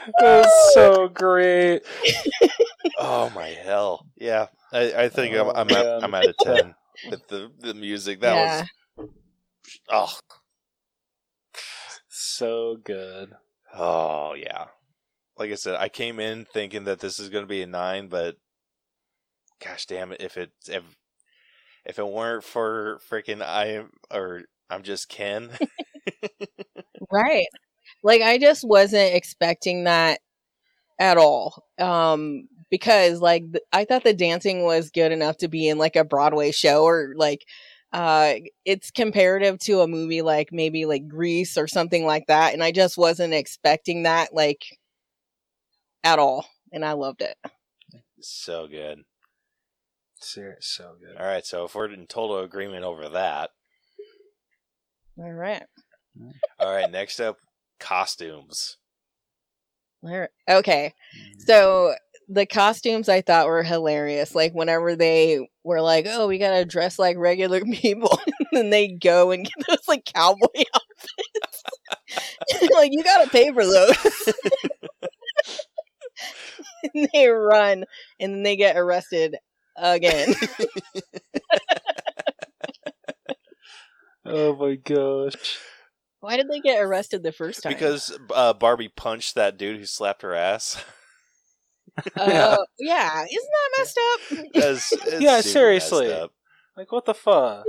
It was so great. oh my hell. Yeah. I, I think Oh, I'm I'm at, I'm at a 10 with the the music. That yeah. was oh So good. Oh yeah. Like I said, I came in thinking that this is going to be a nine, but gosh damn it, if it if if it weren't for freaking I am or I'm just Ken. Right. Like I just wasn't expecting that at all. Um because like th- I thought the dancing was good enough to be in like a Broadway show or like uh it's comparative to a movie like maybe like Grease or something like that and I just wasn't expecting that like at all and I loved it. so good. Serious, so good. All right, so if we're in total agreement over that, All right. all right. Next up, costumes. Okay. Mm-hmm. So the costumes I thought were hilarious. Like whenever they were like, "Oh, we gotta dress like regular people," and then they go and get those like cowboy outfits. like you gotta pay for those. and they run, and then they get arrested again. Oh my gosh. Why did they get arrested the first time? Because uh, Barbie punched that dude who slapped her ass. uh, yeah, isn't that messed up? That's- it's Yeah, super seriously. up. Like what the fuck?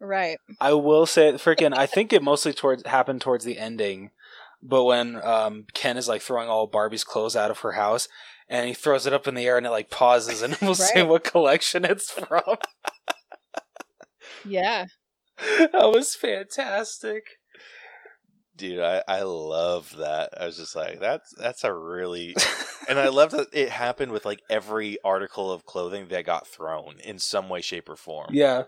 right. I will say, freaking. I think it mostly towards happened towards the ending, but when um, Ken is like throwing all Barbie's clothes out of her house, and he throws it up in the air, and it like pauses, and it will say Right. what collection it's from. Yeah. that was fantastic. Dude, I, I love that. I was just like, that's that's a really and I love that it happened with like every article of clothing that got thrown in some way, shape, or form. yeah,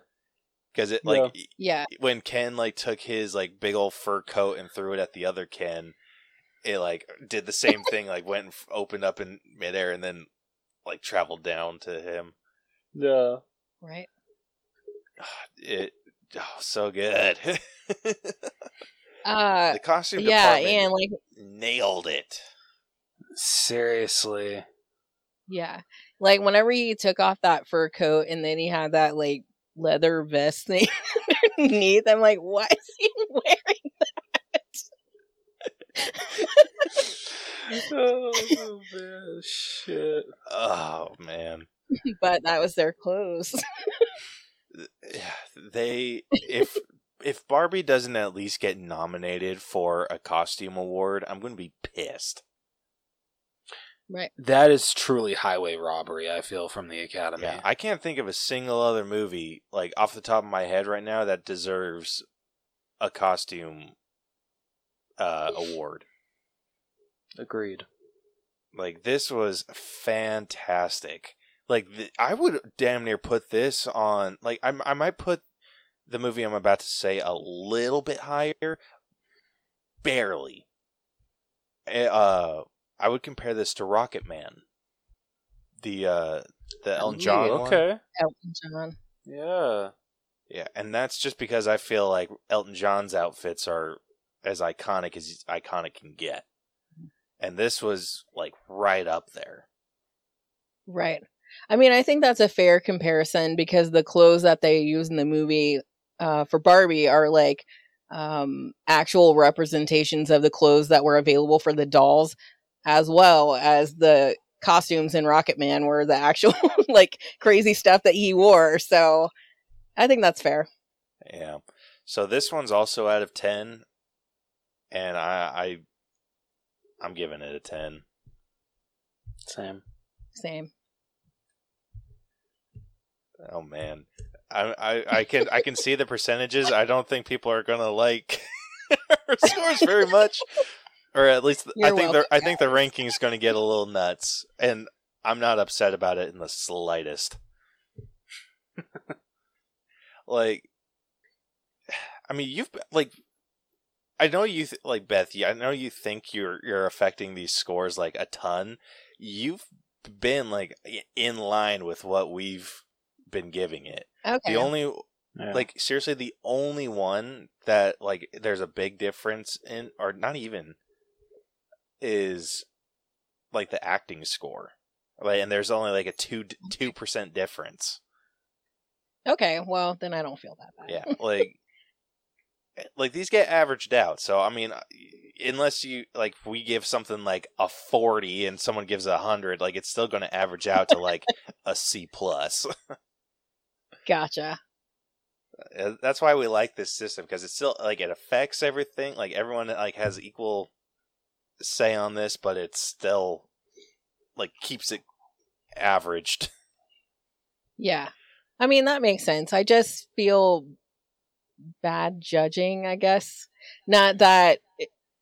Because it like Yeah. when Ken like took his like big old fur coat and threw it at the other Ken, it like did the same thing. Like went and f- opened up in midair and then like traveled down to him. yeah. Right. It oh so good. Uh, the costume yeah, department and like nailed it. Seriously. Yeah. Like whenever he took off that fur coat and then he had that like leather vest thing underneath, I'm like, why is he wearing oh man, shit. Oh man. but that was their clothes. yeah, they if if Barbie doesn't at least get nominated for a costume award, I'm going to be pissed. Right. That is truly highway robbery. I feel from the Academy. Yeah, I can't think of a single other movie like off the top of my head right now that deserves a costume uh, award. Agreed. Like this was fantastic. Like th- I would damn near put this on. Like I I might put the movie I'm about to say a little bit higher, barely. Eh, Uh, I would compare this to Rocketman. The uh the Elton John one. Okay. Elton John. Yeah. Yeah, and that's just because I feel like Elton John's outfits are as iconic as iconic can get. And this was like right up there. Right. I mean, I think that's a fair comparison because the clothes that they use in the movie uh, for Barbie are like um, actual representations of the clothes that were available for the dolls, as well as the costumes in Rocketman were the actual like crazy stuff that he wore. So I think that's fair. Yeah. So this one's also out of 10 and I I I'm giving it a 10. Same. Same. Oh man. I I I can I can see the percentages. I don't think people are going to like our scores very much or at least I You're think the I think the ranking is going to get a little nuts and I'm not upset about it in the slightest. like I mean, you've like I know you th- like Beth. I know you think you're you're affecting these scores like a ton. You've been like in line with what we've been giving it. Okay. The only Yeah. like seriously the only one that like there's a big difference in or not even is like the acting score. Like and there's only like a 2 2% difference. okay. Well, then I don't feel that bad. Yeah, like like these get averaged out. So I mean, unless you like we give something like a 40 and someone gives a 100, like it's still going to average out to like a C plus. Gotcha. Uh, That's why we like this system because it's still like it affects everything. Like everyone like has equal say on this, but it's still like keeps it averaged. Yeah. I mean, that makes sense. I just feel bad judging, I guess. Not that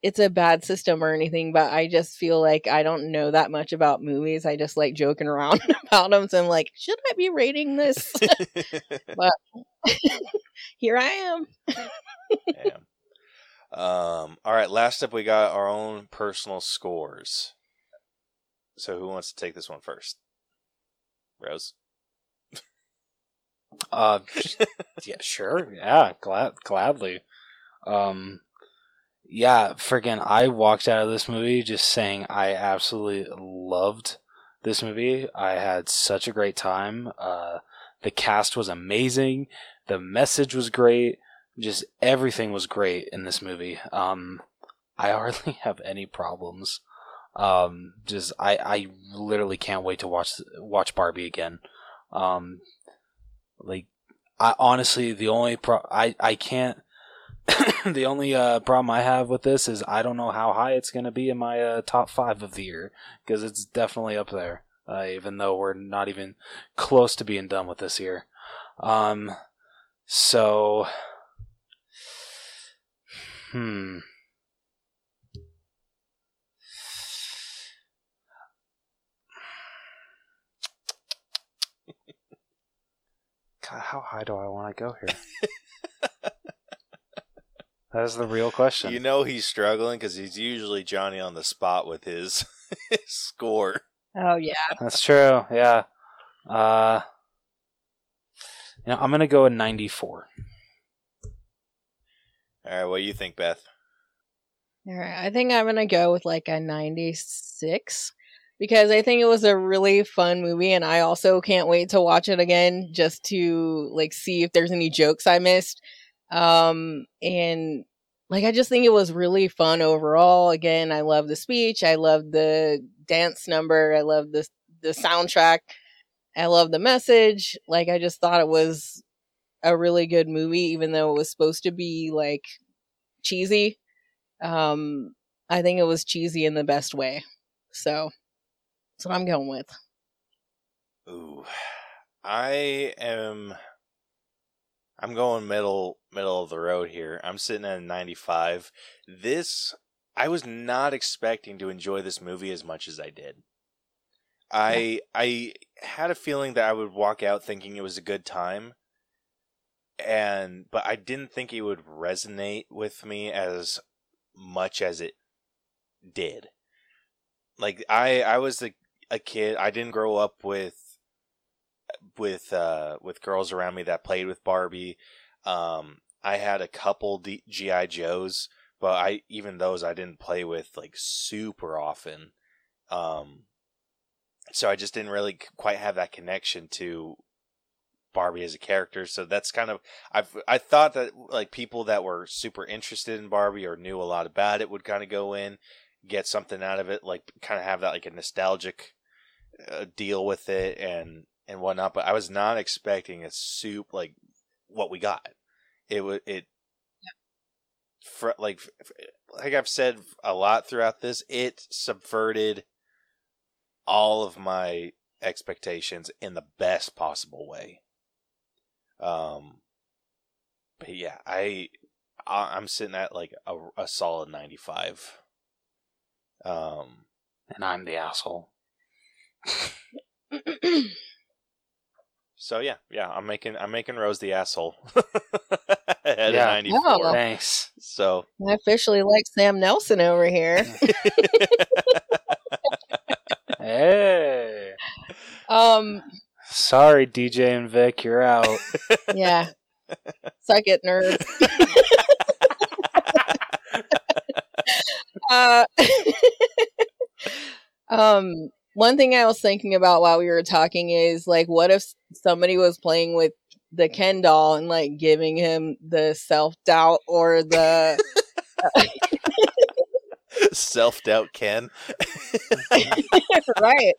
it's a bad system or anything, but I just feel like I don't know that much about movies. I just like joking around about them. So I'm like, should I be rating this? But here I am. yeah. Um. All right. Last up, we got our own personal scores. So who wants to take this one first? Rose. Uh, yeah, sure. Yeah, glad gladly. Um, yeah, friggin' I walked out of this movie just saying I absolutely loved this movie. I had such a great time. Uh, the cast was amazing. The message was great. Just everything was great in this movie. Um, I hardly have any problems. Um, just I, I literally can't wait to watch watch Barbie again. Um, like I honestly the only pro I I can't the only uh problem I have with this is I don't know how high it's going to be in my uh, top 5 of the year because it's definitely up there uh, even though we're not even close to being done with this year. Um so hmm God, how high do I want to go here? that is the real question. You know he's struggling because he's usually Johnny on the spot with his, his score. Oh, yeah. That's true. Yeah. Uh, you know, I'm gonna go with 94. All right, what do you think, Beth? All right. I think I'm going to go with like a 96 because I think it was a really fun movie and I also can't wait to watch it again just to like see if there's any jokes I missed. Um and like I just think it was really fun overall. Again, I love the speech, I love the dance number, I love the the soundtrack. I love the message. Like I just thought it was a really good movie, even though it was supposed to be like cheesy. Um, I think it was cheesy in the best way. So that's what I'm going with. Ooh, I am. I'm going middle middle of the road here. I'm sitting at a 95. This I was not expecting to enjoy this movie as much as I did. I I had a feeling that I would walk out thinking it was a good time. And but I didn't think it would resonate with me as much as it did. Like I I was a, a kid. I didn't grow up with with uh with girls around me that played with Barbie. Um I had a couple D- GI Joes, but I even those I didn't play with like super often. Um so I just didn't really quite have that connection to Barbie as a character. So that's kind of I've I thought that like people that were super interested in Barbie or knew a lot about it would kind of go in, get something out of it, like kind of have that like a nostalgic uh, deal with it and and whatnot. But I was not expecting a soup like what we got. It was it. For, like like I've said a lot throughout this, it subverted all of my expectations in the best possible way. Um, but yeah, I, I am sitting at like a, a solid 95. Um, And I'm the asshole. so yeah, yeah, I'm making I'm making Rose the asshole at Yeah. a 94. Oh. Thanks. So I officially like Sam Nelson over here. Hey. Um, Sorry, DJ and Vic, you're out. yeah. Suck it, nerd. uh, um, one thing I was thinking about while we were talking is like, what if somebody was playing with the Ken doll and like giving him the self doubt or the self doubt Ken. right?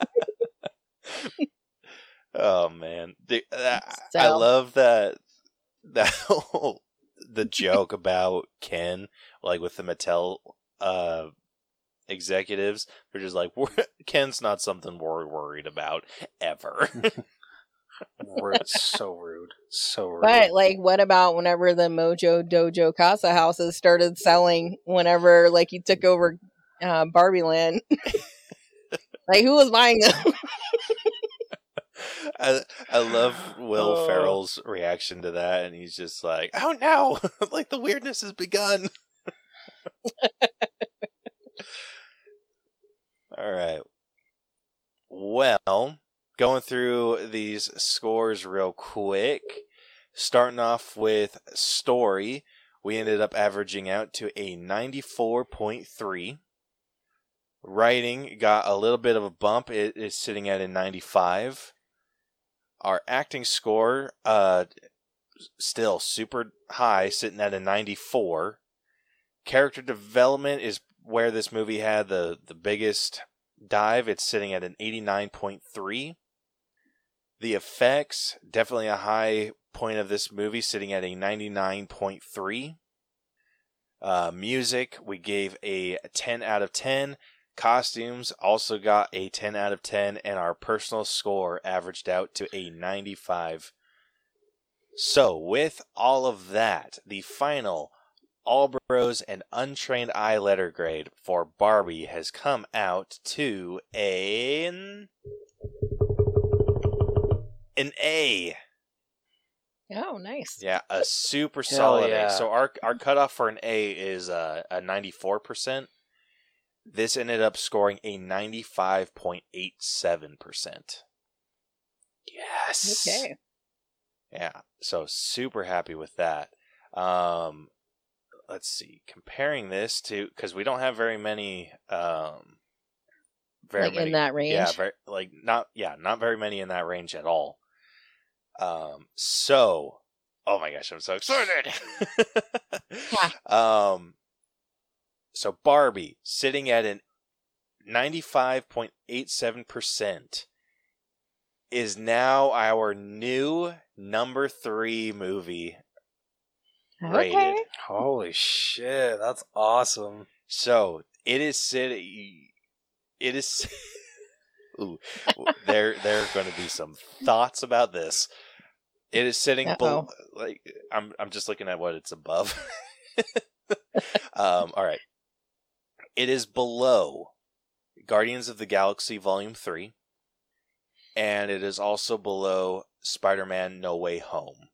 Oh man, Dude, I, So- I love that that whole the joke about Ken, like with the Mattel uh, executives. They're just like, Ken's not something we're worried about ever. rude. So rude. So rude. But like, what about whenever the Mojo Dojo Casa houses started selling? Whenever like you took over uh, Barbie Land, like who was buying them? I I love Will Oh. Ferrell's reaction to that, and he's just like, "Oh no, like the weirdness has begun." All right. Well, going through these scores real quick, starting off with story, we ended up averaging out to a 94.3. Writing got a little bit of a bump. It is sitting at a 95. Our acting score, uh, still super high, sitting at a 94. Character development is where this movie had the, the biggest dive. It's sitting at an 89.3. The effects, definitely a high point of this movie, sitting at a 99.3. Uh, music, we gave a 10 out of 10. Costumes also got a 10 out of 10, and our personal score averaged out to a 95. So, with all of that, the final Allbros and Untrained Eye letter grade for Barbie has come out to an an A. Oh, nice. Yeah, a super Hell solid yeah. A. So our our cutoff for an A is uh, a ninety four percent. This ended up scoring a ninety five point eight seven percent. yes. Okay. Yeah, so super happy with that. Um, let's see, comparing this to because we don't have very many, um, very Like many, in that range. yeah, very, like not yeah, not very many in that range at all. Um, so oh my gosh, I'm so excited. um, so Barbie sitting at an ninety five point eight seven percent is now our new number three movie rated. Okay. Holy shit, that's awesome. So it is sitting. It is. Ooh, there there are going to be some thoughts about this. It is sitting Uh-oh. like I'm. I'm just looking at what it's above. um. All right. It is below Guardians of the Galaxy Volume Three, and it is also below Spider-Man: No Way Home.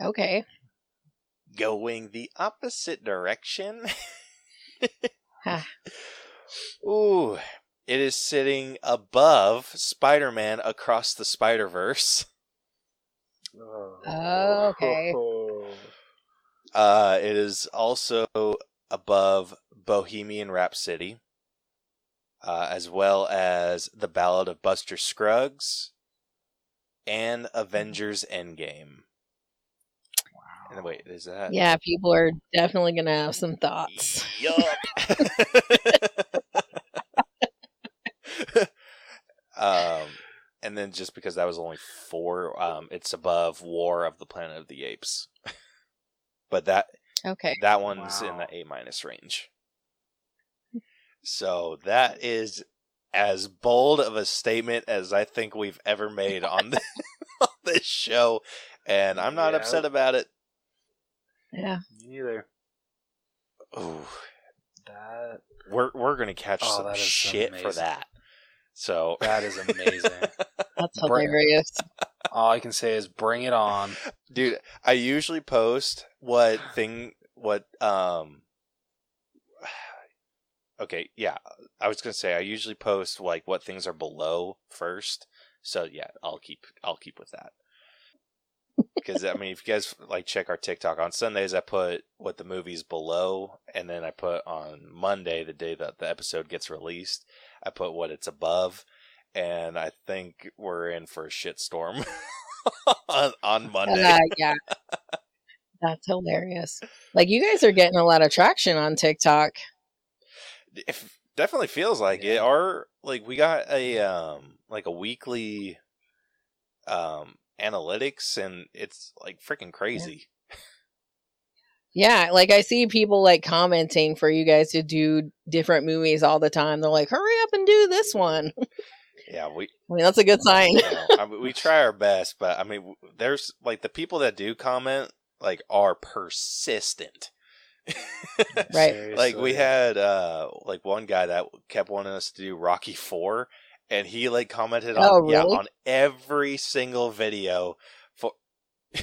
Okay. Going the opposite direction. Huh. Ooh, it is sitting above Spider Man Across the Spider Verse. Oh, okay. Uh, it is also above Bohemian Rhapsody, uh, as well as The Ballad of Buster Scruggs and Avengers Endgame. And wait, is that? Yeah, people are definitely gonna have some thoughts. Yup. um, and then just because that was only four, um, it's above War of the Planet of the Apes. but that Okay. that one's in the A minus range. So that is as bold of a statement as I think we've ever made on this, on this show, and I'm not Yeah. upset about it. Yeah. Me neither. Ooh, That we're we're gonna catch Oh, some that is shit for that. So that is amazing. That's hilarious. All I can say is bring it on. dude i usually post what thing what um okay yeah i was gonna say i usually post like what things are below first so yeah i'll keep i'll keep with that because i mean if you guys like check our tiktok on sundays i put what the movie's below and then i put on monday the day that the episode gets released i put what it's above and i think we're in for a shitstorm on, on monday Uh, yeah. That's hilarious. Like you guys are getting a lot of traction on TikTok. it definitely feels like it Yeah. our like we got a um like a weekly um analytics and it's like freaking crazy Yeah, like I see people like commenting for you guys to do different movies all the time. They're like, "Hurry up and do this one." yeah, we I mean, that's a good sign. you know, I mean, we try our best but i mean there's like the people that do comment like are persistent Right. like we had uh like one guy that kept wanting us to do rocky 4 and he like commented on Oh, yeah on every single video for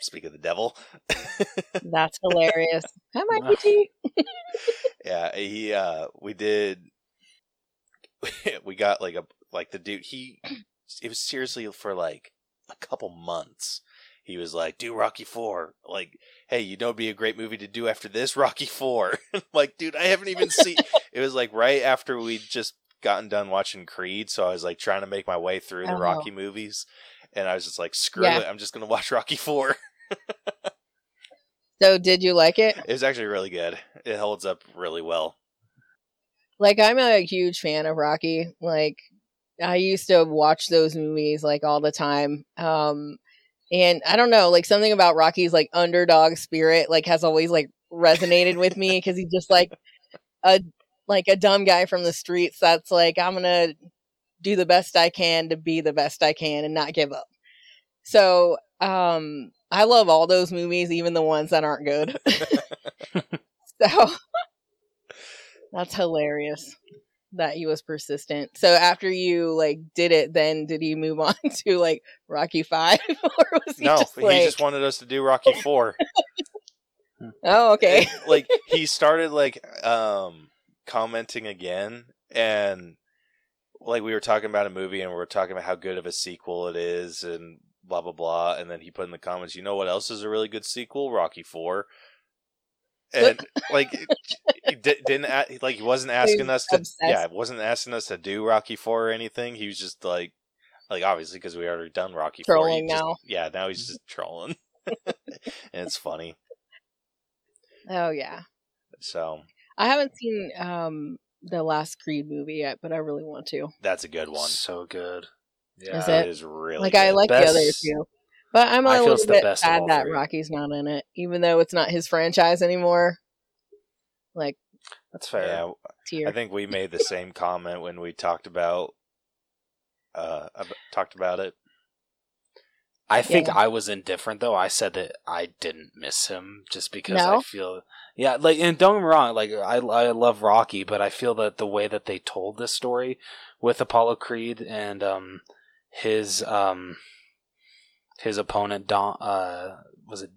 speak of the devil That's hilarious. Hi, Mikey T. yeah he uh we did we got like a like the dude he it was seriously for like a couple months he was like do rocky 4 like hey you know it'd be a great movie to do after this rocky 4 like dude i haven't even seen it was like right after we'd just gotten done watching creed so i was like trying to make my way through the rocky movies and i was just like screw Yeah. it i'm just gonna watch rocky 4 So, did you like it? it was actually really good it holds up really well Like, I'm a huge fan of Rocky. Like, I used to watch those movies like all the time. Um, and I don't know, like something about Rocky's like underdog spirit like has always like resonated with me because he's just like a like a dumb guy from the streets that's like I'm gonna do the best I can to be the best I can and not give up. So, um, I love all those movies, even the ones that aren't good. so that's hilarious that he was persistent. So after you like did it, then did he move on to like Rocky Five, or was he no just he just wanted us to do rocky 4 oh okay, like he started like um commenting again and like we were talking about a movie and we were talking about how good of a sequel it is and blah blah blah and then he put in the comments you know what else is a really good sequel? Rocky 4 and like he di- didn't a- like he wasn't asking us to obsessed. yeah wasn't asking us to do rocky 4 or anything he was just like like obviously because we already done rocky 4 he Trolling just- now. yeah now he's just trolling and it's funny oh yeah. so I haven't seen um the last Creed movie yet, but I really want to. That's a good one. So good. Yeah. Is That it? is really like good. I like Best- the other two, but I'm a I little bit sad that three. Rocky's not in it, even though it's not his franchise anymore. Like That's fair. Yeah, tier. I think we made the same comment when we talked about uh ab- talked about it. I think Yeah. I was indifferent though. I said that I didn't miss him just because I feel yeah, like and don't get me wrong, like I I love Rocky, but I feel that the way that they told this story with Apollo Creed and um his um his opponent Don uh was it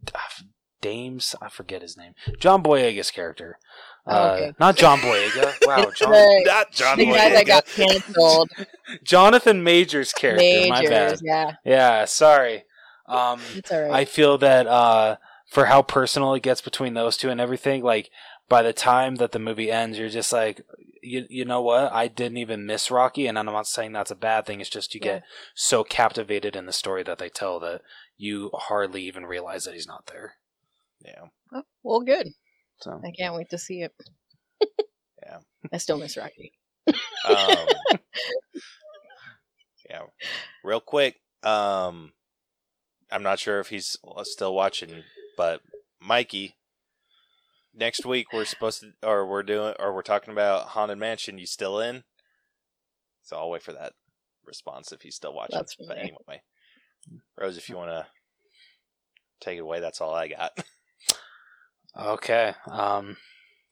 Dames? I forget his name. John Boyega's character. Oh, Uh, okay. not John Boyega. Wow, It's John, the, Not John the guy that got canceled. Jonathan Majors character. My bad. Yeah, Yeah, sorry. Um, it's alright. I feel that uh, for how personal it gets between those two and everything, like by the time that the movie ends, you're just like, you, you know what? I didn't even miss Rocky, and I'm not saying that's a bad thing. It's just you Yeah. get so captivated in the story that they tell that you hardly even realize that he's not there. Yeah. Oh, well, good. So I can't wait to see it. Yeah. I still miss Rocky. Um, yeah. Real quick, um, I'm not sure if he's still watching, but Mikey, next week we're supposed to, or we're doing, or we're talking about Haunted Mansion. You still in? So I'll wait for that response if he's still watching. That's but fine. anyway, Rose, if you want to take it away, that's all I got. okay. Um,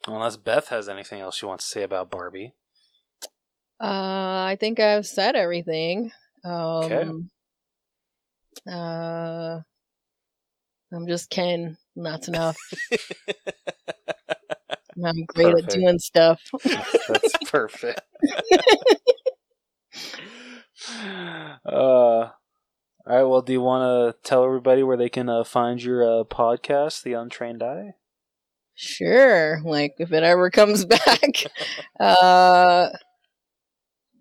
unless Beth has anything else she wants to say about Barbie. Uh, I think I've said everything. Um, Uh, I'm just Ken. and That's enough. I'm great Perfect. at doing stuff. That's perfect. uh, all right. Well, do you want to tell everybody where they can uh, find your uh, podcast, The Untrained Eye? Sure. Like if it ever comes back. uh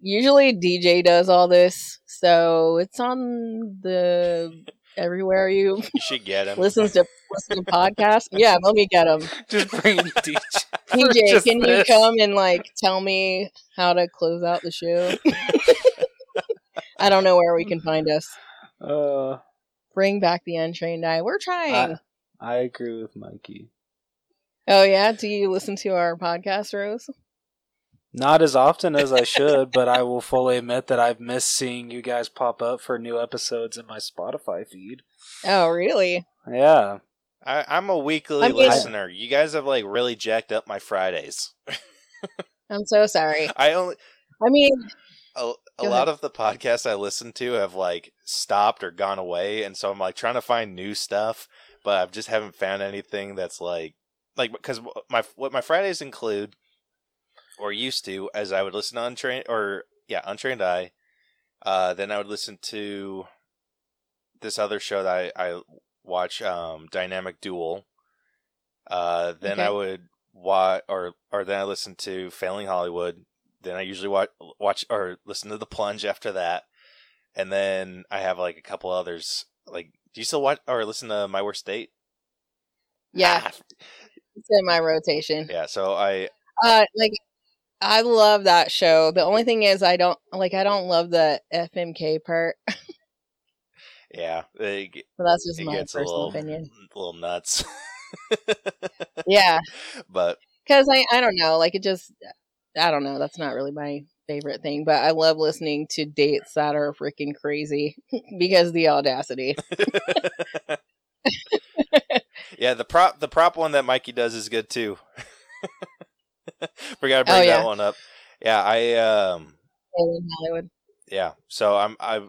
usually DJ does all this. So it's on the everywhere you you should get him. listens to listen to podcasts. Yeah, let me get them. Just bring in DJ. for DJ, just can this. you come and like tell me how to close out the show? I don't know where we can find us. Uh, Bring back the untrained eye. We're trying. I agree with Mikey. oh yeah, do you listen to our podcast, Rose? Not as often as I should, but I will fully admit that I've missed seeing you guys pop up for new episodes in my Spotify feed. Oh really? Yeah. I, I'm a weekly I mean- listener. You guys have like really jacked up my Fridays. I'm so sorry. I only I mean, a, a lot ahead. of the podcasts I listen to have like stopped or gone away, and so I'm like trying to find new stuff, but I just haven't found anything that's like like because my what my Fridays include or used to as I would listen to untrained or yeah untrained eye, uh, then I would listen to this other show that I, I watch um, Dynamic Duel. Uh, then I would watch or or then I listen to Failing Hollywood. Then I usually watch watch or listen to the plunge after that, and then I have like a couple others. Like, do you still watch or listen to My Worst Date? yeah, Ah, it's in my rotation. yeah. So I Uh, like I love that show. The only thing is, I don't like. I don't love the FMK part, yeah, it, but that's just my personal little opinion. a little nuts. Yeah, but because I I don't know. Like it just I don't know. That's not really my favorite thing, but I love listening to dates that are freaking crazy because the audacity. yeah, the prop the prop one that Mikey does is good too. we gotta bring Oh, that one up. Yeah, I um Hollywood. yeah. So I'm I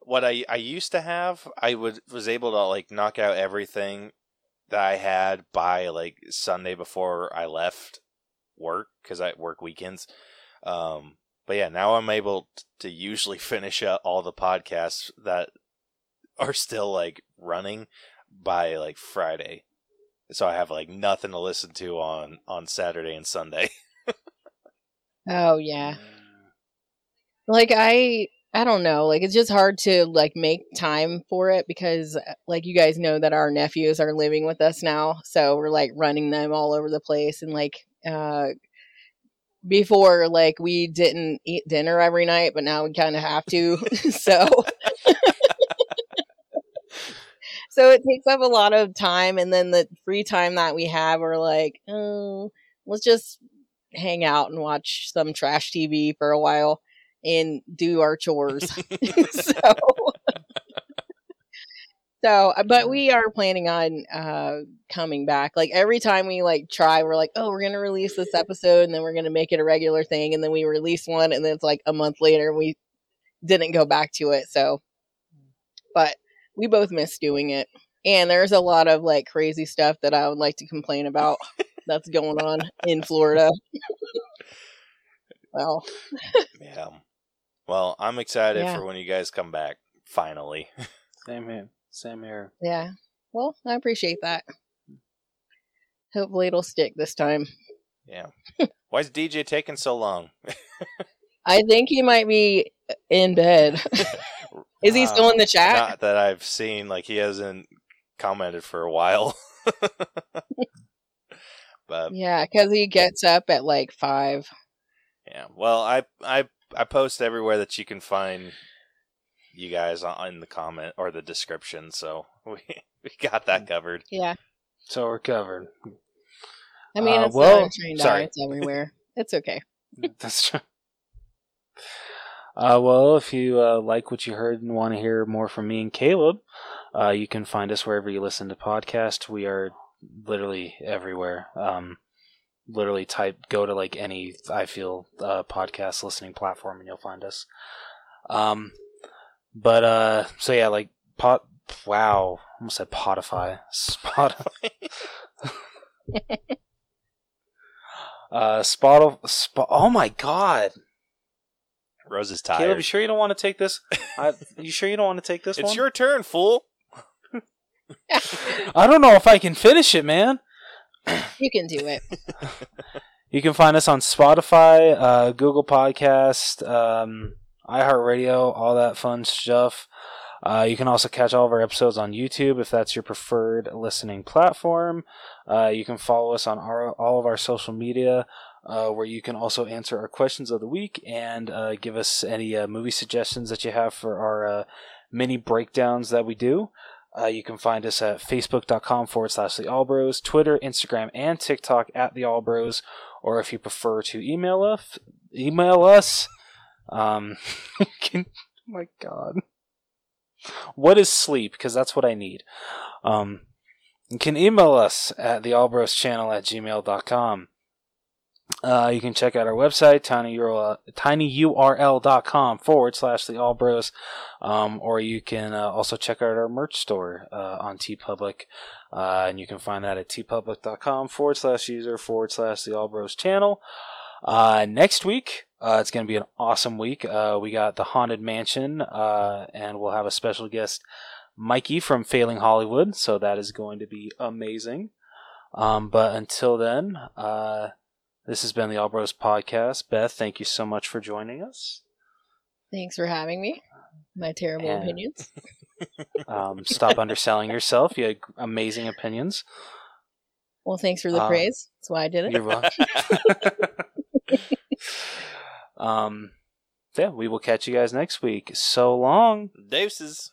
what I I used to have I would was able to like knock out everything that I had by like Sunday before I left work because I work weekends. Um, but yeah, now I'm able to usually finish up all the podcasts that are still like running by like Friday. So I have like nothing to listen to on on Saturday and Sunday. Oh yeah. like i i don't know like it's just hard to like make time for it because like you guys know that our nephews are living with us now so we're like running them all over the place and like uh before like we didn't eat dinner every night, but now we kind of have to. so so it takes up a lot of time and then the free time that we have we're like, "Oh, let's just hang out and watch some trash TV for a while and do our chores." so so, uh, but we are planning on uh coming back. Like every time we like try, we're like, oh, we're gonna release this episode, and then we're gonna make it a regular thing, and then we release one, and then it's like a month later, and we didn't go back to it. So, but we both miss doing it, and there's a lot of like crazy stuff that I would like to complain about that's going on in Florida. well, Yeah. Well, I'm excited Yeah. for when you guys come back. Finally. Same here. Same here. yeah. Well, I appreciate that. Hopefully, it'll stick this time. Yeah. Why is DJ taking so long? I think he might be in bed. Is he Uh, still in the chat? Not that I've seen. Like he hasn't commented for a while. but Yeah, because he gets up at like five. yeah. Well, I I I post everywhere that you can find you guys on in the comment or the description. So we we got that covered. Yeah, So we're covered. I mean, Uh, well, not trained sorry. It's everywhere. It's okay. That's true. Uh, well, if you uh, like what you heard and want to hear more from me and Caleb, uh, you can find us wherever you listen to podcasts. We are literally everywhere. Um, literally type go to like any I feel uh, podcast listening platform and you'll find us. Um, but uh, so yeah, like pot. Wow, almost said Spotify. Spotify. uh, Spot. Spot. Oh my god. Rose is tired. Caleb, tired. you sure you don't want to take this? I, you sure you don't want to take this it's one? your turn, fool. I don't know if I can finish it, man. You can do it. You can find us on Spotify, uh, Google Podcast, um, iHeartRadio, all that fun stuff. Uh, you can also catch all of our episodes on YouTube if that's your preferred listening platform. Uh, you can follow us on our, all of our social media, uh, where you can also answer our questions of the week and uh, give us any uh, movie suggestions that you have for our uh, mini breakdowns that we do. Uh, you can find us at facebook.com forward slash the Allbros, Twitter, Instagram, and TikTok at the Allbros, or if you prefer to email us, email us. Um, can, oh my God. What is sleep? Because that's what I need. Um, you can email us at the Allbros channel at gmail.com. Uh, you can check out our website, tinyurl, tinyurl.com forward slash the Allbros. Um, or you can uh, also check out our merch store uh, on TeePublic. Uh, and you can find that at teepublic.com forward slash user forward slash the All Bros channel. Uh, next week, uh, it's going to be an awesome week. We got the Haunted Mansion, and we'll have a special guest, Mikey from Failing Hollywood. So that is going to be amazing. Um, but until then, this has been the Allbros podcast. Beth, thank you so much for joining us. Thanks for having me. My terrible And- opinions. Um, stop underselling yourself. You had amazing opinions. Well, thanks for the uh, praise. That's why I did it. You're welcome. um, yeah, we will catch you guys next week. So long. Deuces.